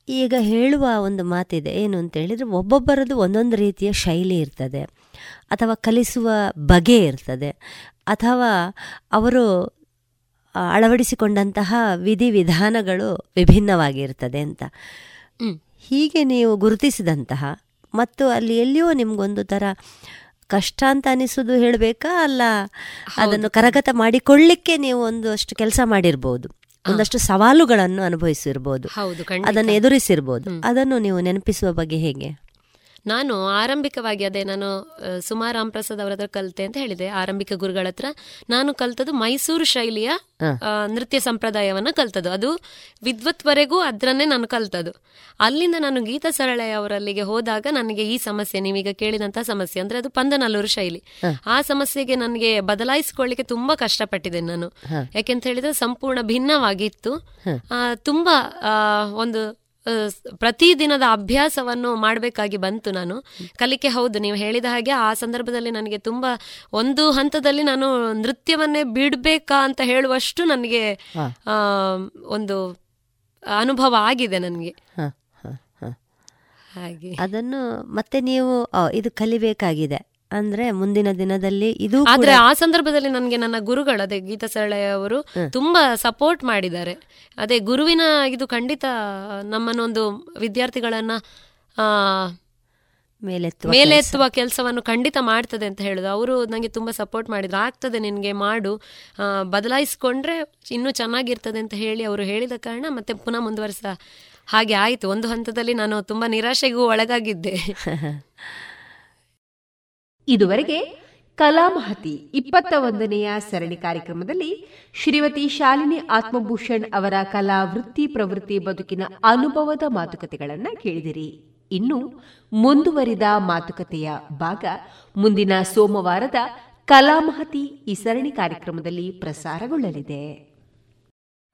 ಈಗ ಹೇಳುವ ಒಂದು ಮಾತಿದೆ, ಏನು ಅಂತ ಹೇಳಿದರೆ ಒಬ್ಬೊಬ್ಬರದು ಒಂದೊಂದು ರೀತಿಯ ಶೈಲಿ ಇರ್ತದೆ, ಅಥವಾ ಕಲಿಸುವ ಬಗೆ ಇರ್ತದೆ. ಅಥವಾ ಅವರು ಅಳವಡಿಸಿಕೊಂಡಂತಹ ವಿಧಿವಿಧಾನಗಳು ವಿಭಿನ್ನವಾಗಿರ್ತದೆ ಅಂತ. ಹೀಗೆ ನೀವು ಗುರುತಿಸಿದಂತಹ ಮತ್ತು ಅಲ್ಲಿ ಎಲ್ಲಿಯೋ ನಿಮ್ಗೊಂದು ಥರ ಕಷ್ಟ ಅಂತ ಅನಿಸೋದು ಹೇಳಬೇಕಾ? ಅಲ್ಲ ಅದನ್ನು ಕರಗತ ಮಾಡಿಕೊಳ್ಳಿಕ್ಕೆ ನೀವು ಒಂದಷ್ಟು ಕೆಲಸ ಮಾಡಿರ್ಬೋದು. ಒಂದಷ್ಟು ಸವಾಲುಗಳನ್ನು ಅನುಭವಿಸಿರ್ಬೋದು. ಅದನ್ನು ಎದುರಿಸಿರ್ಬೋದು. ಅದನ್ನು ನೀವು ನೆನಪಿಸುವ ಬಗ್ಗೆ ಹೇಗೆ? ನಾನು ಆರಂಭಿಕವಾಗಿ ಅದೇ ನಾನು ಸುಮಾರ್ ಸುಮಾ ರಾಮ್ ಪ್ರಸಾದ್ ಅವರ ಹತ್ರ ಕಲಿತೆ ಅಂತ ಹೇಳಿದೆ ಆರಂಭಿಕ ಗುರುಗಳ ಹತ್ರ. ನಾನು ಕಲ್ತದ್ದು ಮೈಸೂರು ಶೈಲಿಯ ನೃತ್ಯ ಸಂಪ್ರದಾಯವನ್ನ ಕಲ್ತದ್ದು. ಅದು ವಿದ್ವತ್ವರೆಗೂ ಅದ್ರನ್ನೇ ನಾನು ಕಲ್ತದ್ದು. ಅಲ್ಲಿಂದ ನಾನು ಗೀತಾ ಸರಳೆ ಅವರಲ್ಲಿಗೆ ಹೋದಾಗ ನನಗೆ ಈ ಸಮಸ್ಯೆ ನೀವೀಗ ಕೇಳಿದಂತಹ ಸಮಸ್ಯೆ ಅಂದ್ರೆ ಅದು ಪಂದನಲ್ಲೂರು ಶೈಲಿ. ಆ ಸಮಸ್ಯೆಗೆ ನನಗೆ ಬದಲಾಯಿಸಿಕೊಳ್ಳಿಕ್ಕೆ ತುಂಬಾ ಕಷ್ಟಪಟ್ಟಿದ್ದೇನೆ ನಾನು. ಯಾಕೆಂತ ಹೇಳಿದ್ರೆ ಸಂಪೂರ್ಣ ಭಿನ್ನವಾಗಿತ್ತು. ತುಂಬಾ ಒಂದು ಆ, ದಿನದ ಪ್ರತಿದಿನದ ಅಭ್ಯಾಸವನ್ನು ಮಾಡಬೇಕಾಗಿ ಬಂತು ನಾನು. ಕಲಿಕೆ ಹೌದು ನೀವು ಹೇಳಿದ ಹಾಗೆ ಆ ಸಂದರ್ಭದಲ್ಲಿ ನನಗೆ ತುಂಬಾ ಒಂದು ಹಂತದಲ್ಲಿ ನಾನು ನೃತ್ಯವನ್ನೇ ಬಿಡ್ಬೇಕಾ ಅಂತ ಹೇಳುವಷ್ಟು ನನಗೆ ಆ, ಒಂದು ಅನುಭವ ಆಗಿದೆ ನನಗೆ. ಹಾಗೆ. ಅದನ್ನು ಮತ್ತೆ ನೀವು ಇದು ಕಲಿಬೇಕಾಗಿದೆ. ಅಂದ್ರೆ ಮುಂದಿನ ದಿನದಲ್ಲಿ ಇದು ಆದ್ರೆ ಆ ಸಂದರ್ಭದಲ್ಲಿ ನನಗೆ ನನ್ನ ಗುರುಗಳು ಅದೇ ಗೀತಾ ಸರಳಯ್ಯ ಅವರು ತುಂಬಾ ಸಪೋರ್ಟ್ ಮಾಡಿದ್ದಾರೆ. ಅದೇ ಗುರುವಿನ ಇದು ಖಂಡಿತ ನಮ್ಮನ್ನೊಂದು ವಿದ್ಯಾರ್ಥಿಗಳನ್ನ ಮೇಲೆತ್ತುವ ಮೇಲೆ ಕೆಲಸವನ್ನು ಖಂಡಿತ ಮಾಡ್ತದೆ ಅಂತ ಹೇಳುದು ಅವರು ನನಗೆ ತುಂಬಾ ಸಪೋರ್ಟ್ ಮಾಡಿದ್ರು. ಆಗ್ತದೆ ನಿನಗೆ ಮಾಡು. ಬದಲಾಯಿಸ್ಕೊಂಡ್ರೆ ಇನ್ನೂ ಚೆನ್ನಾಗಿರ್ತದೆ ಅಂತ ಹೇಳಿ ಅವರು ಹೇಳಿದ ಕಾರಣ ಮತ್ತೆ ಪುನಃ ಮುಂದುವರಿಸ ಹಾಗೆ ಆಯಿತು. ಒಂದು ಹಂತದಲ್ಲಿ ನಾನು ತುಂಬಾ ನಿರಾಶೆಗೂ ಒಳಗಾಗಿದ್ದೆ. ಇದುವರೆಗೆ ಕಲಾಮಹತಿ ಇಪ್ಪತ್ತ ಒಂದನೆಯ ಸರಣಿ ಕಾರ್ಯಕ್ರಮದಲ್ಲಿ ಶ್ರೀಮತಿ ಶಾಲಿನಿ ಆತ್ಮಭೂಷಣ್ ಅವರ ಕಲಾ ವೃತ್ತಿ ಪ್ರವೃತ್ತಿ ಬದುಕಿನ ಅನುಭವದ ಮಾತುಕತೆಗಳನ್ನು ಕೇಳಿದಿರಿ. ಇನ್ನು ಮುಂದುವರಿದ ಮಾತುಕತೆಯ ಭಾಗ ಮುಂದಿನ ಸೋಮವಾರದ ಕಲಾಮಹತಿ ಈ ಸರಣಿ ಕಾರ್ಯಕ್ರಮದಲ್ಲಿ ಪ್ರಸಾರಗೊಳ್ಳಲಿದೆ.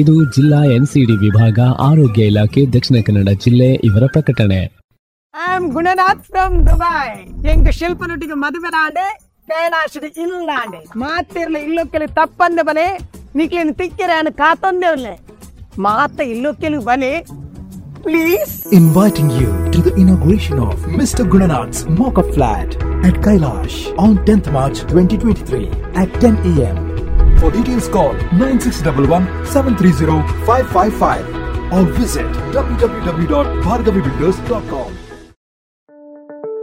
ಇದು ಜಿಲ್ಲಾ ಎನ್ಸಿಡಿ ವಿಭಾಗ ಆರೋಗ್ಯ ಇಲಾಖೆ ದಕ್ಷಿಣ ಕನ್ನಡ ಜಿಲ್ಲೆ ಇವರ ಪ್ರಕಟಣೆ I am Gunanath from Dubai ಎಂಗ ಶಿಲ್ಪನೊಟ್ಟಿಗೆ ಮದುವೆ ಆಂಡೆ ಕೈಲಾಶದ ಇಲ್ಲಾಂಡೆ ಮಾತಿರ್ಲ ಇಲ್ಲೊಕ್ಕೆಲಿ ತಪ್ಪಂದೆ ಬಲೆ ನಿಕ್ಲಿನ ತಿಕ್ಕಿರ ಅನ್ನ ಕಾತೊಂದೆ ಉಲ್ಲೆ ಮಾತ ಇಲ್ಲೊಕ್ಕೆಲಿ ಬಲೆ please Inviting you to the inauguration of Mr. Gunanath's Mock-up Flat at Kailash on 10th March 2023 at 10 a.m. For details call 9611-730-555 or visit www.bhargavibuilders.com.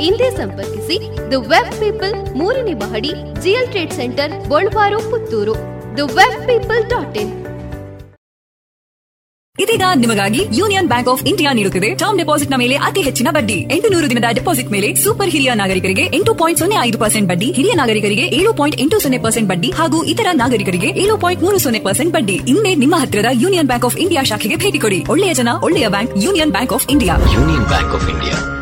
ಹಿಂದೆ ಸಂಪರ್ಕಿಸಿ ದ ವೆಬ್ ಪೀಪಲ್ ಮೂರನೇ ಮಹಡಿ GL Trade Centre Bolwar Puttur. The Web People dot in. ಇದೀಗ ನಿಮಗಾಗಿ Union Bank of India ನೀಡುತ್ತಿದೆ. ಟರ್ಮ್ನ ಮೇಲೆ ಅತಿ ಹೆಚ್ಚಿನ ಬಡ್ಡಿ. ಎಂಟು ನೂರು ದಿನದ ಡೆಪಾಸಿಟ್ ಮೇಲೆ ಸೂಪರ್ ಹಿರಿಯ ನಾಗರಿಕರಿಗೆ ಎಂಟು ಪಾಯಿಂಟ್ ಸೊನ್ನೆ ಐದು ಪರ್ಸೆಂಟ್ ಬಡ್ಡಿ ಹಿರಿಯ ನಾಗರಿಕರಿಗೆ ಏಳು ಪಾಯಿಂಟ್ ಎಂಟು ಸೊನ್ನೆ ಪರ್ಸೆಂಟ್ ಬಡ್ಡಿ ಹಾಗೂ ಇತರ ನಾಗರಿಕರಿಗೆ ಏಳು ಪಾಯಿಂಟ್ ಮೂರು ಸೊನ್ನೆ ಪರ್ಸೆಂಟ್ ಬಡ್ಡಿ. ಇನ್ನೇ ನಿಮ್ಮ ಹತ್ತಿರದ ಯೂನಿಯನ್ ಬ್ಯಾಂಕ್ ಆಫ್ ಇಂಡಿಯಾ ಶಾಖೆಗೆ ಭೇಟಿ ಕೊಡಿ. ಒಳ್ಳೆಯ ಜನ ಒಳ್ಳೆಯ bank Union Bank of India. Union Bank of India.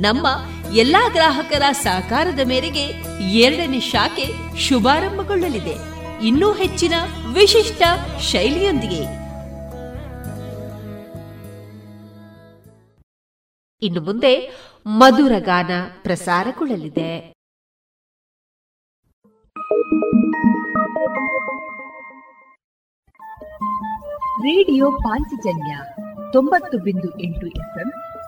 ನಮ್ಮ ಎಲ್ಲಾ ಗ್ರಾಹಕರ ಸಹಕಾರದ ಮೇರೆಗೆ ಎರಡನೇ ಶಾಖೆ ಶುಭಾರಂಭಗೊಳ್ಳಲಿದೆ. ಇನ್ನೂ ಹೆಚ್ಚಿನ ವಿಶಿಷ್ಟ ಶೈಲಿಯೊಂದಿಗೆ. ಇನ್ನು ಮುಂದೆ ಮಧುರ ಗಾನ ಪ್ರಸಾರಗೊಳ್ಳಲಿದೆ. ರೇಡಿಯೋ ಪಾಂಚಜನ್ಯ ತೊಂಬತ್ತು ಬಿಂದು ಎಂಟು ಎಫ್ಎಂ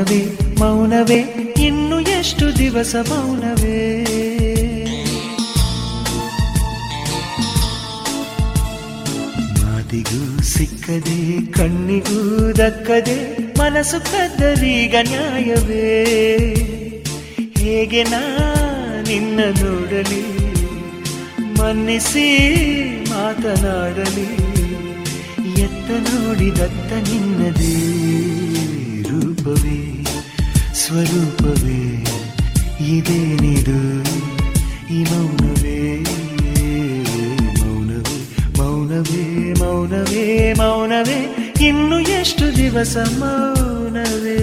ಮೌನವೇ ಮೌನವೇ, ಇನ್ನು ಎಷ್ಟು ದಿವಸ ಮೌನವೇ? ಮಾತಿಗೂ ಸಿಕ್ಕದೆ, ಕಣ್ಣಿಗೂ ದಕ್ಕದೆ, ಮನಸ್ಸು ಕದ್ದರೀಗ ನ್ಯಾಯವೇ? ಹೇಗೆ ನಾ ನಿನ್ನ ನೋಡಲಿ? ಮನ್ನಿಸಿ ಮಾತನಾಡಲಿ? ಎತ್ತ ನೋಡಿದತ್ತ ನಿನ್ನದೇ? ರೂಪವೇ ಸ್ವರೂಪವೇ ಇದೇನಿದು? ಈ ಮೌನವೇ ಮೌನವೇ ಮೌನವೇ ಮೌನವೇ ಮೌನವೇ ಇನ್ನು ಎಷ್ಟು ದಿವಸ ಮೌನವೇ?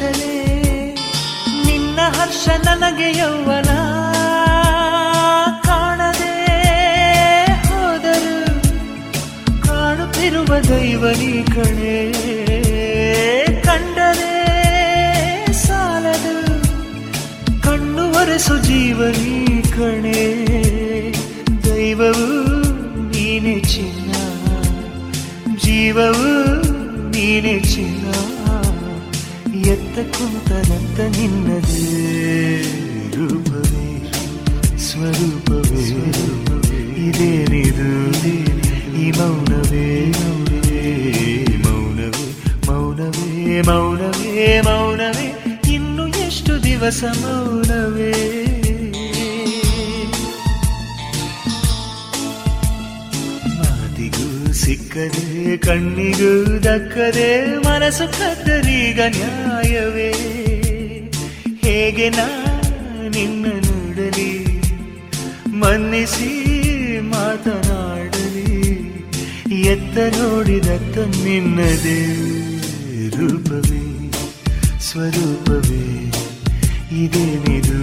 चले ಸಿಕ್ಕದೆ, ಕಣ್ಣಿಗೂ ದಕ್ಕದೆ, ಮನಸ್ಸು ಕದ್ದರೀಗ ನ್ಯಾಯವೇ? ಹೇಗೆ ನಾ ನಿನ್ನ ನೋಡಲಿ? ಮನ್ನಿಸಿ ಮಾತನಾಡಲಿ? ಎತ್ತ ನೋಡಿದತ್ತ ನಿನ್ನದೇ ರೂಪವೇ, ಸ್ವರೂಪವೇ ಇದೇನಿದು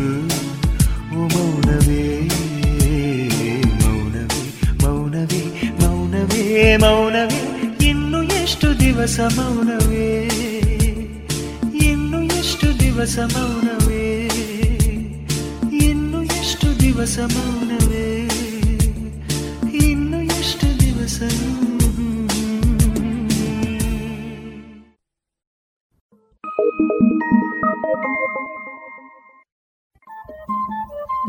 ಮೌನವೇ ಇನ್ನು ಎಷ್ಟು ದಿವಸ ಮೌನವೇ? ಇನ್ನು ಎಷ್ಟು ದಿವಸ ಮೌನವೇ? ಇನ್ನು ಎಷ್ಟು ದಿವಸ ಮೌನವೇ? ಇನ್ನು ಎಷ್ಟು ದಿವಸ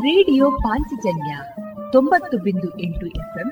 ರೇಡಿಯೋ ಪಾಂಚಜನ್ಯ ತೊಂಬತ್ತು ಬಿಂದು ಎಂಟು ಎಫ್ಎಂ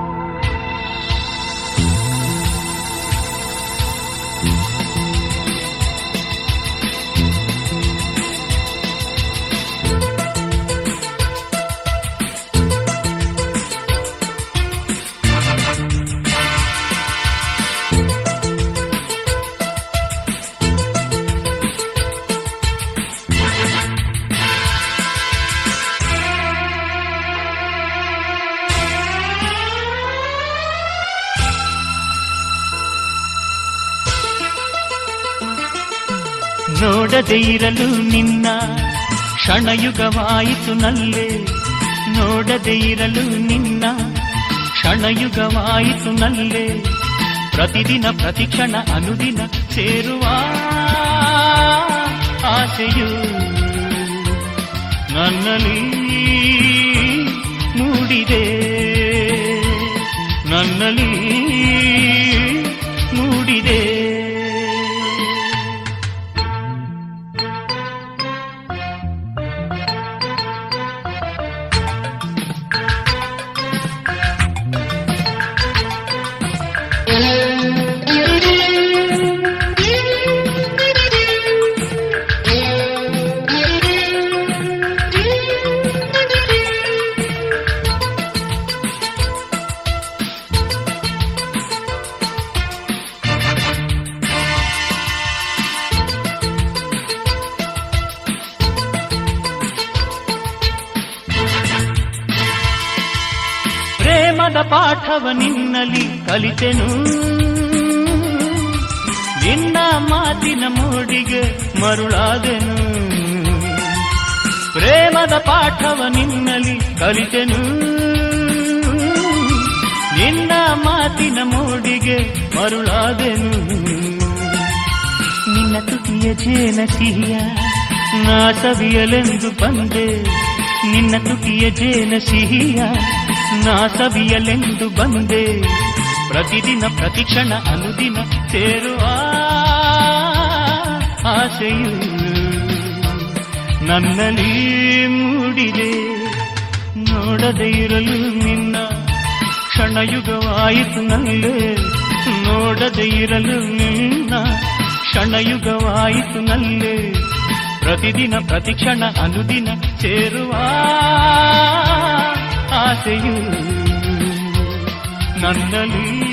ನೋಡದೆ ಇರಲು ನಿನ್ನ ಕ್ಷಣಯುಗವಾಯಿತು ನಲ್ಲೆ. ನೋಡದೆ ಇರಲು ನಿನ್ನ ಕ್ಷಣಯುಗವಾಯಿತು ನಲ್ಲೆ. ಪ್ರತಿದಿನ, ಪ್ರತಿಕ್ಷಣ, ಅನುದಿನ ಸೇರುವ ಆಸೆಯು ನನ್ನಲ್ಲಿ ಮೂಡಿದೆ. ನನ್ನಲ್ಲಿ ಕಲಿತೆನು. ನಿನ್ನ ಮಾತಿನ ಮೂಡಿಗೆ ಮರುಳಾದೆನು. ಪ್ರೇಮದ ಪಾಠವ ನಿನ್ನಲಿ ಕಲಿತೆನು. ನಿನ್ನ ಮಾತಿನ ಮೂಡಿಗೆ ಮರುಳಾದೆನು. ನಿನ್ನ ತುಟಿಯ ಜೇನ ಸಿಹಿಯ ನಾ ಸವಿಯಲೆಂದು ಬಂದೆ. ನಿನ್ನ ತುಟಿಯ ಜೇನ ಸಿಹಿಯ ನಾ ಸವಿಯಲೆಂದು ಬಂದೆ. ಪ್ರತಿದಿನ ಪ್ರತಿಕ್ಷಣ ಅನುದಿನ ಸೇರುವ ಆಸೆಯು ನನ್ನಲ್ಲಿ ಮೂಡಿದೆ. ನೋಡದೆ ಇರಲು ನಿನ್ನ ಕ್ಷಣಯುಗವಾಯಿತು ನಲ್ಲೇ ನೋಡದೆ ಇರಲು ನಿನ್ನ ಕ್ಷಣಯುಗವಾಯಿತು ನಲ್ಲೇ ಪ್ರತಿದಿನ ಪ್ರತಿಕ್ಷಣ ಅನುದಿನ ಸೇರುವ ಆಸೆಯು ನನ್ನಲ್ಲಿ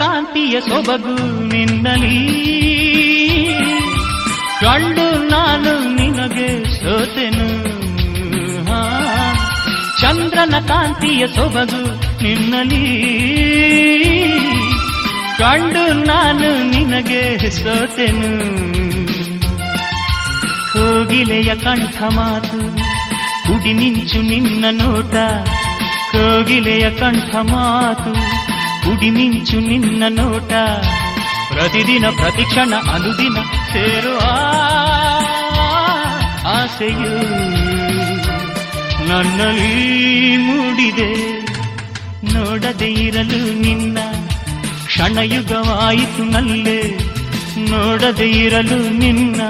ಕಾಂತಿಯ ಸೊಬಗು ನಿನ್ನಲಿ. ಕಂಡು ನಾನು ನಿನಗೆ ಸೋತೆನು. ಚಂದ್ರನ ಕಾಂತಿಯ ಸೊಬಗು ನಿನ್ನಲಿ. ಕಂಡು ನಾನು ನಿನಗೆ ಸೋತೆನು. ಕೋಗಿಲೆಯ ಕಂಠ ಮಾತು ಕುಡಿ ನಿಂಚು ನಿನ್ನ ನೋಟ. ಕೋಗಿಲೆಯ ಕಂಠ ಮಾತು ಕುಡಿ ಮಿಂಚು ನಿನ್ನ ನೋಟ ಪ್ರತಿದಿನ ಪ್ರತಿಕ್ಷಣ ಅನುದಿನ ಸೇರುವ ಆಸೆಯು ನನ್ನಲ್ಲಿ ಮೂಡಿದೆ ನೋಡದೆ ಇರಲು ನಿನ್ನ ಕ್ಷಣಯುಗವಾಯಿತು ನಲ್ಲೇ ನೋಡದೆ ಇರಲು ನಿನ್ನ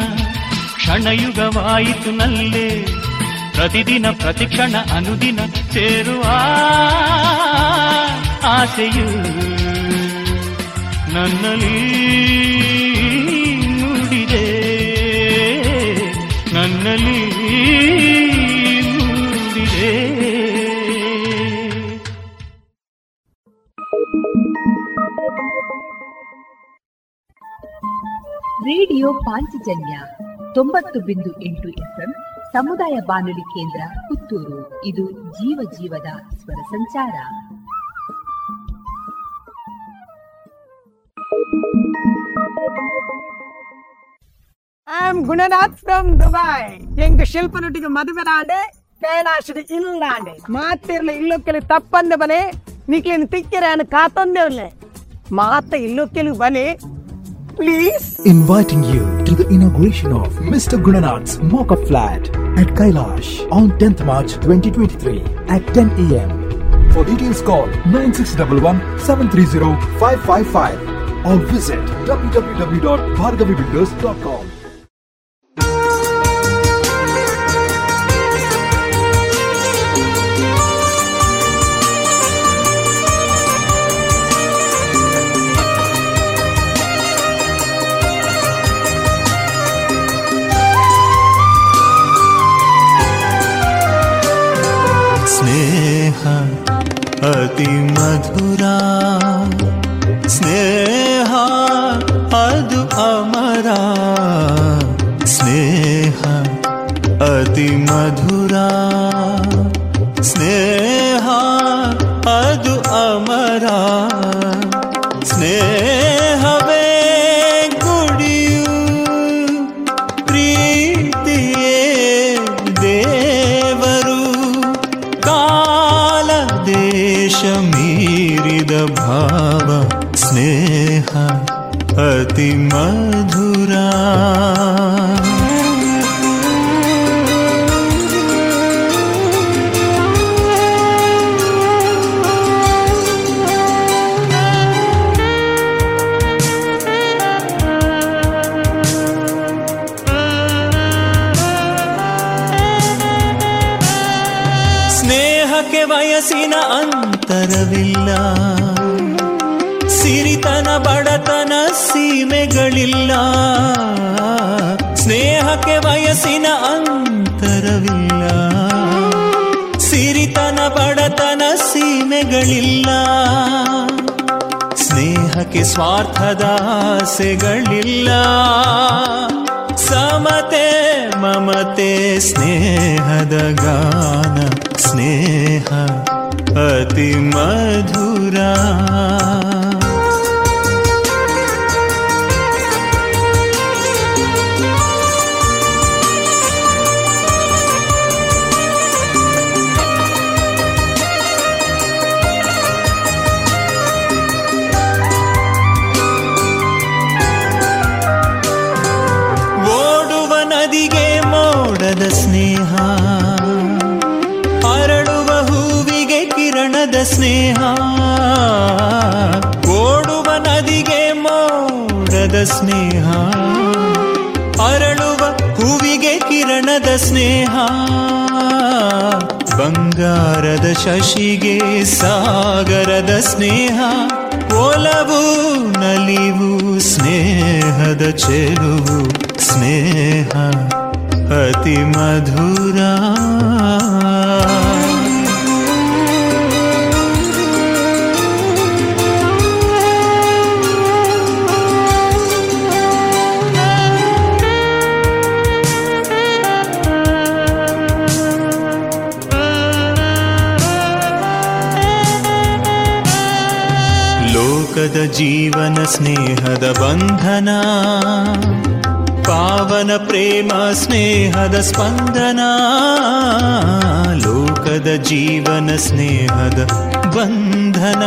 ಕ್ಷಣಯುಗವಾಯಿತು ನಲ್ಲೇ ಪ್ರತಿದಿನ ಪ್ರತಿಕ್ಷಣ ಅನುದಿನ ಸೇರುವ ಆಸೆಯು ನನ್ನಲ್ಲಿ ಮೂಡಿದೆ ನನ್ನಲ್ಲಿ ಮೂಡಿದೆ ರೇಡಿಯೋ ಪಾಂಚಜನ್ಯ ತೊಂಬತ್ತು ಬಿಂದು ಎಂಟು ಎಫ್ಎಂ ಸಮುದಾಯ ಬಾನುಲಿ ಕೇಂದ್ರ ಪುತ್ತೂರು. ಇದು ಜೀವ ಜೀವದ ಸ್ವರ ಸಂಚಾರ. ಆಮ್ ಗುಣನಾಥ್ ಫ್ರಮ್ ದುಬೈ ಎಂಗ್ ಶಿಲ್ಪನೊಟ್ಟಿಗೆ ಮದುವೆ ನಾಡೆ ಕೈಲಾಶದ ಇಲ್ಲಾಂಡೆ ಮಾತಿರ್ಲಿ ಇಲ್ಲೊಕ್ಕೆಲಿ ತಪ್ಪಂದೆ ಬಲೆ ನಿಕ್ಲಿನ ತಿಕ್ಕಿರ ಅನ್ನ ಕಾತೊಂದೇವ್ಲೆ ಮಾತ ಇಲ್ಲೊಕ್ಕೆಲಿ ಬಲೆ please Inviting you to the inauguration of Mr. Gunanath's Mocha Flat at Kailash on 10th March 2023 at 10 a.m. For details call 9611 730 555 or visit www.bhargavibuilders.com. ಸ್ನೇಹ ಅತಿ ಮಧುರ ಸ್ನೇಹ ಅದು ಅಮರ ಸ್ನೇಹ ಅತಿ ಮಧುರ ಸ್ನೇಹ ಅದು ಸೀಮೆಗಳಿಲ್ಲ ಸ್ನೇಹಕ್ಕೆ ವಯಸ್ಸಿನ ಅಂತರವಿಲ್ಲ. ಸಿರಿತನ, ಬಡತನ, ಸೀಮೆಗಳಿಲ್ಲ. ಸ್ನೇಹಕ್ಕೆ ಸ್ವಾರ್ಥದ ಆಸೆಗಳಿಲ್ಲ. ಸಮತೆ, ಮಮತೆ, ಸ್ನೇಹದ ಗಾನ, ಸ್ನೇಹ ಅತಿ ಮಧುರ. ಸ್ನೇಹ, ಓಡುವ ನದಿಗೆ ಮೋಡದ ಸ್ನೇಹ, ಅರಳುವ ಹೂವಿಗೆ ಕಿರಣದ ಸ್ನೇಹ, ಬಂಗಾರದ ಶಶಿಗೆ ಸಾಗರದ ಸ್ನೇಹ, ಒಲವು ನಲಿವು ಸ್ನೇಹದ ಚೆಲುವು ಸ್ನೇಹ ಅತಿ ಮಧುರ. ಲೋಕದ ಜೀವನ ಸ್ನೇಹದ ಬಂಧನ, ಪಾವನ ಪ್ರೇಮ, ಸ್ನೇಹದ ಸ್ಪಂದನ, ಲೋಕದ ಜೀವನ ಸ್ನೇಹದ ಬಂಧನ,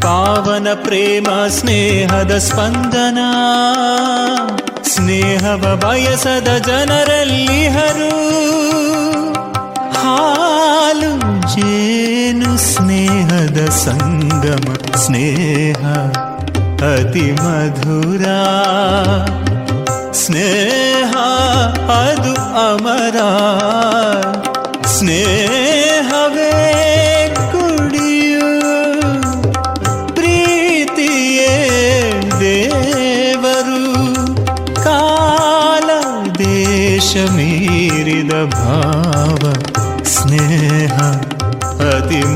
ಪಾವನ ಪ್ರೇಮ, ಸ್ನೇಹದ ಸ್ಪಂದನ. ಸ್ನೇಹವ ಬಯಸದ ಜನರಲ್ಲಿ ಹರು ಹಾಲು ಜೇನು ಸ್ನೇಹದ ಸಂಗಮ ಸ್ನೇಹ ಅತಿ ಮಧುರ ಸ್ನೇಹ ಅದು ಅಮರ ಸ್ನೇಹವೇ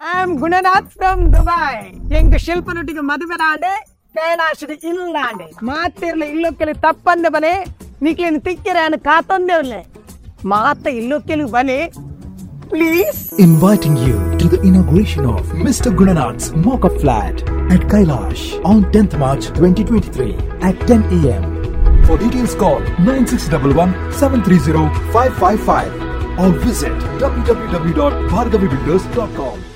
I am Gunanath from Dubai ಎಂಗ್ ಶಿಲ್ಪನೊಟ್ಟಿಗೆ ಮದುವೆ ನಾಡೆ ಕೈಲಾಶದ ಇಲ್ಲಾಂಡೆ ಮಾತಿರ್ಲಿ ಇಲ್ಲೊಕ್ಕೆಲಿ ತಪ್ಪಂದೆ ಬಲೆ ನಿಕ್ಲಿನ ತಿಕ್ಕಿರ ಅನ್ನ ಕಾತಂದೇವ್ಲೆ ಮಾತ ಇಲ್ಲೊಕ್ಕೆಲಿ ಬಲೆ please Inviting you to the inauguration of Mr. Gunanath's Mock-up Flat at Kailash on 10th March 2023 at 10 a.m. For details call 9611-730-555 or visit www.bhargavibuilders.com.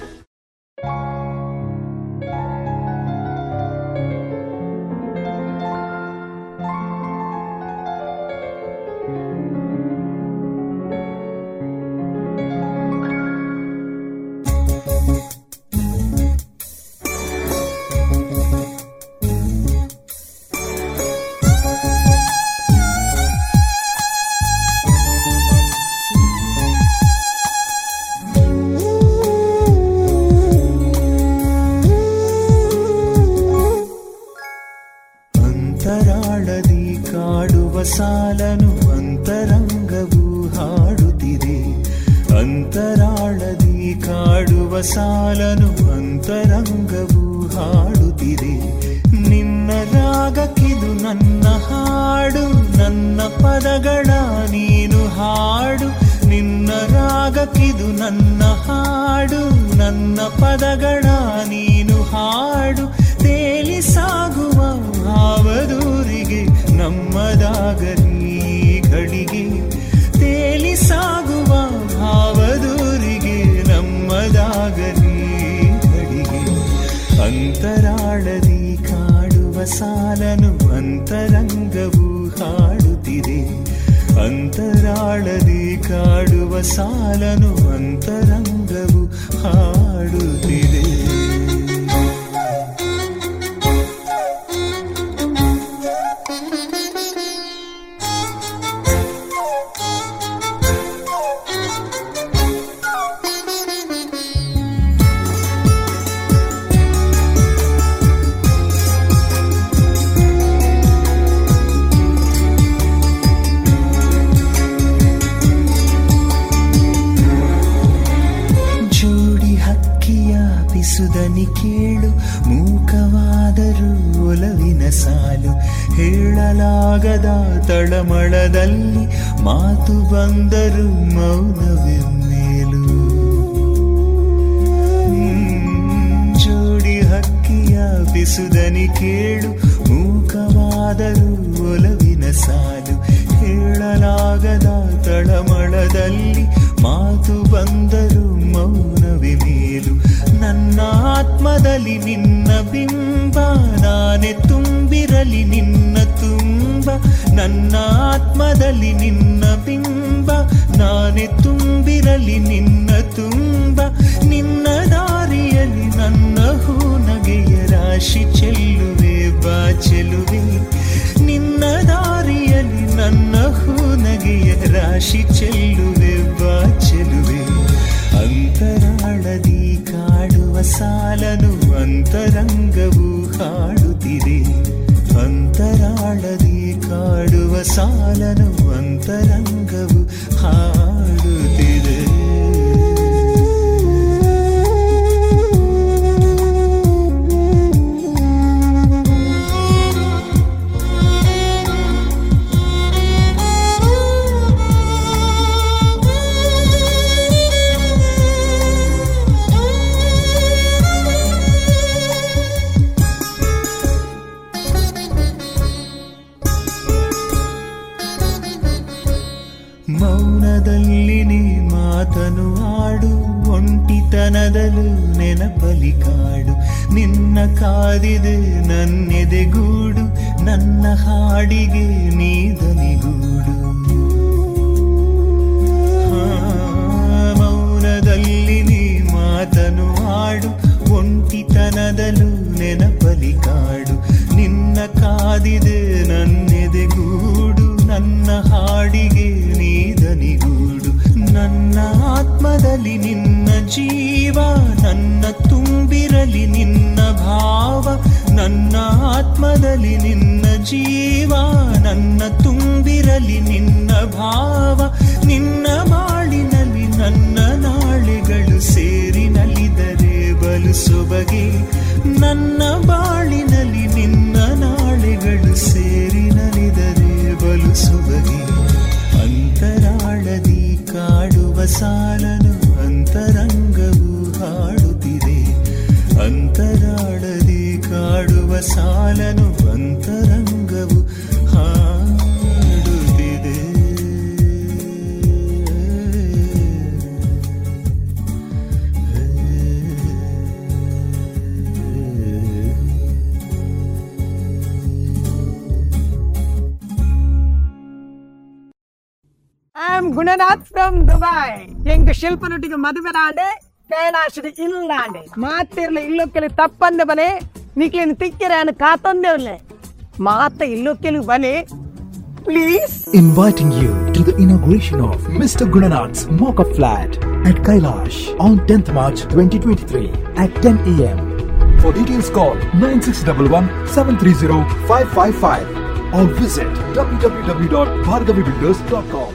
ಆತ್ಮದಲ್ಲಿ ನಿನ್ನ ಬಿಂಬ, ನಾನೇ ತುಂಬಿರಲಿ ನಿನ್ನ ತುಂಬ. ನಿನ್ನ ದಾರಿಯಲ್ಲಿ ನನ್ನ ಹೂನಗೆಯ ರಾಶಿ ಚೆಲ್ಲುವೆ, ಬಾ ಚೆಲುವೆ. ನಿನ್ನ ದಾರಿಯಲ್ಲಿ ನನ್ನ ಹೂನಗೆಯ ರಾಶಿ ಚೆಲ್ಲುವೆ, ಬಾ ಚೆಲುವೆ. ಅಂತರಾಳದಿ ಕಾಡುವ ಸಾಲನು ಅಂತರಂಗವು ಹಾಡುತ್ತಿದೆ. ಅಂತರಾಳದಿ ಕಾಡುವ ಸಾಲನು ಅಂತರಂಗವು ಇಲ್ಲಾಂಡೆ ಮಾತಿರ್ಲಿ ಇಲ್ಲೊಕ್ಕೆಲಿ ತಪ್ಪಂದೆ ಬಲೆ ನಿಕ್ಲಿನ ತಿಕ್ಕಿರ ಅನ್ನು ಕಾತೊಂದೇವ್ಲೆ ಮಾತ ಇಲ್ಲೊಕ್ಕೆಲಿ ಬಲೆ please Inviting you to the inauguration of Mr. Gunanath's Mock-up Flat at Kailash on 10th March 2023 at 10 a.m. For details call 9611 730 555 or visit www.bhargavibuilders.com.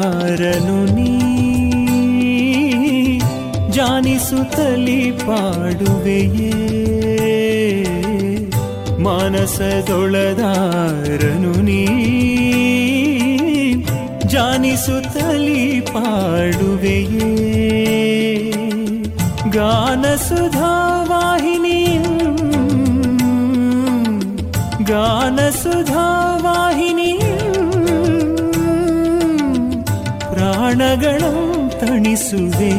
ಮಾನಸದೊಳದಾರನು ನೀ ಜಾನಿಸುತ್ತಲಿ ಪಾಡುವೆಯೇ? ಮಾನಸದೊಳದಾರನು ನೀ ಜಾನಿಸುತ್ತಲಿ ಪಾಡುವೆಯೇ? ಗಾನ ಸುಧಾವಾಹಿನಿ ತಣಿಸುವೆ.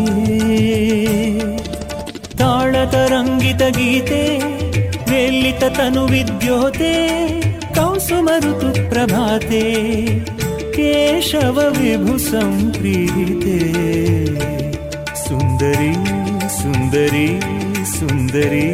ತಾಳತರಂಗಿತ ಗೀತೆ ವೇಲಿತ ತನು ವಿದ್ಯೋತೆ ಕೌಸುಮರುತು ಪ್ರಭಾತೆ ಕೇಶವ ವಿಭು ಸಂಪ್ರೀತೆ. ಸುಂದರಿ ಸುಂದರಿ ಸುಂದರಿ.